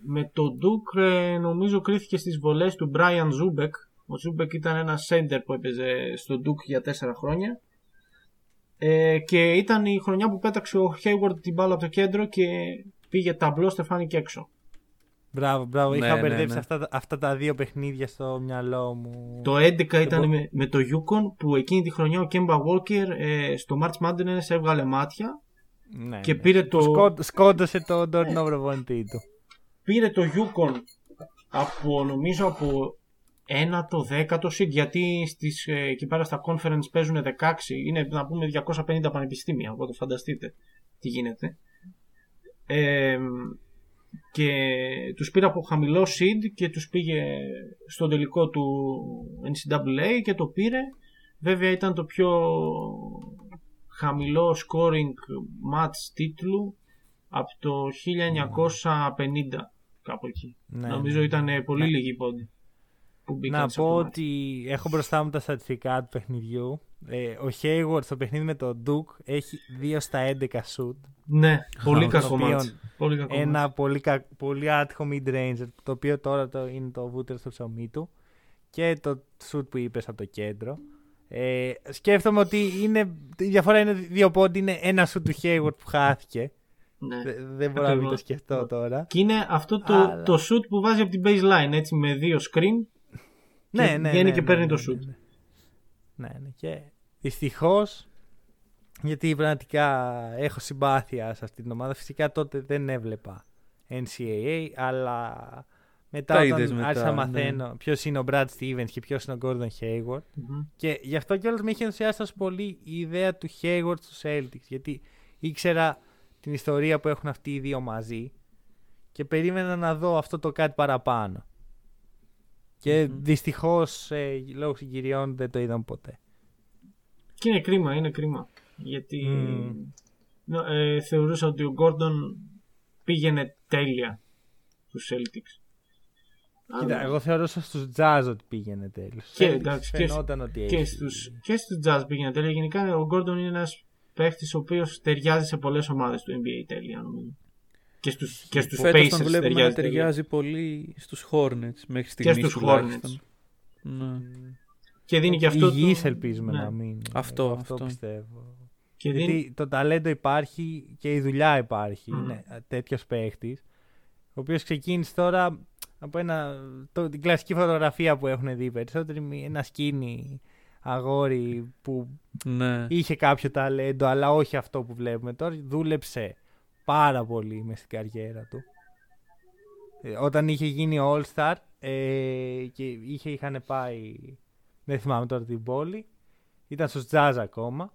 [SPEAKER 5] Με τον Duke ε, νομίζω κρίθηκε στις βολές του Brian Zoubek. Ο Zubek ήταν ένα center που έπαιζε στο Duke για 4 χρόνια. Ε, και ήταν η χρονιά που πέταξε ο Hayward την μπάλα από το κέντρο και πήγε ταμπλό στεφάνι και έξω.
[SPEAKER 3] Μπράβο, μπράβο.
[SPEAKER 4] Ναι,
[SPEAKER 3] Είχα
[SPEAKER 4] ναι,
[SPEAKER 3] μπερδέψει
[SPEAKER 4] ναι.
[SPEAKER 3] Αυτά, τα- αυτά τα δύο παιχνίδια στο μυαλό μου.
[SPEAKER 5] Το 11 ήταν
[SPEAKER 3] μπο-
[SPEAKER 5] με, με το Yukon που εκείνη τη χρονιά ο Kemba Walker ε, στο March Madness έβγαλε μάτια.
[SPEAKER 3] Ναι,
[SPEAKER 5] και
[SPEAKER 3] ναι.
[SPEAKER 5] πήρε το-
[SPEAKER 3] Σκό- σκότωσε τον τωρινό προπονητή του.
[SPEAKER 5] Πήρε το Yukon από νομίζω από ένα το δέκατο seed γιατί στις, ε, εκεί πέρα στα conference παίζουν 16 είναι να πούμε 250 πανεπιστήμια οπότε φανταστείτε τι γίνεται. Ε, και τους πήρε από χαμηλό seed και τους πήγε στο τελικό του NCAA και το πήρε. Βέβαια ήταν το πιο χαμηλό scoring match τίτλου από το 1950 κάπου εκεί
[SPEAKER 3] Ναι,
[SPEAKER 5] νομίζω
[SPEAKER 3] ναι.
[SPEAKER 5] ήταν ε, πολύ λίγοι πόντι που μπήκαν
[SPEAKER 3] Να
[SPEAKER 5] σε αυτό
[SPEAKER 3] πω
[SPEAKER 5] το μάτς.
[SPEAKER 3] ότι έχω μπροστά μου τα στατιστικά του παιχνιδιού. Ε, ο Hayward στο παιχνίδι με τον Duke έχει 2 στα 11 shoot.
[SPEAKER 5] ναι πολύ
[SPEAKER 3] το
[SPEAKER 5] κακό
[SPEAKER 3] οποίο
[SPEAKER 5] μάτς πολύ κακό μάτς.
[SPEAKER 3] Ένα πολύ, κα... πολύ άτυχο mid-range, το οποίο τώρα το... είναι το βούτυρο στο ψωμί του. Και το shoot που είπες από το κέντρο. Ε, σκέφτομαι ότι είναι, η διαφορά είναι δύο πόντι, είναι ένα shoot του Hayward που χάθηκε.
[SPEAKER 5] Ναι.
[SPEAKER 3] Δε- δεν μπορώ να μην το
[SPEAKER 5] Ακριβώς.
[SPEAKER 3] σκεφτώ τώρα.
[SPEAKER 5] Και είναι αυτό το,
[SPEAKER 3] Αλλά-
[SPEAKER 5] το shoot που βάζει από την baseline έτσι με δύο screen
[SPEAKER 3] Ναι,
[SPEAKER 5] και
[SPEAKER 3] ναι,
[SPEAKER 5] βγαίνει
[SPEAKER 3] ναι,
[SPEAKER 5] και
[SPEAKER 3] ναι,
[SPEAKER 5] παίρνει
[SPEAKER 3] ναι,
[SPEAKER 5] το shoot.
[SPEAKER 3] Ναι, ναι. ναι, ναι. Και δυστυχώς, γιατί πραγματικά έχω συμπάθεια σε αυτή την ομάδα. Φυσικά τότε δεν έβλεπα NCAA, αλλά μετά
[SPEAKER 4] Τα
[SPEAKER 3] όταν
[SPEAKER 4] είδες μετά,
[SPEAKER 3] άρχισα να
[SPEAKER 4] ναι.
[SPEAKER 3] μαθαίνω ποιος είναι ο Brad Stevens και ποιος είναι ο Gordon Hayward.
[SPEAKER 5] Μμμ.
[SPEAKER 3] Και γι' αυτό κιόλας με είχε ενθουσιάσει τόσο πολύ η ιδέα του Hayward στους Celtics. Γιατί ήξερα την ιστορία που έχουν αυτοί οι δύο μαζί και περίμενα να δω αυτό το κάτι παραπάνω. Και
[SPEAKER 4] Μμμ.
[SPEAKER 3] δυστυχώς ε, λόγω συγκυριών δεν το είδαμε ποτέ.
[SPEAKER 5] Και είναι κρίμα, είναι κρίμα. Γιατί
[SPEAKER 3] Μμμ.
[SPEAKER 5] νο- ε, θεωρούσα ότι ο Gordon πήγαινε τέλεια στους Celtics.
[SPEAKER 3] Κοίτα, εγώ θεωρούσα στους Jazz ότι πήγαινε τέλος.
[SPEAKER 5] Και,
[SPEAKER 3] Celtics
[SPEAKER 5] εντάξει, και
[SPEAKER 3] φαινόταν ότι
[SPEAKER 5] και
[SPEAKER 3] έχει.
[SPEAKER 5] στους, και στους Jazz πήγαινε τέλεια. Γενικά ο Gordon είναι ένας παίχτης ο οποίος ταιριάζει σε πολλές ομάδες του NBA τέλεια νομίζω. Και στους, και στους
[SPEAKER 4] Φέτος
[SPEAKER 5] Pacers
[SPEAKER 4] τον βλέπουμε να
[SPEAKER 5] ταιριάζει τέλεια.
[SPEAKER 4] ταιριάζει πολύ στους Hornets μέχρι στιγμής
[SPEAKER 5] στους
[SPEAKER 4] τουλάχιστον. Ναι.
[SPEAKER 5] Και δίνει και αυτό
[SPEAKER 3] Υγιής
[SPEAKER 5] το...
[SPEAKER 3] ελπίζουμε
[SPEAKER 5] ναι.
[SPEAKER 3] να μείνει.
[SPEAKER 4] Αυτό,
[SPEAKER 3] Εγώ
[SPEAKER 4] αυτό.
[SPEAKER 3] πιστεύω.
[SPEAKER 5] Και δίνει...
[SPEAKER 3] Γιατί το ταλέντο υπάρχει και η δουλειά υπάρχει.
[SPEAKER 5] Μμμ.
[SPEAKER 3] Είναι τέτοιος παίχτης. Ο οποίος ξεκίνησε τώρα από ένα, το, την κλασική φωτογραφία που έχουν δει περισσότεροι. μη- Ένα σκίνι αγόρι που
[SPEAKER 4] Ναι.
[SPEAKER 3] είχε κάποιο ταλέντο, αλλά όχι αυτό που βλέπουμε τώρα. Δούλεψε πάρα πολύ με στην καριέρα του. Ε, Όταν είχε γίνει All-Star ε, και είχε, είχαν πάει, δεν θυμάμαι τώρα την πόλη, ήταν στους Jazz ακόμα.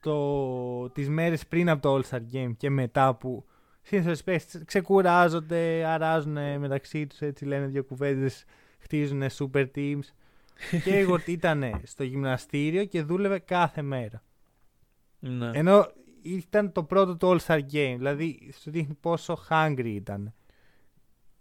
[SPEAKER 3] Το, τις μέρες πριν από το All-Star Game και μετά που συνήθως οι παίκτες ξεκουράζονται, αράζουν μεταξύ τους, έτσι λένε δύο κουβέντες, χτίζουν super teams. <laughs> και εγώ ήταν στο γυμναστήριο και δούλευε κάθε μέρα.
[SPEAKER 4] ναι.
[SPEAKER 3] Ενώ ήταν το πρώτο του All-Star Game. Δηλαδή, σου δείχνει πόσο hungry ήταν.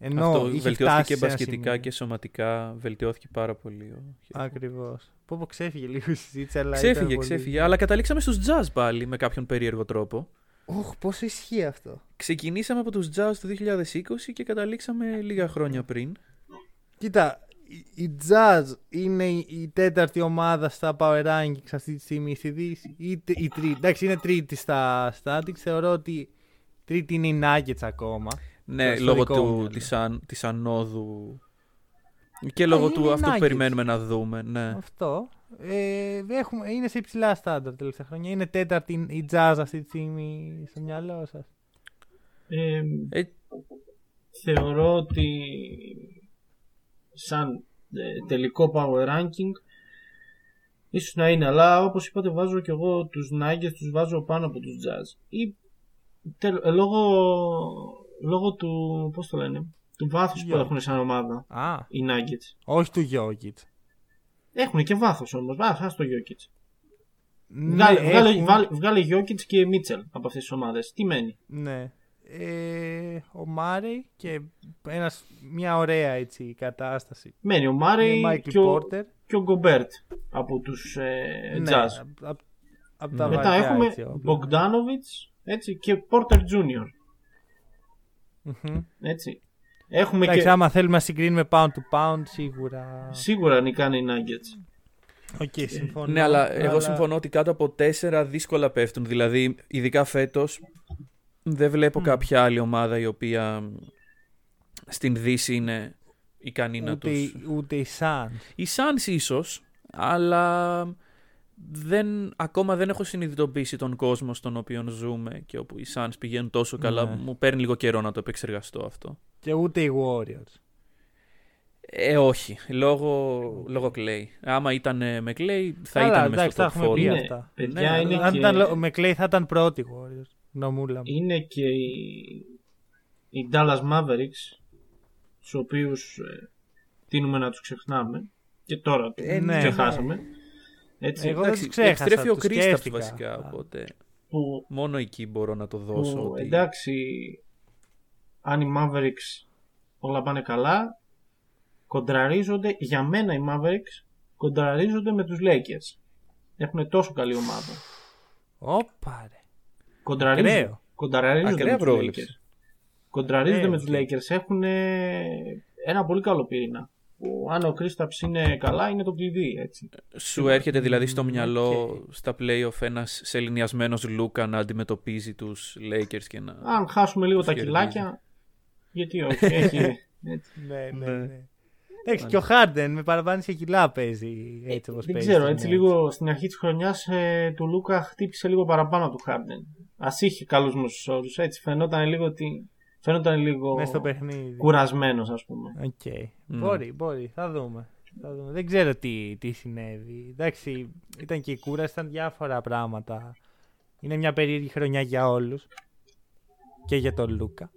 [SPEAKER 3] Ενώ
[SPEAKER 4] Αυτό
[SPEAKER 3] είχε
[SPEAKER 4] βελτιώθηκε
[SPEAKER 3] φτάσει
[SPEAKER 4] και
[SPEAKER 3] σε ένα
[SPEAKER 4] μπασκετικά
[SPEAKER 3] σημείο.
[SPEAKER 4] και σωματικά. Βελτιώθηκε πάρα πολύ. ο Hayward.
[SPEAKER 3] Ακριβώς. Πω πω ξέφυγε λίγο η συζήτηση, αλλά
[SPEAKER 4] Ξέφυγε,
[SPEAKER 3] ήταν πολύ-
[SPEAKER 4] ξέφυγε. Αλλά καταλήξαμε στους Jazz πάλι με κάποιον περίεργο τρόπο.
[SPEAKER 3] Όχ, πόσο ισχύει αυτό.
[SPEAKER 4] Ξεκινήσαμε από τους Jazz το 2020 και καταλήξαμε λίγα χρόνια πριν.
[SPEAKER 3] Κοίτα, η- η Jazz είναι η, η τέταρτη ομάδα στα Power Rankings αυτή τη στιγμή στη Δύση. Ή, τε- η τρίτη. Εντάξει, είναι τρίτη στα Statics. Θεωρώ ότι τρίτη είναι η Nuggets ακόμα.
[SPEAKER 4] Ναι,
[SPEAKER 3] Στο
[SPEAKER 4] λόγω
[SPEAKER 3] δικό μου
[SPEAKER 4] του,
[SPEAKER 3] μυαλό.
[SPEAKER 4] της, αν, της ανόδου Και λόγω
[SPEAKER 3] είναι
[SPEAKER 4] του
[SPEAKER 3] οι
[SPEAKER 4] αυτού που
[SPEAKER 3] Nuggets.
[SPEAKER 4] περιμένουμε να δούμε. Ναι.
[SPEAKER 3] Αυτό. Ε, έχουμε, είναι σε υψηλά στάνταρ τελευταία χρόνια. Είναι τέταρτη η jazz αυτή τη στιγμή στο μυαλό σας;
[SPEAKER 5] Ε,
[SPEAKER 4] Ε,
[SPEAKER 5] θεωρώ ότι σαν ε, τελικό power ranking. Ίσως να είναι αλλά όπως είπατε βάζω και εγώ τους Nuggets τους βάζω πάνω από τους Jazz. Ή τελ- ε, λόγω, λόγω του πώς το λένε του βάθους που
[SPEAKER 3] Γιο.
[SPEAKER 5] έχουν σαν ομάδα
[SPEAKER 3] Α,
[SPEAKER 5] οι Nuggets.
[SPEAKER 3] Όχι του Jokic.
[SPEAKER 5] έχουν και βάθος όμως. Βά, ας το Jokic.
[SPEAKER 3] Ναι,
[SPEAKER 5] βγάλε, βγάλε,
[SPEAKER 3] έχουν-
[SPEAKER 5] βγάλε, βγάλε Jokic και Mitchell από αυτές τις ομάδες. Τι μένει;
[SPEAKER 3] Ναι. Ε, ο Μάρεϊ και ένας, μια ωραία έτσι κατάσταση.
[SPEAKER 5] μένει ο
[SPEAKER 3] Είναι
[SPEAKER 5] Μάρεϊ
[SPEAKER 3] Michael
[SPEAKER 5] και, ο,
[SPEAKER 3] Porter.
[SPEAKER 5] και ο Γκομπέρ από τους ε,
[SPEAKER 3] Ναι,
[SPEAKER 5] Jazz
[SPEAKER 3] απ- απ- απ' τα
[SPEAKER 5] Μετά
[SPEAKER 3] βαριά,
[SPEAKER 5] έχουμε
[SPEAKER 3] έτσι, όπλα.
[SPEAKER 5] Bogdanovic έτσι, και Porter Jr.
[SPEAKER 3] Μμμ.
[SPEAKER 5] Έτσι. Έχουμε
[SPEAKER 3] Εντάξει,
[SPEAKER 5] και...
[SPEAKER 3] άμα θέλουμε να συγκρίνουμε pound to pound, σίγουρα.
[SPEAKER 5] Σίγουρα νικάνε οι Nuggets.
[SPEAKER 3] Οκ, συμφωνώ.
[SPEAKER 4] ναι, αλλά εγώ συμφωνώ ότι κάτω από τέσσερα δύσκολα πέφτουν. Δηλαδή, ειδικά φέτος, δεν βλέπω κάποια άλλη ομάδα η οποία στην Δύση είναι ικανή να
[SPEAKER 3] Ούτε,
[SPEAKER 4] τους...
[SPEAKER 3] οι- ούτε οι Suns.
[SPEAKER 4] Οι Suns ίσως, αλλά δεν, ακόμα δεν έχω συνειδητοποιήσει τον κόσμο στον οποίο ζούμε και όπου οι Suns πηγαίνουν τόσο καλά.
[SPEAKER 3] Ναι.
[SPEAKER 4] Μου παίρνει λίγο καιρό να το επεξεργαστώ αυτό.
[SPEAKER 3] Και ούτε οι Warriors.
[SPEAKER 4] Ε, όχι. Λόγω, λόγω Clay. Άμα ήταν με Clay, θα
[SPEAKER 3] Καλά,
[SPEAKER 4] ήταν μέσα
[SPEAKER 3] εντάξει,
[SPEAKER 4] στο
[SPEAKER 3] τα
[SPEAKER 4] top
[SPEAKER 3] έχουμε
[SPEAKER 4] 4.
[SPEAKER 3] πει
[SPEAKER 5] Είναι,
[SPEAKER 3] αυτά.
[SPEAKER 5] παιδιά,
[SPEAKER 4] Ναι,
[SPEAKER 5] είναι,
[SPEAKER 3] Αν
[SPEAKER 5] και,
[SPEAKER 3] ήταν λο- με Clay θα ήταν πρώτοι οι Warriors. Νομούλα μου.
[SPEAKER 5] είναι και οι, οι Dallas Mavericks τους οποίους ε, τείνουμε να τους ξεχνάμε και τώρα
[SPEAKER 3] Ε,
[SPEAKER 5] τους
[SPEAKER 3] ναι,
[SPEAKER 5] ξεχάσαμε. Έτσι,
[SPEAKER 3] Εγώ δεν
[SPEAKER 4] Εντάξει,
[SPEAKER 3] τους ξέχασα,
[SPEAKER 4] επιστρέφει ο
[SPEAKER 3] τους
[SPEAKER 4] Κρίσταψ
[SPEAKER 3] σκέφτηκα.
[SPEAKER 4] βασικά, οπότε
[SPEAKER 5] που,
[SPEAKER 4] μόνο εκεί μπορώ να το δώσω.
[SPEAKER 5] που
[SPEAKER 4] ότι...
[SPEAKER 5] εντάξει αν οι Mavericks όλα πάνε καλά κοντραρίζονται για μένα οι Mavericks κοντραρίζονται με τους Lakers έχουν τόσο καλή ομάδα
[SPEAKER 3] Όπα ρε.
[SPEAKER 5] Κοντραρίζονται,
[SPEAKER 3] Ακραίο.
[SPEAKER 5] κοντραρίζονται
[SPEAKER 4] Ακραία
[SPEAKER 5] με τους
[SPEAKER 4] πρόβλεψη.
[SPEAKER 5] Lakers. Κοντραρίζονται
[SPEAKER 3] Ε,
[SPEAKER 5] με τους
[SPEAKER 3] οκ.
[SPEAKER 5] Lakers. Έχουν ένα πολύ καλό πυρήνα. Που αν ο Κρίσταπς είναι καλά, είναι το κλειδί. Έτσι.
[SPEAKER 4] Σου έρχεται δηλαδή στο
[SPEAKER 3] Μμμ,
[SPEAKER 4] μυαλό
[SPEAKER 3] οκ.
[SPEAKER 4] στα playoff ένας σεληνιασμένος Λούκα να αντιμετωπίζει τους Lakers και να.
[SPEAKER 5] Αν χάσουμε λίγο
[SPEAKER 4] Τους
[SPEAKER 5] τα
[SPEAKER 4] κερδίζει.
[SPEAKER 5] κιλάκια, γιατί όχι. Έχει, έτσι. <laughs>
[SPEAKER 3] Ναι, ναι,
[SPEAKER 4] Ναι.
[SPEAKER 3] Ναι. Εντάξει, και ο Χάρντεν με παραπάνω σε κιλά παίζει έτσι όπως
[SPEAKER 5] Δεν
[SPEAKER 3] παίζει.
[SPEAKER 5] ξέρω,
[SPEAKER 3] στην
[SPEAKER 5] έτσι
[SPEAKER 3] Nets.
[SPEAKER 5] λίγο στην αρχή της χρονιάς ε, του Λούκα χτύπησε λίγο παραπάνω του Χάρντεν. Ας είχε καλούς μέσους όρους, έτσι φαινόταν λίγο ότι φαινόταν λίγο
[SPEAKER 3] Μες στο παιχνίδι.
[SPEAKER 5] κουρασμένος ας πούμε.
[SPEAKER 3] Οκ.
[SPEAKER 4] Mm.
[SPEAKER 3] Μπορεί, μπορεί. Θα δούμε. Θα δούμε. Δεν ξέρω τι, τι συνέβη. Εντάξει, ήταν και η κούραση, ήταν διάφορα πράγματα. Είναι μια περίεργη χρονιά για όλους. Και για τον Λούκα.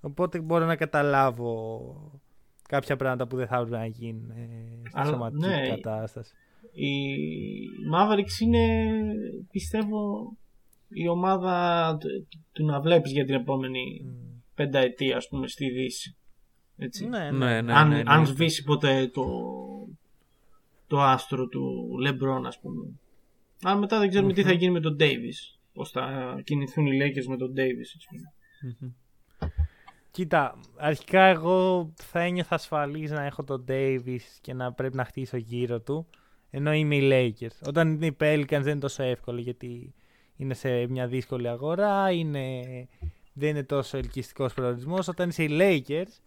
[SPEAKER 3] Οπότε μπορώ να καταλάβω κάποια πράγματα που δεν θα έπρεπε να γίνουν ε, στη
[SPEAKER 5] Αλλά,
[SPEAKER 3] σωματική
[SPEAKER 5] ναι.
[SPEAKER 3] κατάσταση.
[SPEAKER 5] Η Mavericks είναι πιστεύω η ομάδα του- του να βλέπεις για την επόμενη
[SPEAKER 3] Μμ.
[SPEAKER 5] πενταετία ας πούμε στη Δύση. Έτσι.
[SPEAKER 3] Ναι, ναι.
[SPEAKER 4] Ναι, ναι,
[SPEAKER 5] αν,
[SPEAKER 4] ναι, ναι.
[SPEAKER 5] αν σβήσει ποτέ το, το άστρο του Λεμπρόν ας πούμε. Αλλά μετά δεν ξέρουμε τι θα γίνει με τον Davis. Πώς θα κινηθούν οι Lakers με τον Davis. Ας πούμε.
[SPEAKER 4] Μμμ.
[SPEAKER 3] Κοίτα, αρχικά εγώ θα ένιωθα ασφαλής να έχω τον Davis και να πρέπει να χτίσω γύρω του. Ενώ είμαι οι Lakers. Όταν είναι οι Pelicans δεν είναι τόσο εύκολο γιατί είναι σε μια δύσκολη αγορά, είναι, δεν είναι τόσο ελκυστικός προορισμός. Όταν είσαι οι Lakers,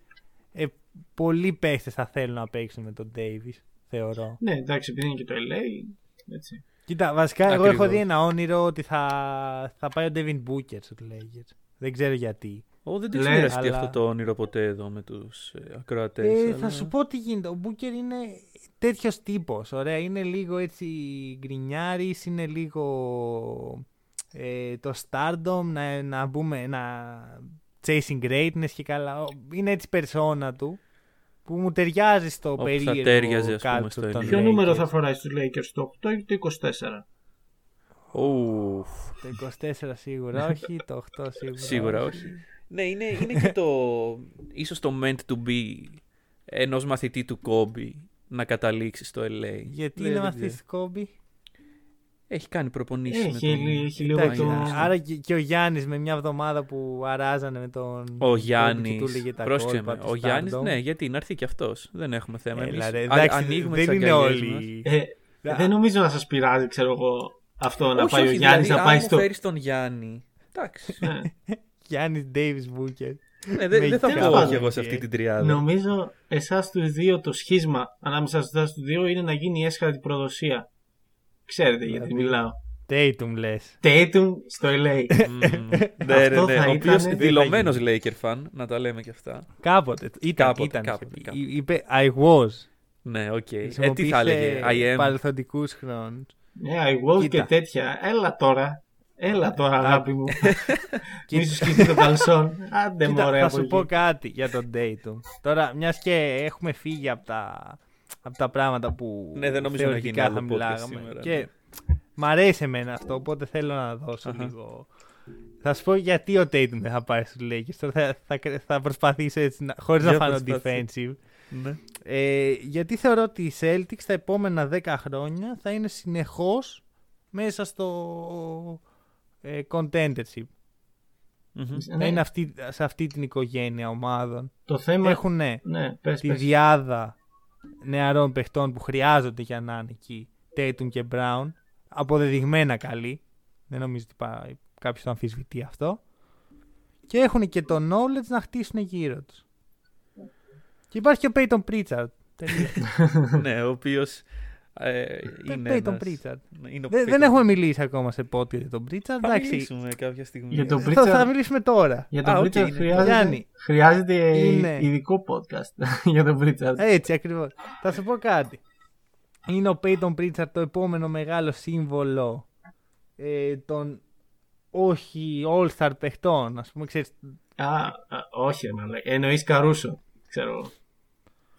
[SPEAKER 3] ε, πολλοί παίχτες θα θέλουν να παίξουν με τον Davis, θεωρώ.
[SPEAKER 5] Ναι εντάξει επειδή είναι και το LA. Έτσι.
[SPEAKER 3] Κοίτα, βασικά εγώ
[SPEAKER 4] Ακριβώς.
[SPEAKER 3] έχω δει ένα όνειρο ότι θα, θα πάει ο Devin Booker στους Lakers. Δεν ξέρω γιατί.
[SPEAKER 4] Ω, δεν το
[SPEAKER 5] Λες,
[SPEAKER 4] έχω μοιραστεί
[SPEAKER 3] αλλά-
[SPEAKER 4] αυτό το όνειρο ποτέ εδώ με τους ε, ακροατές.
[SPEAKER 3] Ε, Θα σου πω τι γίνεται. Ο Μπούκερ είναι τέτοιος τύπος. Ωραία, είναι λίγο έτσι γκρινιάρης, είναι λίγο ε, το stardom, να, να μπούμε, να chasing greatness και καλά. Ο- Είναι έτσι περσόνα του που μου ταιριάζει στο
[SPEAKER 4] Όπου θα
[SPEAKER 3] περίεργο
[SPEAKER 4] τέριαζε, ας πούμε,
[SPEAKER 3] culture
[SPEAKER 4] στο
[SPEAKER 3] των
[SPEAKER 4] NBA.
[SPEAKER 5] Ποιο νούμερο
[SPEAKER 3] Lakers.
[SPEAKER 5] θα φοράει στους Lakers το 8 ή το 24.
[SPEAKER 4] Ουφ,
[SPEAKER 3] Το 24 σίγουρα όχι, το 8 σίγουρα,
[SPEAKER 4] σίγουρα όχι. Ναι, είναι, είναι και το. ίσως το meant to be ενός μαθητή του Κόμπι να καταλήξει στο LA.
[SPEAKER 3] Γιατί
[SPEAKER 4] Δεν-
[SPEAKER 3] είναι
[SPEAKER 4] δεν
[SPEAKER 3] μαθητής
[SPEAKER 4] ξέρω.
[SPEAKER 3] Κόμπι;
[SPEAKER 4] Έχει κάνει προπονήσεις
[SPEAKER 5] Έχει,
[SPEAKER 4] με τον...
[SPEAKER 5] έχει λίγο
[SPEAKER 3] Εντάξει,
[SPEAKER 5] το...
[SPEAKER 3] Άρα και, και ο Γιάννης με μια εβδομάδα που αράζανε με τον
[SPEAKER 4] Ο
[SPEAKER 3] Κόμπι και
[SPEAKER 4] Γιάννης.
[SPEAKER 3] του έλεγε τα
[SPEAKER 4] Πρόσεξε
[SPEAKER 3] κόλπα
[SPEAKER 4] με.
[SPEAKER 3] του
[SPEAKER 4] Ο Γιάννης,
[SPEAKER 3] stardom.
[SPEAKER 4] ναι, γιατί να έρθει και αυτός. Δεν έχουμε θέμα.
[SPEAKER 3] Έλα,
[SPEAKER 4] Εμείς
[SPEAKER 3] ρε,
[SPEAKER 4] α-
[SPEAKER 3] εντάξει,
[SPEAKER 4] ανοίγουμε
[SPEAKER 3] δεν
[SPEAKER 4] τις
[SPEAKER 3] είναι
[SPEAKER 4] αγκαλιές μας.
[SPEAKER 3] όλοι.
[SPEAKER 5] Ε, δεν νομίζω να σας πειράζει, ξέρω εγώ, αυτό να
[SPEAKER 4] όχι,
[SPEAKER 5] πάει
[SPEAKER 4] όχι,
[SPEAKER 5] ο Γιάννης
[SPEAKER 4] δηλαδή,
[SPEAKER 5] να πάει
[SPEAKER 4] αν
[SPEAKER 5] στο...
[SPEAKER 4] μου φέρεις τον Γιάννη. Εντάξει.
[SPEAKER 5] Ναι.
[SPEAKER 3] Γιάννης Davis Booker.
[SPEAKER 4] Ναι, δεν,
[SPEAKER 3] Με
[SPEAKER 4] δεν θα
[SPEAKER 3] τέλος
[SPEAKER 4] πω
[SPEAKER 5] πάντων,
[SPEAKER 4] όχι εγώ σε
[SPEAKER 3] ε.
[SPEAKER 4] αυτή την τριάδα.
[SPEAKER 5] Νομίζω εσάς τους δύο το σχίσμα ανάμεσα σε εσάς τους δύο είναι να γίνει έσχατη προδοσία. Ξέρετε γιατί μιλάω.
[SPEAKER 3] Tatum λες.
[SPEAKER 5] Tatum στο LA.
[SPEAKER 4] Μμμ. <laughs> Ναι, ναι,
[SPEAKER 5] Αυτό
[SPEAKER 4] ναι.
[SPEAKER 5] θα
[SPEAKER 4] Ο οποίος
[SPEAKER 5] ήτανε-
[SPEAKER 4] δηλωμένος Laker fan, να τα λέμε και αυτά.
[SPEAKER 3] Κάποτε. Ήταν,
[SPEAKER 4] Κάποτε,
[SPEAKER 3] ήταν.
[SPEAKER 4] κάποτε, κάποτε.
[SPEAKER 3] Είπε I was.
[SPEAKER 4] Ναι, οκ. Ε, τι θα έλεγε, I am;
[SPEAKER 3] Παρελθοντικούς χρόνους.
[SPEAKER 5] Ναι, I was
[SPEAKER 3] Κοίτα.
[SPEAKER 5] και τέτοια. Έλα τώρα. Έλα τώρα, αγάπη μου. Μη
[SPEAKER 3] Κοίτα.
[SPEAKER 5] σου σκεφτεί το καλσόν. Άντε
[SPEAKER 3] Κοίτα,
[SPEAKER 5] μωρέ
[SPEAKER 3] θα
[SPEAKER 5] από
[SPEAKER 3] σου
[SPEAKER 5] εκεί.
[SPEAKER 3] πω κάτι για τον Tatum. Τώρα, μιας και έχουμε φύγει από τα, από τα πράγματα που
[SPEAKER 4] Ναι, δεν νομίζω να γίνει
[SPEAKER 3] θεωρητικά
[SPEAKER 4] άλλο
[SPEAKER 3] θα
[SPEAKER 4] podcast
[SPEAKER 3] μιλάγαμε.
[SPEAKER 4] σήμερα,
[SPEAKER 3] και
[SPEAKER 4] ναι.
[SPEAKER 3] μ' αρέσει εμένα αυτό, οπότε θέλω να δώσω
[SPEAKER 4] Αχα.
[SPEAKER 3] λίγο. Θα σου πω γιατί ο Dayton δεν θα πάει στους Lakers. Τώρα θα, θα, θα προσπαθήσω έτσι, να- χωρίς να
[SPEAKER 4] Για
[SPEAKER 3] φανώ
[SPEAKER 4] προσπάθησε.
[SPEAKER 3] defensive.
[SPEAKER 4] Ναι.
[SPEAKER 3] Ε, γιατί θεωρώ ότι οι Celtics τα επόμενα 10 χρόνια θα είναι συνεχώς μέσα στο ε, contendership.
[SPEAKER 4] Μμμ.
[SPEAKER 3] Θα
[SPEAKER 5] Ναι,
[SPEAKER 3] είναι αυτή, σε αυτή την οικογένεια ομάδων.
[SPEAKER 5] Το θέμα.
[SPEAKER 3] Έχουν
[SPEAKER 5] Ναι, πες,
[SPEAKER 3] τη
[SPEAKER 5] πες.
[SPEAKER 3] δυάδα νεαρών παιχτών που χρειάζονται για να είναι εκεί. Tatum και Brown. Αποδεδειγμένα καλοί. Δεν νομίζω ότι κάποιος το αμφισβητεί αυτό. Και έχουν και το knowledge να χτίσουν γύρω τους. Και υπάρχει και ο Peyton Pritchard. <laughs> Τελεία.
[SPEAKER 4] ναι, ο οποίος. Ε, είναι
[SPEAKER 3] Peyton
[SPEAKER 4] ένας-
[SPEAKER 3] Pritchard.
[SPEAKER 4] είναι ο
[SPEAKER 3] δεν,
[SPEAKER 4] Peyton
[SPEAKER 3] δεν έχουμε μιλήσει ακόμα σε podcast για τον Pritchard.
[SPEAKER 4] Θα
[SPEAKER 3] Εντάξει.
[SPEAKER 4] μιλήσουμε κάποια στιγμή.
[SPEAKER 5] Για τον
[SPEAKER 3] Θα, θα
[SPEAKER 5] Pritchard,
[SPEAKER 3] μιλήσουμε τώρα.
[SPEAKER 5] για τον
[SPEAKER 4] Α, οκ,
[SPEAKER 5] Pritchard
[SPEAKER 4] είναι.
[SPEAKER 5] χρειάζεται,
[SPEAKER 3] Γιάννη.
[SPEAKER 5] χρειάζεται
[SPEAKER 3] Είναι.
[SPEAKER 5] ειδικό podcast <laughs> για τον Pritchard.
[SPEAKER 3] Έτσι ακριβώς. Θα σου πω κάτι. Είναι ο Peyton Pritchard το επόμενο μεγάλο σύμβολο ε, των όχι all-star παιχτών. Ας πούμε, ξέρεις,
[SPEAKER 5] Α, α, όχι, ρε μαλάκα. Εννοείς Καρούσο. Ξέρω.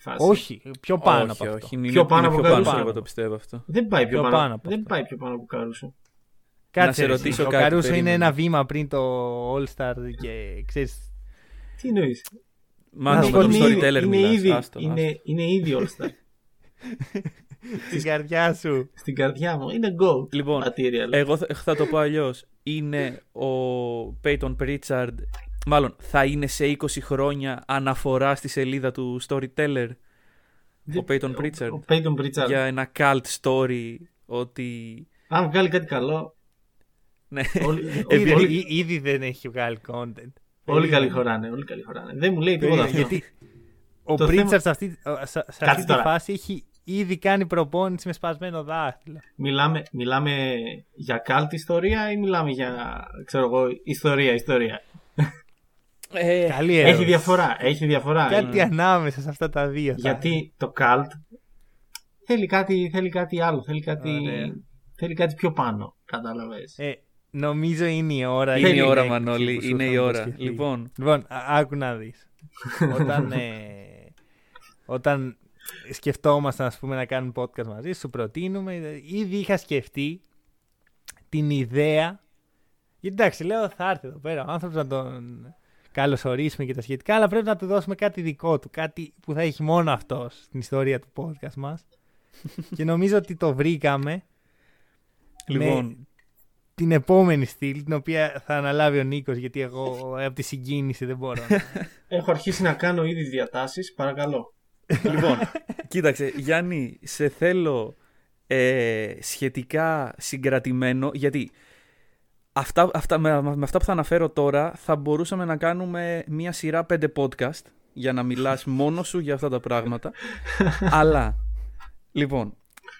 [SPEAKER 5] Εγώ. Φάση.
[SPEAKER 3] όχι, πιο πάνω
[SPEAKER 4] όχι,
[SPEAKER 3] από αυτό.
[SPEAKER 4] όχι. Είναι,
[SPEAKER 5] Πιο πάνω
[SPEAKER 4] είναι
[SPEAKER 5] από
[SPEAKER 4] πιο πάνω,
[SPEAKER 5] Καρούσο.
[SPEAKER 4] εγώ το πιστεύω αυτό.
[SPEAKER 5] Δεν πάει πιο,
[SPEAKER 3] Πιο
[SPEAKER 5] πάνω,
[SPEAKER 3] πάνω από
[SPEAKER 5] δεν
[SPEAKER 3] αυτό.
[SPEAKER 5] πάει πιο πάνω από Καρούσο.
[SPEAKER 3] Κάτσε,
[SPEAKER 4] σε
[SPEAKER 3] ρε, εσύ.
[SPEAKER 4] ρωτήσω
[SPEAKER 3] ο
[SPEAKER 4] κάτι,
[SPEAKER 3] Καρούσο είναι
[SPEAKER 4] περίμενε.
[SPEAKER 3] ένα βήμα πριν το all-star και ξέρεις,
[SPEAKER 5] Τι εννοείς;
[SPEAKER 4] Μάλλον
[SPEAKER 3] σου
[SPEAKER 4] με
[SPEAKER 3] πω,
[SPEAKER 4] τον
[SPEAKER 3] είναι
[SPEAKER 4] storyteller
[SPEAKER 5] είναι,
[SPEAKER 4] μιλάς.
[SPEAKER 5] ήδη,
[SPEAKER 4] Άστο, άστο.
[SPEAKER 5] είναι, είναι ήδη All Star. <laughs>
[SPEAKER 3] στην καρδιά σου.
[SPEAKER 5] Στην καρδιά μου. Είναι GOAT
[SPEAKER 4] Λοιπόν,
[SPEAKER 5] material.
[SPEAKER 4] Εγώ θα, θα το πω αλλιώς. Είναι ο Peyton Pritchard. Μάλλον θα είναι σε 20 χρόνια αναφορά στη σελίδα του Storyteller ο Peyton Pritchard.
[SPEAKER 5] Ο Peyton Pritchard.
[SPEAKER 4] για ένα cult story ότι.
[SPEAKER 5] Αν βγάλει κάτι καλό,
[SPEAKER 4] Ναι.
[SPEAKER 5] όλοι,
[SPEAKER 3] Ήδη, <laughs>
[SPEAKER 5] όλοι,
[SPEAKER 3] ή- ήδη δεν έχει βγάλει content.
[SPEAKER 5] όλοι καλοί χωράνε. Όλοι καλοί χωράνε. Δεν μου λέει τίποτα
[SPEAKER 3] Περίμενε,
[SPEAKER 5] αυτό.
[SPEAKER 3] Γιατί ο
[SPEAKER 5] Το
[SPEAKER 3] Pritchard
[SPEAKER 5] θέμα-
[SPEAKER 3] σε αυτή, σε, σε
[SPEAKER 5] Κάτσε
[SPEAKER 3] αυτή τη
[SPEAKER 5] τώρα.
[SPEAKER 3] φάση έχει ήδη κάνει προπόνηση με σπασμένο δάχτυλο.
[SPEAKER 5] Μιλάμε, μιλάμε για καλτ ιστορία ή μιλάμε για, ξέρω εγώ, ιστορία, ιστορία.
[SPEAKER 4] Ε,
[SPEAKER 3] Καλή ερώτηση.
[SPEAKER 5] Έχει διαφορά, έχει διαφορά.
[SPEAKER 3] Κάτι ανάμεσα σε αυτά τα δύο. θα
[SPEAKER 5] Γιατί το καλτ θέλει κάτι, θέλει κάτι άλλο, θέλει κάτι,
[SPEAKER 3] Ωραία.
[SPEAKER 5] θέλει κάτι πιο πάνω, κατάλαβες.
[SPEAKER 3] Ε, νομίζω είναι η ώρα.
[SPEAKER 4] είναι η
[SPEAKER 5] Θέλει
[SPEAKER 4] ώρα,
[SPEAKER 3] έκπληξη
[SPEAKER 4] Μανώλη.
[SPEAKER 3] που σου
[SPEAKER 4] Είναι η
[SPEAKER 3] είχα
[SPEAKER 4] ώρα.
[SPEAKER 3] υποσχεθεί.
[SPEAKER 4] Λοιπόν,
[SPEAKER 3] Λοιπόν, α- άκου να δεις. <laughs> όταν, ε, όταν σκεφτόμασταν ας πούμε, να κάνουμε podcast μαζί, σου προτείνουμε, ε, ήδη είχα σκεφτεί την ιδέα. Γιατί εντάξει, λέω θα έρθει εδώ πέρα ο άνθρωπος να τον καλωσορίσουμε και τα σχετικά, αλλά πρέπει να του δώσουμε κάτι δικό του, κάτι που θα έχει μόνο αυτός στην ιστορία του podcast μας. <laughs> και νομίζω ότι το βρήκαμε
[SPEAKER 4] λοιπόν
[SPEAKER 3] με την επόμενη στήλη, την οποία θα αναλάβει ο Νίκος, γιατί εγώ από τη συγκίνηση δεν μπορώ να... <laughs>
[SPEAKER 5] Έχω αρχίσει να κάνω ήδη διατάσεις, παρακαλώ. <laughs>
[SPEAKER 4] λοιπόν, κοίταξε, Γιάννη, σε θέλω ε, σχετικά συγκρατημένο, γιατί αυτά, αυτά, με, με αυτά που θα αναφέρω τώρα θα μπορούσαμε να κάνουμε μία σειρά πέντε podcast για να μιλάς <laughs> μόνος σου για αυτά τα πράγματα. Αλλά, λοιπόν,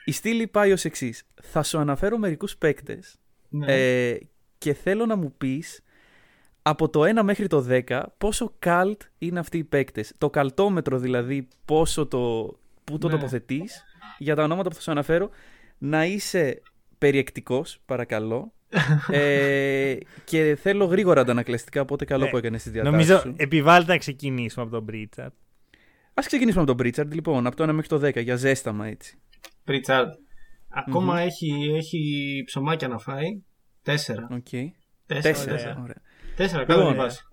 [SPEAKER 4] η στήλη πάει ως εξής. Θα σου αναφέρω μερικούς παίκτες
[SPEAKER 5] Ναι.
[SPEAKER 4] ε, και θέλω να μου πεις από το 1 μέχρι το 10 πόσο cult είναι αυτοί οι παίκτες. Το καλτόμετρο δηλαδή πόσο το, πού το
[SPEAKER 5] Ναι.
[SPEAKER 4] τοποθετείς για τα ονόματα που θα σου αναφέρω να είσαι περιεκτικός παρακαλώ ε, και θέλω γρήγορα αντανακλαστικά οπότε καλό
[SPEAKER 3] Ναι.
[SPEAKER 4] που έκανες τις διατάσεις
[SPEAKER 3] Νομίζω
[SPEAKER 4] σου.
[SPEAKER 3] επιβάλλεται να ξεκινήσουμε από τον Πρίτσαρτ.
[SPEAKER 4] Ας ξεκινήσουμε από τον Πρίτσαρντ λοιπόν από το 1 μέχρι το 10 για ζέσταμα έτσι.
[SPEAKER 5] Πριτσάρντ. Ακόμα έχει, έχει ψωμάκια να φάει. Τέσσερα.
[SPEAKER 4] Οκ.
[SPEAKER 5] Τέσσερα.
[SPEAKER 4] Τέσσερα.
[SPEAKER 5] Τέσσερα,
[SPEAKER 4] Ωραία.
[SPEAKER 5] τέσσερα κάτω
[SPEAKER 4] Λοιπόν,
[SPEAKER 5] τη βάση.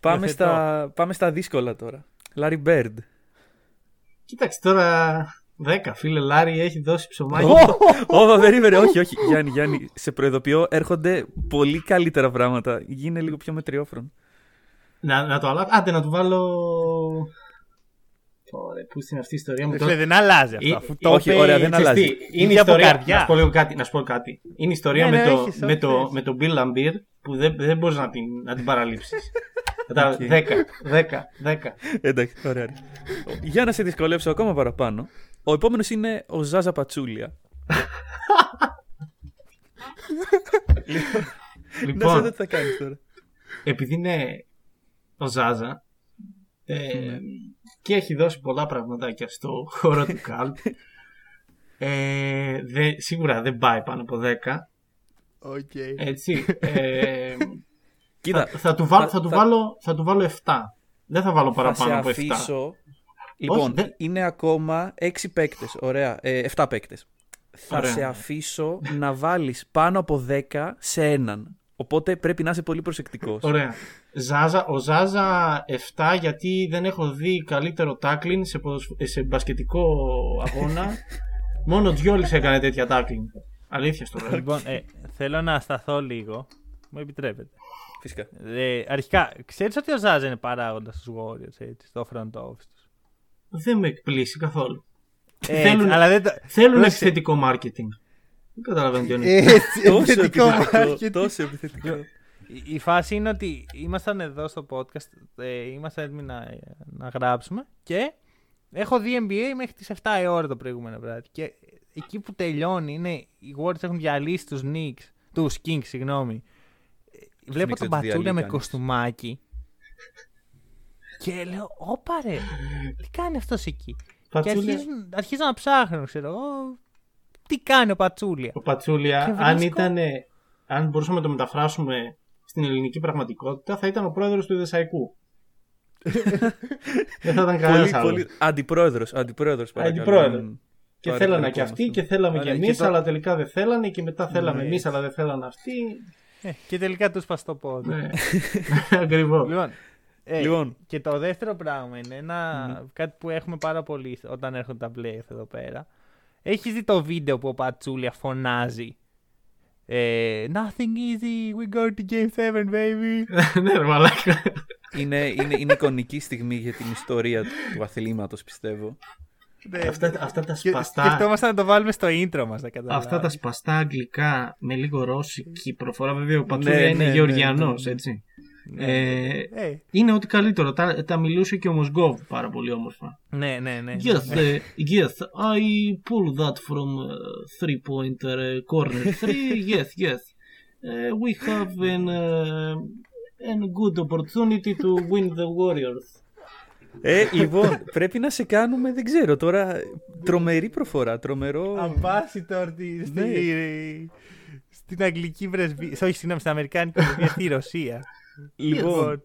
[SPEAKER 4] Πάμε,
[SPEAKER 3] Υιοθετώ.
[SPEAKER 4] στα, πάμε στα δύσκολα τώρα. Larry Bird.
[SPEAKER 5] Κοίταξε τώρα. Δέκα. Φίλε Λάρι έχει δώσει ψωμάκι.
[SPEAKER 4] Ω, <laughs> περίμενε, όχι, όχι. Γιάννη, Γιάννη, σε προειδοποιώ, έρχονται πολύ καλύτερα πράγματα. Γίνε λίγο πιο μετριόφρον.
[SPEAKER 5] να, να το αλλάξω. Άντε να του βάλω. Ωραία, πού στην αυτή η ιστορία μου;
[SPEAKER 3] Φίλε, δεν αλλάζει αυτό.
[SPEAKER 5] Ή-
[SPEAKER 3] Αφού
[SPEAKER 5] ή-
[SPEAKER 3] το
[SPEAKER 4] όχι,
[SPEAKER 3] είπε-
[SPEAKER 4] ωραία, δεν
[SPEAKER 5] Ξέρεις
[SPEAKER 4] αλλάζει.
[SPEAKER 5] τι, Είναι η
[SPEAKER 3] Είχε από
[SPEAKER 5] ιστορία.
[SPEAKER 3] καρδιά.
[SPEAKER 5] Να σου πω λίγο κάτι. Να σου πω κάτι. Είναι η ιστορία
[SPEAKER 3] Ναι,
[SPEAKER 5] με,
[SPEAKER 3] ναι,
[SPEAKER 5] το,
[SPEAKER 3] έχεις,
[SPEAKER 5] με,
[SPEAKER 3] ό,τι
[SPEAKER 5] το,
[SPEAKER 3] θες.
[SPEAKER 5] με τον Bill Lambert που δεν, δεν μπορείς να την, να την παραλείψεις. Κατάλαβε. 10, 10, 10.
[SPEAKER 4] Εντάξει, ωραία. Για να σε δυσκολεύσω ακόμα παραπάνω, ο επόμενος είναι ο Ζάζα Πατσούλια. Να σε
[SPEAKER 5] Λοιπόν,
[SPEAKER 4] δω τι θα κάνεις τώρα.
[SPEAKER 5] επειδή είναι ο Ζάζα ε, και έχει δώσει πολλά πραγματάκια στο χώρο του Καλπ, ε, δε- σίγουρα δεν πάει πάνω από 10.
[SPEAKER 3] Οκ.
[SPEAKER 5] Έτσι. Ε,
[SPEAKER 4] Κοίτα,
[SPEAKER 5] θα, θα του βάλω,
[SPEAKER 4] θα-
[SPEAKER 5] θα, του
[SPEAKER 4] θα-
[SPEAKER 5] βάλω, θα του βάλω 7. Δεν θα βάλω
[SPEAKER 4] θα σε
[SPEAKER 5] παραπάνω από 7.
[SPEAKER 4] Αφήσω. Λοιπόν,
[SPEAKER 5] δεν-
[SPEAKER 4] είναι ακόμα 6 παίκτες. Ωραία. Ε, 7 παίκτες. Θα
[SPEAKER 5] Ωραία.
[SPEAKER 4] σε αφήσω να βάλεις πάνω από 10 σε έναν. Οπότε πρέπει να είσαι πολύ προσεκτικός.
[SPEAKER 5] Ωραία. Ζάζα, ο Ζάζα 7 γιατί δεν έχω δει καλύτερο τάκλιν σε, ποδοσφ- σε μπασκετικό αγώνα. <laughs> Μόνο Τζιόλης έκανε τέτοια τάκλιν. Αλήθεια στο λέω.
[SPEAKER 3] Λοιπόν, ε, θέλω να σταθώ λίγο. Μου επιτρέπετε.
[SPEAKER 4] Φυσικά.
[SPEAKER 3] Ε, αρχικά, ξέρεις ότι ο Ζάζα είναι παράγοντας στους Warriors, έτσι, στο front office τους;
[SPEAKER 5] Δεν με εκπλήσει καθόλου.
[SPEAKER 3] Ε,
[SPEAKER 5] Θέλουν-
[SPEAKER 3] αλλά δεν το...
[SPEAKER 5] Θέλουν
[SPEAKER 3] Πρόσεξε.
[SPEAKER 5] επιθετικό marketing. Δεν καταλαβαίνω τι είναι.
[SPEAKER 3] Έτσι,
[SPEAKER 4] Τόσο
[SPEAKER 3] επιθετικό
[SPEAKER 4] επιθετικό.
[SPEAKER 3] marketing.
[SPEAKER 4] Τόσο επιθετικό.
[SPEAKER 3] Η- Η φάση είναι ότι ήμασταν εδώ στο podcast, ε, ήμασταν έτοιμοι να, να γράψουμε και έχω δει NBA μέχρι τις 7 η ώρα το προηγούμενο βράδυ. Και εκεί που τελειώνει είναι οι Warriors έχουν διαλύσει τους Knicks, τους Kings, συγγνώμη. Ε, Βλέπω
[SPEAKER 4] Knicks
[SPEAKER 3] τον
[SPEAKER 4] δεν τους
[SPEAKER 3] Πατσούλια με
[SPEAKER 4] διαλύει κανείς.
[SPEAKER 3] κοστούμάκι και λέω, όπα ρε, τι κάνει αυτός εκεί; Και
[SPEAKER 5] Πατσούλια,
[SPEAKER 3] αρχίζουν, αρχίζω να ψάχνω, ξέρω εγώ, τι κάνει ο Πατσούλια;
[SPEAKER 5] ο Πατσούλια,
[SPEAKER 3] Και
[SPEAKER 5] αν,
[SPEAKER 3] βρίσκω-
[SPEAKER 5] ήταν, αν μπορούσαμε να το μεταφράσουμε στην ελληνική πραγματικότητα, θα ήταν ο πρόεδρος του Ιδεσαϊκού. <laughs> Δεν θα ήταν
[SPEAKER 4] πολύ,
[SPEAKER 5] κανένας άλλος.
[SPEAKER 4] πολύ... Αντιπρόεδρος, αντιπρόεδρος παρακαλώ.
[SPEAKER 5] Αντιπρόεδρος.
[SPEAKER 4] Μην
[SPEAKER 5] Και
[SPEAKER 4] πάρετε
[SPEAKER 5] θέλανε
[SPEAKER 4] δικό
[SPEAKER 5] και
[SPEAKER 4] μας
[SPEAKER 5] αυτοί
[SPEAKER 4] το.
[SPEAKER 5] και θέλαμε
[SPEAKER 3] Ωραία,
[SPEAKER 5] και
[SPEAKER 3] και
[SPEAKER 5] εμείς,
[SPEAKER 3] το-
[SPEAKER 5] αλλά τελικά δεν θέλανε και μετά θέλαμε
[SPEAKER 3] Ναι.
[SPEAKER 5] εμείς, αλλά δεν θέλανε αυτοί.
[SPEAKER 3] Ε, και τελικά τους σπα το πόδι.
[SPEAKER 5] Ναι, <laughs> ακριβώς.
[SPEAKER 3] Λοιπόν, ε,
[SPEAKER 4] Λοιπόν.
[SPEAKER 3] και το δεύτερο πράγμα είναι ένα, κάτι που έχουμε πάρα πολύ όταν έρχονται τα playoff εδώ πέρα. Έχεις δει το βίντεο που ο Πατσούλια φωνάζει; Ε, Nothing easy, we go to game 7, baby. <laughs>
[SPEAKER 5] Ναι, ρε μαλάκα.
[SPEAKER 4] Είναι, είναι, είναι εικονική στιγμή για την ιστορία του, του αθλήματος, πιστεύω.
[SPEAKER 3] Ναι,
[SPEAKER 5] Αυτά, αυτά τα
[SPEAKER 3] Και
[SPEAKER 5] σπαστά.
[SPEAKER 3] σκεφτόμασταν να το βάλουμε στο intro μας, να καταλάβεις.
[SPEAKER 5] Αυτά τα σπαστά αγγλικά με λίγο ρώσικη προφορά, βέβαια ο Πατσούλια
[SPEAKER 4] Ναι,
[SPEAKER 5] είναι
[SPEAKER 4] ναι,
[SPEAKER 5] γεωργιανό,
[SPEAKER 4] ναι, ναι.
[SPEAKER 5] έτσι.
[SPEAKER 3] Ναι.
[SPEAKER 5] Ε,
[SPEAKER 3] Ε,
[SPEAKER 5] είναι ό,τι καλύτερο. Τα, τα μιλούσε και ο Μοσγκόβ πάρα πολύ όμορφα.
[SPEAKER 3] ναι, ναι, ναι.
[SPEAKER 5] Yes, uh, yes, I pull that from uh, three pointer uh, corner three. <laughs> yes, yes. Uh, we have an, uh, an good opportunity to win the Warriors.
[SPEAKER 4] Ε, λοιπόν, πρέπει να σε κάνουμε, δεν ξέρω τώρα, τρομερή προφορά, τρομερό...
[SPEAKER 3] Ambassador τη- στη,
[SPEAKER 4] Ναι.
[SPEAKER 3] στην αγγλική πρεσβεία. Όχι, συγγνώμη, στην αμερικάνικη πρεσβεία στη Ρωσία.
[SPEAKER 4] Λοιπόν,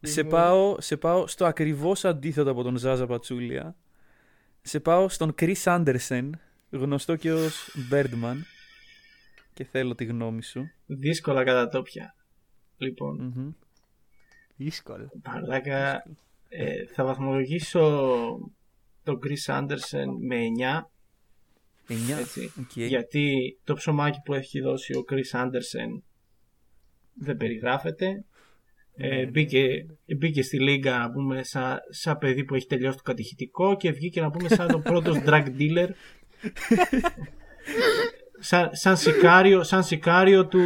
[SPEAKER 4] σε πάω, σε πάω στο ακριβώς αντίθετο από τον Ζάζα Πατσούλια. Σε πάω στον Chris Anderson, γνωστό και ως Birdman. Και θέλω τη γνώμη σου.
[SPEAKER 5] Δύσκολα κατατόπια. Λοιπόν,
[SPEAKER 4] Μμμ.
[SPEAKER 3] Δύσκολο.
[SPEAKER 5] Μαλάκα, ε, θα βαθμολογήσω τον Chris Anderson με 9.
[SPEAKER 4] Εννιά.
[SPEAKER 5] Έτσι.
[SPEAKER 4] Οκ.
[SPEAKER 5] Γιατί το ψωμάκι που έχει δώσει ο Chris Anderson δεν περιγράφεται. Ε, μπήκε, μπήκε στη λίγκα να πούμε σαν, σαν παιδί που έχει τελειώσει το κατηχητικό και βγήκε να πούμε σαν το πρώτος <laughs> drug dealer σαν, σαν, σικάριο, σαν σικάριο του,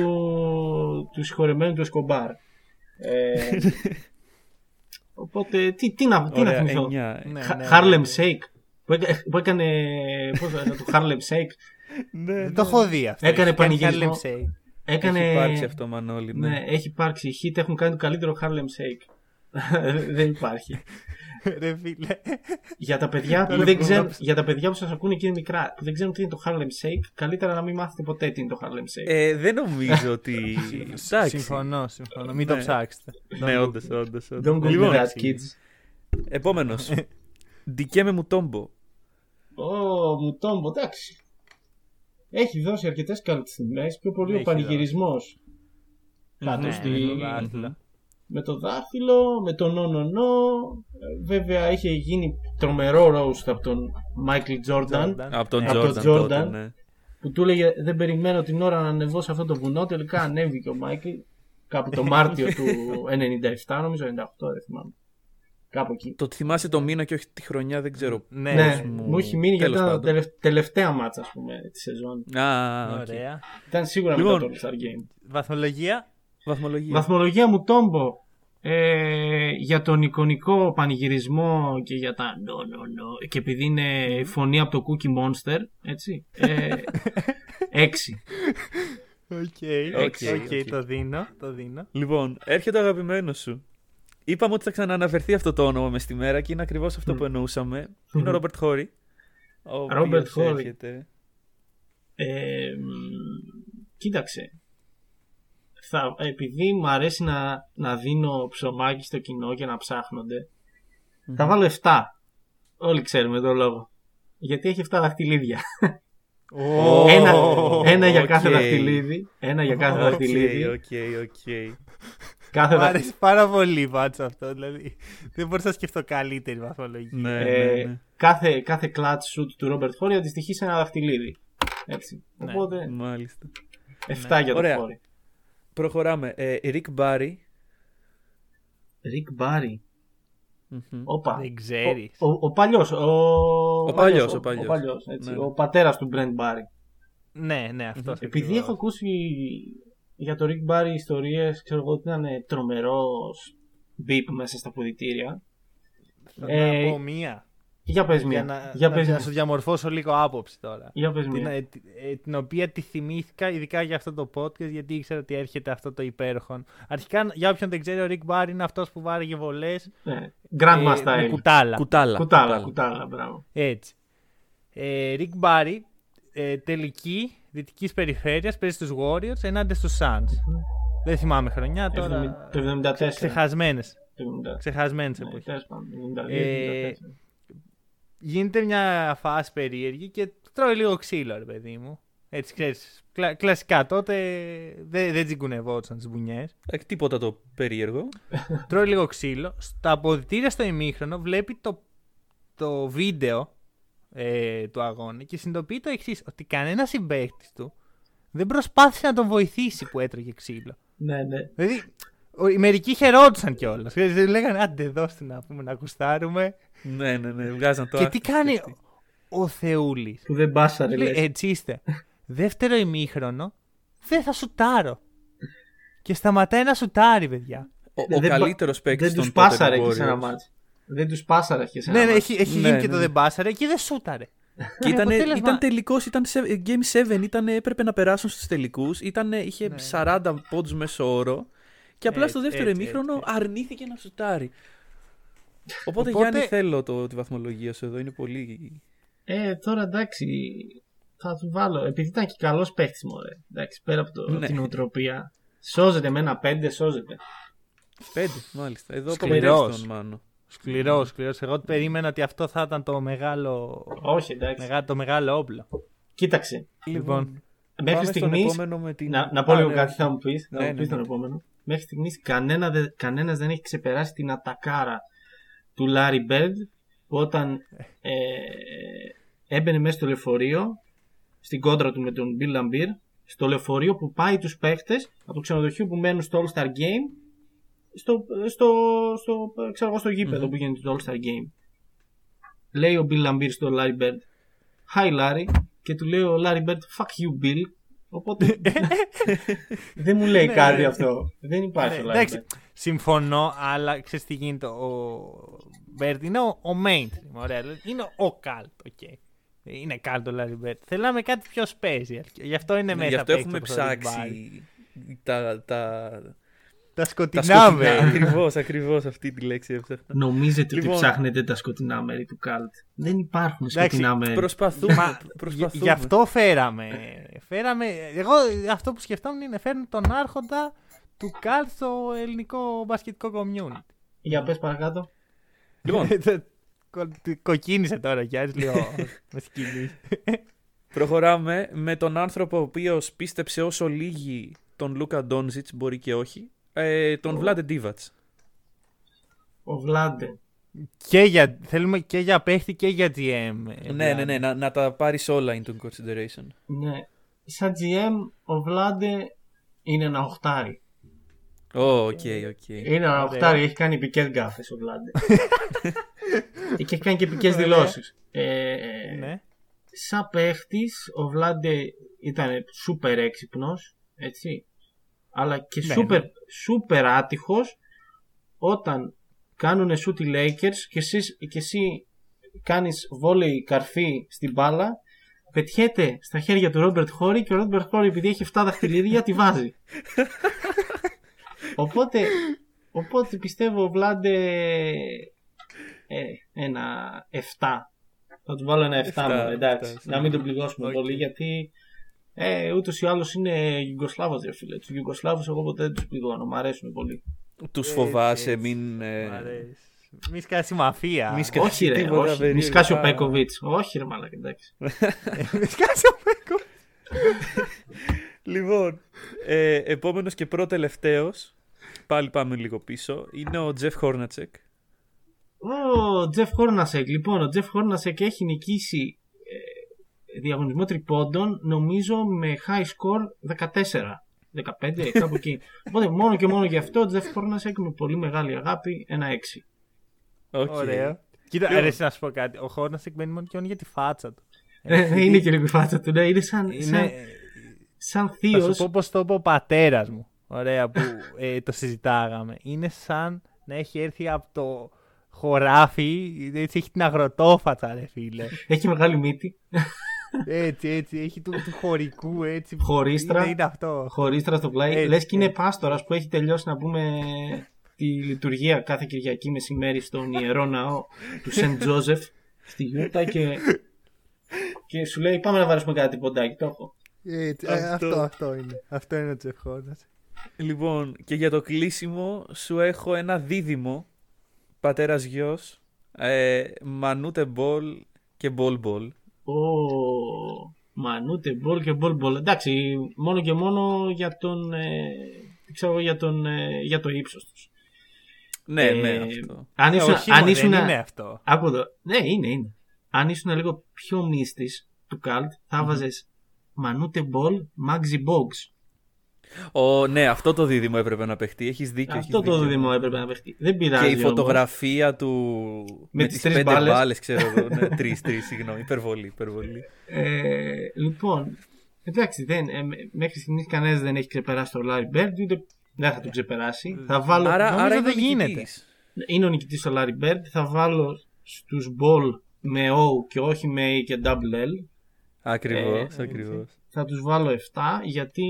[SPEAKER 5] του συγχωρεμένου του Εσκομπάρ. Ε, <laughs> οπότε τι, τι να, τι να
[SPEAKER 4] Ωραία,
[SPEAKER 5] θυμηθώ;
[SPEAKER 4] εννιά.
[SPEAKER 3] Ναι,
[SPEAKER 5] Χα-
[SPEAKER 3] ναι,
[SPEAKER 5] Harlem
[SPEAKER 3] ναι.
[SPEAKER 5] Shake που, έκα- που έκανε πώς το λένε, το Harlem Shake
[SPEAKER 3] Δεν το έχω δει αυτό.
[SPEAKER 5] Έκανε
[SPEAKER 3] Έχει κάνει
[SPEAKER 5] πανηγυρισμό.
[SPEAKER 3] Harlem Shake.
[SPEAKER 5] έκανε,
[SPEAKER 4] Έχει υπάρξει αυτό, Μανώλη. Ναι.
[SPEAKER 5] ναι, έχει υπάρξει οι Heat έχουν κάνει το καλύτερο Harlem Shake <laughs> δεν υπάρχει
[SPEAKER 3] Ρε φίλε.
[SPEAKER 5] για τα παιδιά που
[SPEAKER 3] Τώρα
[SPEAKER 5] δεν
[SPEAKER 3] που
[SPEAKER 5] ξέρουν,
[SPEAKER 3] γράψα.
[SPEAKER 5] για τα παιδιά που σας ακούνε και είναι μικρά που δεν ξέρουν τι είναι το Harlem Shake καλύτερα να μην μάθετε ποτέ τι είναι το Harlem Shake
[SPEAKER 4] Ε, δεν νομίζω ότι. <laughs> Εντάξει.
[SPEAKER 3] Συμφωνώ, συμφωνώ. Μην το
[SPEAKER 4] Ναι.
[SPEAKER 3] ψάξετε.
[SPEAKER 4] Ναι, όντως, όντως.
[SPEAKER 5] Don't go
[SPEAKER 4] Λοιπόν,
[SPEAKER 5] do that kids
[SPEAKER 4] επόμενος. <laughs> Ντικέμε μου τόμπο.
[SPEAKER 5] Ω, μου τόμπο, εντάξει. Έχει δώσει αρκετές καλέ στιγμέ. Πιο πολύ ο
[SPEAKER 3] Έχει
[SPEAKER 5] πανηγυρισμός.
[SPEAKER 3] Ναι,
[SPEAKER 5] Κάτω
[SPEAKER 3] με
[SPEAKER 5] στη...
[SPEAKER 3] το δάχτυλο.
[SPEAKER 5] με το δάχτυλο, με το no no no. Ε, Βέβαια είχε γίνει τρομερό roast από τον Μάικλ Τζόρνταν
[SPEAKER 3] Jordan.
[SPEAKER 4] Από τον
[SPEAKER 3] Ναι.
[SPEAKER 5] Από τον
[SPEAKER 4] Τζόρνταν τότε,
[SPEAKER 5] Jordan.
[SPEAKER 4] ναι.
[SPEAKER 5] που του έλεγε δεν περιμένω την ώρα να ανεβώ σε αυτό το βουνό. Τελικά ανέβηκε ο Μάικλ κάπου το Μάρτιο του <laughs> 97 νομίζω, 98 δεν θυμάμαι. Κάπου εκεί.
[SPEAKER 4] Το θυμάσαι το μήνα και όχι τη χρονιά, δεν ξέρω.
[SPEAKER 3] Ναι,
[SPEAKER 5] Ναι,
[SPEAKER 4] μου-
[SPEAKER 5] μου έχει μείνει γιατί
[SPEAKER 4] τέλος
[SPEAKER 5] ήταν τα
[SPEAKER 4] πάντων.
[SPEAKER 5] τελευ- τελευταία μάτσα ας πούμε της σεζόν.
[SPEAKER 4] Α, οκ.
[SPEAKER 3] Ωραία.
[SPEAKER 5] Ήταν σίγουρα
[SPEAKER 4] Λοιπόν.
[SPEAKER 5] μετά το All-Star Game.
[SPEAKER 3] Βαθμολογία.
[SPEAKER 4] Βαθμολογία.
[SPEAKER 5] Βαθμολογία Mutombo. Ε, για τον εικονικό πανηγυρισμό και για τα no, no, no, και επειδή είναι φωνή από το Cookie Monster, έτσι, ε, <laughs> έξι.
[SPEAKER 3] Οκ,
[SPEAKER 4] Έξι,
[SPEAKER 3] οκ,
[SPEAKER 4] οκ.
[SPEAKER 3] το δίνω, το δίνω.
[SPEAKER 4] Λοιπόν, έρχεται ο αγαπημένος σου. Είπαμε ότι θα ξανααναφερθεί αυτό το όνομα μες στη μέρα και είναι ακριβώς αυτό που εννοούσαμε. Είναι ο Ρόμπερτ Χόρι. Ο
[SPEAKER 5] Robert
[SPEAKER 4] οποίος
[SPEAKER 5] Horry.
[SPEAKER 4] έρχεται.
[SPEAKER 5] Ε, μ, κοίταξε. Θα, επειδή μου αρέσει να, να δίνω ψωμάκι στο κοινό και να ψάχνονται, θα βάλω 7. Όλοι ξέρουμε τον λόγο. Γιατί έχει 7 δαχτυλίδια.
[SPEAKER 3] Ω,
[SPEAKER 5] ένα, ένα για κάθε
[SPEAKER 4] οκ.
[SPEAKER 5] δαχτυλίδι. Ένα για κάθε
[SPEAKER 4] Οκ,
[SPEAKER 5] δαχτυλίδι.
[SPEAKER 4] οκ, οκ.
[SPEAKER 5] Κάθε
[SPEAKER 3] Μου
[SPEAKER 5] δα-
[SPEAKER 3] αρέσει πάρα πολύ πάντως αυτό. Δηλαδή, δεν μπορούσα να σκεφτώ καλύτερη βαθμολογία.
[SPEAKER 4] Ναι,
[SPEAKER 5] ε,
[SPEAKER 4] ναι, ναι.
[SPEAKER 5] κάθε, κάθε clutch shoot του Ρόμπερτ Χόρι αντιστοιχεί σε ένα δαχτυλίδι. Έτσι.
[SPEAKER 3] Ναι.
[SPEAKER 5] Οπότε
[SPEAKER 4] Μάλιστα.
[SPEAKER 5] 7 για το
[SPEAKER 4] Ωραία.
[SPEAKER 5] Χόρι.
[SPEAKER 4] Προχωράμε. Ε, Rick Barry.
[SPEAKER 5] Rick Barry.
[SPEAKER 4] Μμμ.
[SPEAKER 5] Όπα.
[SPEAKER 3] Δεν ξέρεις.
[SPEAKER 5] Ο, ο, ο παλιός. Ο, ο
[SPEAKER 4] παλιός,
[SPEAKER 5] ο,
[SPEAKER 4] ο παλιός.
[SPEAKER 5] ο παλιός, έτσι.
[SPEAKER 4] Ναι, ναι.
[SPEAKER 5] Ο πατέρας του Brent Barry.
[SPEAKER 3] Ναι, ναι, αυτός.
[SPEAKER 5] Επειδή έχω ακούσει για το Rick Barry ιστορίες, ξέρω εγώ ότι ήταν τρομερός beep μέσα στα ποδητήρια.
[SPEAKER 3] Θα
[SPEAKER 5] Ε,
[SPEAKER 3] να πω μία.
[SPEAKER 5] Για πες
[SPEAKER 3] Για
[SPEAKER 5] μία.
[SPEAKER 3] να,
[SPEAKER 5] για
[SPEAKER 3] να,
[SPEAKER 5] πες
[SPEAKER 3] να
[SPEAKER 5] μία.
[SPEAKER 3] σου διαμορφώσω λίγο άποψη τώρα.
[SPEAKER 5] Για πες
[SPEAKER 3] Την,
[SPEAKER 5] μία.
[SPEAKER 3] ε, τη- ε, την οποία τη θυμήθηκα ειδικά για αυτό το podcast γιατί ήξερα ότι έρχεται αυτό το υπέροχο. Αρχικά, για όποιον δεν ξέρει, ο Rick Barry είναι αυτός που βάραγε βολές
[SPEAKER 5] Ναι. Grandma
[SPEAKER 3] ε, με
[SPEAKER 5] style.
[SPEAKER 3] κουτάλα.
[SPEAKER 4] Κουτάλα.
[SPEAKER 5] Κουτάλα, κουτάλα, μπράβο.
[SPEAKER 3] Έτσι. Ε, Rick Barry, ε, τελική δυτικής περιφέρειας, παίζει στους Warriors ενάντια στους Suns. Δεν θυμάμαι χρονιά τώρα.
[SPEAKER 5] Το 74.
[SPEAKER 3] Ξεχασμένες.
[SPEAKER 5] Το 70.
[SPEAKER 3] Ξεχασμένες
[SPEAKER 5] Ναι,
[SPEAKER 3] εποχές.
[SPEAKER 5] τέλος πάντων, 72,
[SPEAKER 3] Ε,
[SPEAKER 5] 74.
[SPEAKER 3] Γίνεται μια φάση περίεργη και τρώει λίγο ξύλο, ρε παιδί μου. Έτσι, ξέρεις, κλα- κλασικά τότε δεν, δεν τσιγκουνευόντουσαν τις μπουνιές.
[SPEAKER 4] Ε, τίποτα το περίεργο.
[SPEAKER 3] τρώει λίγο ξύλο. Στα αποδητήρια στο ημίχρονο βλέπει το, το βίντεο ε, του αγώνα και συνειδητοποιεί το εξής: Ότι κανένας συμπαίκτης του δεν προσπάθησε να τον βοηθήσει που έτρωγε ξύλο.
[SPEAKER 5] Ναι, ναι.
[SPEAKER 3] Δηλαδή, ο- οι μερικοί χαιρόντουσαν κιόλας. Λέγανε, άντε, δώστε να πούμε να κουστάρουμε.
[SPEAKER 4] ναι, ναι, ναι. Βγάζαν το
[SPEAKER 3] και
[SPEAKER 4] άκρη.
[SPEAKER 3] τι κάνει ο Θεούλης.
[SPEAKER 5] Που δεν μπάσαρε,
[SPEAKER 3] Λέει,
[SPEAKER 5] λες.
[SPEAKER 3] έτσι είστε. Δεύτερο ημίχρονο, δεν θα σουτάρω. Και σταματάει να σουτάρει, παιδιά.
[SPEAKER 4] Ο,
[SPEAKER 5] Δεν
[SPEAKER 4] ο
[SPEAKER 5] πα-
[SPEAKER 4] καλύτερος παίκτης
[SPEAKER 5] Δεν
[SPEAKER 4] των
[SPEAKER 5] τους
[SPEAKER 4] τότε
[SPEAKER 5] πάσαρε
[SPEAKER 4] Warriors.
[SPEAKER 5] και σε ένα μάτς. Δεν τους πάσαρε και σε ένα
[SPEAKER 3] Ναι, ναι,
[SPEAKER 5] μάτς.
[SPEAKER 3] έχει, έχει
[SPEAKER 4] Ναι,
[SPEAKER 3] γίνει
[SPEAKER 4] ναι,
[SPEAKER 3] και το
[SPEAKER 4] ναι.
[SPEAKER 3] δεν πάσαρε και δεν σούταρε.
[SPEAKER 4] Και ήταν,
[SPEAKER 3] αποτέλεσμα-
[SPEAKER 4] ήταν τελικός, ήταν σε, Game 7, ήταν, έπρεπε να περάσουν στους τελικούς. Είχε 40 πόντους μέσω όρο. Και απλά στο
[SPEAKER 3] Ναι. Έτσι,
[SPEAKER 4] δεύτερο
[SPEAKER 3] έτσι,
[SPEAKER 4] ημίχρονο
[SPEAKER 3] έτσι.
[SPEAKER 4] αρνήθηκε να σουτάρει. Οπότε,
[SPEAKER 3] Οπότε-
[SPEAKER 4] Γιάννη, θέλω το, τη βαθμολογία σου εδώ. Είναι πολύ.
[SPEAKER 5] Ε, τώρα εντάξει, θα του βάλω. Επειδή ήταν και καλός παίχτη μου, ρε. Εντάξει, πέρα από το,
[SPEAKER 4] Ναι.
[SPEAKER 5] την οτροπία. Σώζεται με ένα πέντε, σώζεται.
[SPEAKER 4] Πέντε, μάλιστα. Εδώ
[SPEAKER 3] Σκληρός.
[SPEAKER 4] απογοητεύει τον Μάνο.
[SPEAKER 3] Σκληρό, σκληρός. Εγώ περίμενα ότι αυτό θα ήταν το μεγάλο,
[SPEAKER 5] Όχι, εντάξει.
[SPEAKER 3] μεγά- το μεγάλο όπλο.
[SPEAKER 5] Κοίταξε.
[SPEAKER 3] Λοιπόν,
[SPEAKER 5] Μέχρι
[SPEAKER 4] Πάμε στον
[SPEAKER 5] στιγμή.
[SPEAKER 4] επόμενο με την.
[SPEAKER 5] Να, να πω
[SPEAKER 4] Α,
[SPEAKER 5] λίγο
[SPEAKER 4] ναι,
[SPEAKER 5] κάτι,
[SPEAKER 4] όχι.
[SPEAKER 5] θα μου πεις. Θα
[SPEAKER 4] Ναι,
[SPEAKER 5] μου
[SPEAKER 4] ναι,
[SPEAKER 5] πεις τον
[SPEAKER 4] ναι.
[SPEAKER 5] επόμενο. Μέχρι στιγμής κανένα, δε- κανένας δεν έχει ξεπεράσει την ατακάρα του Λάρι Μπέρντ που όταν ε, έμπαινε μέσα στο λεωφορείο στην κόντρα του με τον Bill Lambert στο λεωφορείο που πάει τους παίχτες από το ξενοδοχείο που μένουν στο All Star Game στο, στο, στο, ξέρω εγώ, στο γήπεδο που γίνεται το All Star Game. Λέει ο Bill Laimbeer στο Larry Bird Hi Larry και του λέει ο Larry Bird Fuck you Bill Οπότε <laughs> δεν μου λέει κάτι αυτό. Δεν υπάρχει
[SPEAKER 3] ναι,
[SPEAKER 5] ο Larry
[SPEAKER 3] εντάξει,
[SPEAKER 5] Bird.
[SPEAKER 3] συμφωνώ, αλλά ξέρεις τι γίνεται. Ο Μπέρντ είναι ο, ο mainstream. Ωραία, δηλαδή, είναι ο cult, οκ. Είναι cult ο Larry Bird. Θέλαμε κάτι πιο special. και Γι' αυτό είναι
[SPEAKER 4] Ναι,
[SPEAKER 3] μέσα
[SPEAKER 4] γι' αυτό
[SPEAKER 3] παίκτης
[SPEAKER 4] έχουμε
[SPEAKER 3] όπως ο Rick Barry.
[SPEAKER 4] ψάξει τα, τα,
[SPEAKER 3] Τα
[SPEAKER 4] τα
[SPEAKER 3] σκοτεινά
[SPEAKER 4] σκοτεινά.
[SPEAKER 3] μέρη.
[SPEAKER 4] Ακριβώς, ακριβώς αυτή τη λέξη έψαχνα.
[SPEAKER 5] Νομίζετε
[SPEAKER 4] Λοιπόν.
[SPEAKER 5] ότι ψάχνετε τα σκοτεινά μέρη του Καλτ. Δεν υπάρχουν
[SPEAKER 3] Εντάξει,
[SPEAKER 5] σκοτεινά μέρη.
[SPEAKER 4] Προσπαθούμε.
[SPEAKER 3] Μα,
[SPEAKER 4] προσπαθούμε.
[SPEAKER 3] Γι' αυτό φέραμε. φέραμε. Εγώ αυτό που σκεφτόμουν είναι φέρνουν τον άρχοντα του Καλτ στο ελληνικό μπασκετικό community.
[SPEAKER 5] Για πες παρακάτω.
[SPEAKER 4] Λοιπόν, <laughs>
[SPEAKER 3] Κο- Κοκκίνησε τώρα κι άλλος λίγο με σκηνή.
[SPEAKER 4] προχωράμε με τον άνθρωπο ο οποίος πίστεψε όσο λίγοι τον Λούκα Ντόνζιτς, μπορεί και όχι, ε, τον Βλάντε Ντίβατς.
[SPEAKER 5] Ο Βλάντε.
[SPEAKER 3] Και για, θέλουμε και για παίχτη και για GM. ε,
[SPEAKER 4] Ναι, ναι, ναι, να, να τα πάρεις όλα into consideration.
[SPEAKER 5] Ναι. Σαν GM ο Βλάντε είναι ένα οχτάρι.
[SPEAKER 4] Ω, οκ, οκ.
[SPEAKER 5] Είναι ένα οχτάρι, έχει κάνει επικές γκάφες ο Βλάντε. <laughs> και έχει κάνει και επικές
[SPEAKER 3] Ωραία.
[SPEAKER 5] δηλώσεις. Ε,
[SPEAKER 3] ναι.
[SPEAKER 5] σαν παίχτης ο Βλάντε ήταν σούπερ έξυπνος έτσι αλλά και
[SPEAKER 3] Ναι,
[SPEAKER 5] σούπερ,
[SPEAKER 3] ναι.
[SPEAKER 5] σούπερ άτυχος όταν κάνουν σου οι Lakers και, εσείς, και εσύ κάνεις βόλεϊ καρφί στην μπάλα πετιέται στα χέρια του Ρόμπερτ Χόρι και ο Ρόμπερτ Χόρι επειδή έχει 7 δαχτυλίδια τη βάζει. <laughs> οπότε, οπότε πιστεύω ο Βλάντε ε, ένα 7. Θα τους βάλω ένα 7,
[SPEAKER 4] 7,
[SPEAKER 5] μόνο, εντάξει.
[SPEAKER 4] 7,
[SPEAKER 5] να μην τον πληγώσουμε
[SPEAKER 4] Οκ.
[SPEAKER 5] πολύ γιατί ε, ούτως ή άλλως είναι Γιουγκοσλάβος, ρε φίλε. Τους Γιουγκοσλάβους εγώ ποτέ δεν τους πληγώνω. Μ' αρέσουν πολύ.
[SPEAKER 4] Τους
[SPEAKER 3] Έτσι,
[SPEAKER 4] φοβάσαι,
[SPEAKER 3] έτσι.
[SPEAKER 4] μην. ε,
[SPEAKER 3] Μ' αρέσει. Μη σκάσει μαφία.
[SPEAKER 4] Μη σκάσει
[SPEAKER 5] όχι, ρε,
[SPEAKER 4] τίποτα
[SPEAKER 5] όχι. Μη
[SPEAKER 4] περίεργα.
[SPEAKER 5] σκάσει ο Πέκοβιτς. Όχι, ρε, μαλάκα, εντάξει.
[SPEAKER 3] Μη σκάσει ο Πέκο.
[SPEAKER 4] Λοιπόν, ε, επόμενος και πρώτο-τελευταίος, πάλι πάμε λίγο πίσω, είναι ο Τζεφ Χόρνατσεκ.
[SPEAKER 5] Ο Τζεφ Χόρνασεκ. Λοιπόν, ο Τζεφ Χόρνασεκ έχει νικήσει ε, διαγωνισμό τριπόντων, νομίζω με high score 14. 15, κάπου εκεί. Οπότε μόνο και μόνο γι' αυτό ο Τζεφ Χόρνασεκ με πολύ μεγάλη αγάπη ένα 6.
[SPEAKER 4] Οκ.
[SPEAKER 3] Ωραίο. Κοίτα,
[SPEAKER 4] Λοιπόν.
[SPEAKER 3] αρέσει να σου πω κάτι. Ο Χόρνασεκ μένει μόνο και μόνο για τη φάτσα του.
[SPEAKER 5] Ε, είναι και λίγο η φάτσα του. Ναι, είναι σαν, σαν,
[SPEAKER 3] Είναι,
[SPEAKER 5] σαν
[SPEAKER 3] θα
[SPEAKER 5] θείος.
[SPEAKER 3] σου πω πως το είπε ο πατέρας μου. Ωραία που ε, το συζητάγαμε. Είναι σαν να έχει έρθει από το χωράφι. Έτσι έχει την αγροτόφατσα, ρε φίλε.
[SPEAKER 5] Έχει μεγάλη μύτη.
[SPEAKER 3] Έτσι, έτσι. Έχει του, του χωρικού, έτσι.
[SPEAKER 5] Χωρίστρα.
[SPEAKER 3] Είναι, είναι αυτό.
[SPEAKER 5] Χωρίστρα στο πλάι.
[SPEAKER 3] Έτσι,
[SPEAKER 5] Λες και είναι
[SPEAKER 3] έτσι.
[SPEAKER 5] πάστορας που έχει τελειώσει να πούμε τη λειτουργία κάθε Κυριακή μεσημέρι στον ιερό ναό του Σεντ Τζόζεφ στη Γιούτα και, και σου λέει πάμε να βάλουμε κάτι ποντάκι. Το έχω.
[SPEAKER 3] Έτσι,
[SPEAKER 4] Αυτό.
[SPEAKER 3] ε, αυτό, αυτό είναι. Αυτό είναι ο Τζεφ Χόρνασεκ.
[SPEAKER 4] Λοιπόν, και για το κλείσιμο σου έχω ένα δίδυμο, πατέρας γιος, ε, Μανούτε Μπολ και Μπολ Μπολ.
[SPEAKER 5] Ο Μανούτε Μπολ και Μπολ Μπολ. Εντάξει, μόνο και μόνο για τον. Ε, ξέρω, εγώ, για, τον, ε, για το ύψος τους.
[SPEAKER 4] Ναι,
[SPEAKER 5] Ε,
[SPEAKER 4] ναι, αυτό.
[SPEAKER 5] Αν
[SPEAKER 3] Ε,
[SPEAKER 5] ήσουν,
[SPEAKER 3] όχι,
[SPEAKER 5] αν
[SPEAKER 3] μωρέ,
[SPEAKER 5] ήσουν,
[SPEAKER 3] δεν είναι αυτό.
[SPEAKER 5] Άκου εδώ. Ναι, είναι, είναι. Αν ήσουν λίγο πιο μύστης του καλτ, θα βάζες Μανούτε Μπολ, Μάγκσι Μπογκς.
[SPEAKER 4] Ο, ναι, αυτό το δίδυμο έπρεπε να παιχτεί. Έχεις δίκιο. έχεις
[SPEAKER 5] Αυτό το
[SPEAKER 4] δίκιο.
[SPEAKER 5] δίδυμο έπρεπε να παιχτεί. Δεν
[SPEAKER 4] Και
[SPEAKER 5] πειράζει.
[SPEAKER 4] η
[SPEAKER 5] όμως.
[SPEAKER 4] φωτογραφία του με,
[SPEAKER 5] τις
[SPEAKER 4] τις
[SPEAKER 5] τρεις
[SPEAKER 4] πέντε
[SPEAKER 5] μπάλες.
[SPEAKER 4] μπάλες, ξέρω εγώ. Ναι, <laughs> τρεις, τρεις, συγγνώμη. Υπερβολή, υπερβολή.
[SPEAKER 5] Ε, λοιπόν, εντάξει, δεν, ε, μ- μέχρι στιγμής κανένας δεν έχει ξεπεράσει το Larry Bird, ούτε δεν θα τον ξεπεράσει. θα βάλω,
[SPEAKER 4] Άρα,
[SPEAKER 3] νομίζω
[SPEAKER 4] άρα είναι
[SPEAKER 3] δεν
[SPEAKER 4] ο
[SPEAKER 3] γίνεται.
[SPEAKER 4] νικητής.
[SPEAKER 5] Είναι ο νικητής ο Larry Bird. Θα βάλω στους Ball με O και όχι με A και double L.
[SPEAKER 4] Ακριβώς,
[SPEAKER 5] Ε,
[SPEAKER 4] ακριβώς.
[SPEAKER 5] Θα τους βάλω 7 γιατί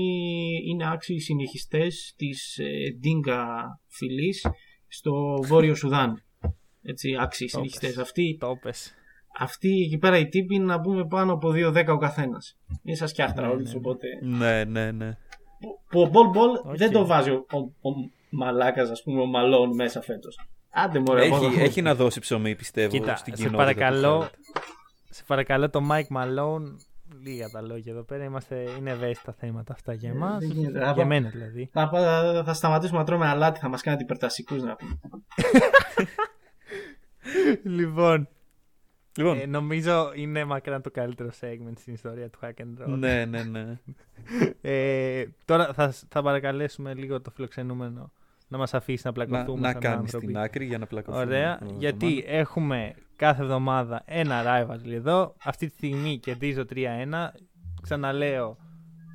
[SPEAKER 5] είναι άξιοι συνεχιστές της ε, Ντίνκα φυλής στο Βόρειο Σουδάν. Έτσι, άξιοι συνεχιστές. Αυτοί,
[SPEAKER 3] Το πες.
[SPEAKER 5] αυτοί εκεί πέρα οι τύποι είναι να πούμε πάνω από 2-10 ο καθένας. Είναι σαν σκιάχτρα όλοι τους, οπότε...
[SPEAKER 4] Ναι, ναι, ναι.
[SPEAKER 5] Που ο Μπολ Μπολ
[SPEAKER 3] Οκ.
[SPEAKER 5] δεν το βάζει ο, ο, ο μαλάκας, ας πούμε, ο Μαλόν μέσα φέτος. Άντε μωρέ, εγώ
[SPEAKER 4] Έχει,
[SPEAKER 5] θα-
[SPEAKER 4] έχει να δώσει ψωμί, πιστεύω,
[SPEAKER 3] Κοίτα,
[SPEAKER 4] στην
[SPEAKER 3] σε
[SPEAKER 4] κοινότητα. του
[SPEAKER 3] παρακαλώ,
[SPEAKER 4] Χάρτ.
[SPEAKER 3] σε παρακαλώ το Mike Malone, λίγα τα λόγια εδώ πέρα, είμαστε, είναι ευαίσθητα θέματα αυτά για εμάς,
[SPEAKER 5] δεν γίνεται. Θα
[SPEAKER 3] για
[SPEAKER 5] πάω-
[SPEAKER 3] μένα δηλαδή.
[SPEAKER 5] Θα, θα, θα σταματήσουμε να τρώμε αλάτι, θα μας κάνετε υπερτασικούς να πούμε. <laughs>
[SPEAKER 3] λοιπόν,
[SPEAKER 4] Λοιπόν,
[SPEAKER 3] ε, νομίζω είναι μακράν το καλύτερο segment στην ιστορία του Hack and Roll.
[SPEAKER 4] ναι, ναι, ναι. <laughs>
[SPEAKER 3] Ε, τώρα θα, θα παρακαλέσουμε λίγο το φιλοξενούμενο να μας αφήσεις να
[SPEAKER 4] να,
[SPEAKER 3] πλακωθούμε
[SPEAKER 4] να
[SPEAKER 3] σαν
[SPEAKER 4] κάνεις
[SPEAKER 3] άνθρωποι.
[SPEAKER 4] την άκρη για να πλακωθούμε.
[SPEAKER 3] Ωραία,
[SPEAKER 4] την
[SPEAKER 3] γιατί
[SPEAKER 4] εβδομάδα.
[SPEAKER 3] έχουμε κάθε εβδομάδα ένα rivalry εδώ. Αυτή τη στιγμή κερδίζω 3-1. Ξαναλέω,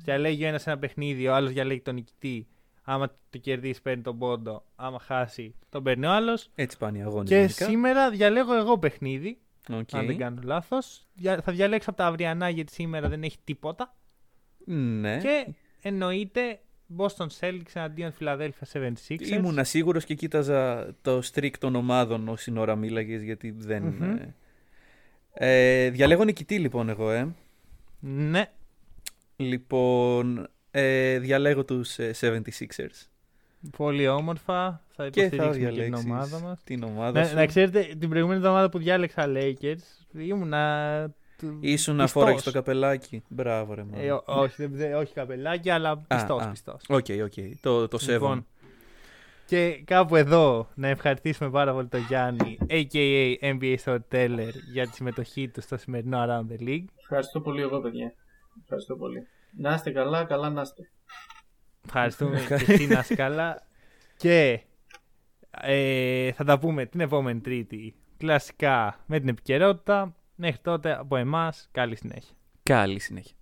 [SPEAKER 3] διαλέγει ο ένας ένα παιχνίδι, ο άλλος διαλέγει τον νικητή. Άμα το κερδίσει, παίρνει τον πόντο. Άμα χάσει, τον παίρνει ο άλλος.
[SPEAKER 4] Έτσι πάνε οι αγώνες
[SPEAKER 3] Και
[SPEAKER 4] γενικά.
[SPEAKER 3] σήμερα διαλέγω εγώ παιχνίδι.
[SPEAKER 4] Οκ.
[SPEAKER 3] Αν δεν κάνω λάθος. Θα διαλέξω από τα αυριανά γιατί σήμερα δεν έχει τίποτα.
[SPEAKER 4] Ναι.
[SPEAKER 3] Και εννοείται Boston Celtics εναντίον Philadelphia 76ers.
[SPEAKER 4] Ήμουνα σίγουρος και κοίταζα το streak των ομάδων όση ώρα μίλαγες γιατί δεν...
[SPEAKER 3] Μμμ.
[SPEAKER 4] ε, ε, διαλέγω νικητή λοιπόν εγώ, ε.
[SPEAKER 3] Ναι,
[SPEAKER 4] Λοιπόν, ε, διαλέγω τους ε, 76ers.
[SPEAKER 3] πολύ όμορφα. Θα
[SPEAKER 4] Και θα
[SPEAKER 3] υποστηρίξουμε και την
[SPEAKER 4] διαλέξεις
[SPEAKER 3] ομάδα μας.
[SPEAKER 4] την ομάδα
[SPEAKER 3] Ναι,
[SPEAKER 4] σου.
[SPEAKER 3] να ξέρετε, την προηγούμενη εβδομάδα που διάλεξα Lakers, ήμουνα. Του-
[SPEAKER 4] Ήσουν
[SPEAKER 3] πιστός.
[SPEAKER 4] αφόραγες το καπελάκι. Μπράβο ρε
[SPEAKER 3] Ε, ό- όχι, δεν, δεν- όχι καπελάκι, αλλά πιστός,
[SPEAKER 4] α.
[SPEAKER 3] πιστός.
[SPEAKER 4] OK, OK. Το, το σέβομαι.
[SPEAKER 3] Λοιπόν, και κάπου εδώ να ευχαριστήσουμε πάρα πολύ τον Γιάννη, a.k.a. NBA Storyteller, για τη συμμετοχή του στο σημερινό Around the League.
[SPEAKER 5] Ευχαριστώ πολύ εγώ, παιδιά. Ευχαριστώ πολύ. Να είστε καλά, καλά να είστε.
[SPEAKER 3] Ευχαριστούμε και εσύ να είσαι καλά. Και ε, θα τα πούμε την επόμενη Τρίτη κλασικά με την επικαιρότητα. Μέχρι τότε από εμάς καλή συνέχεια.
[SPEAKER 4] Καλή συνέχεια.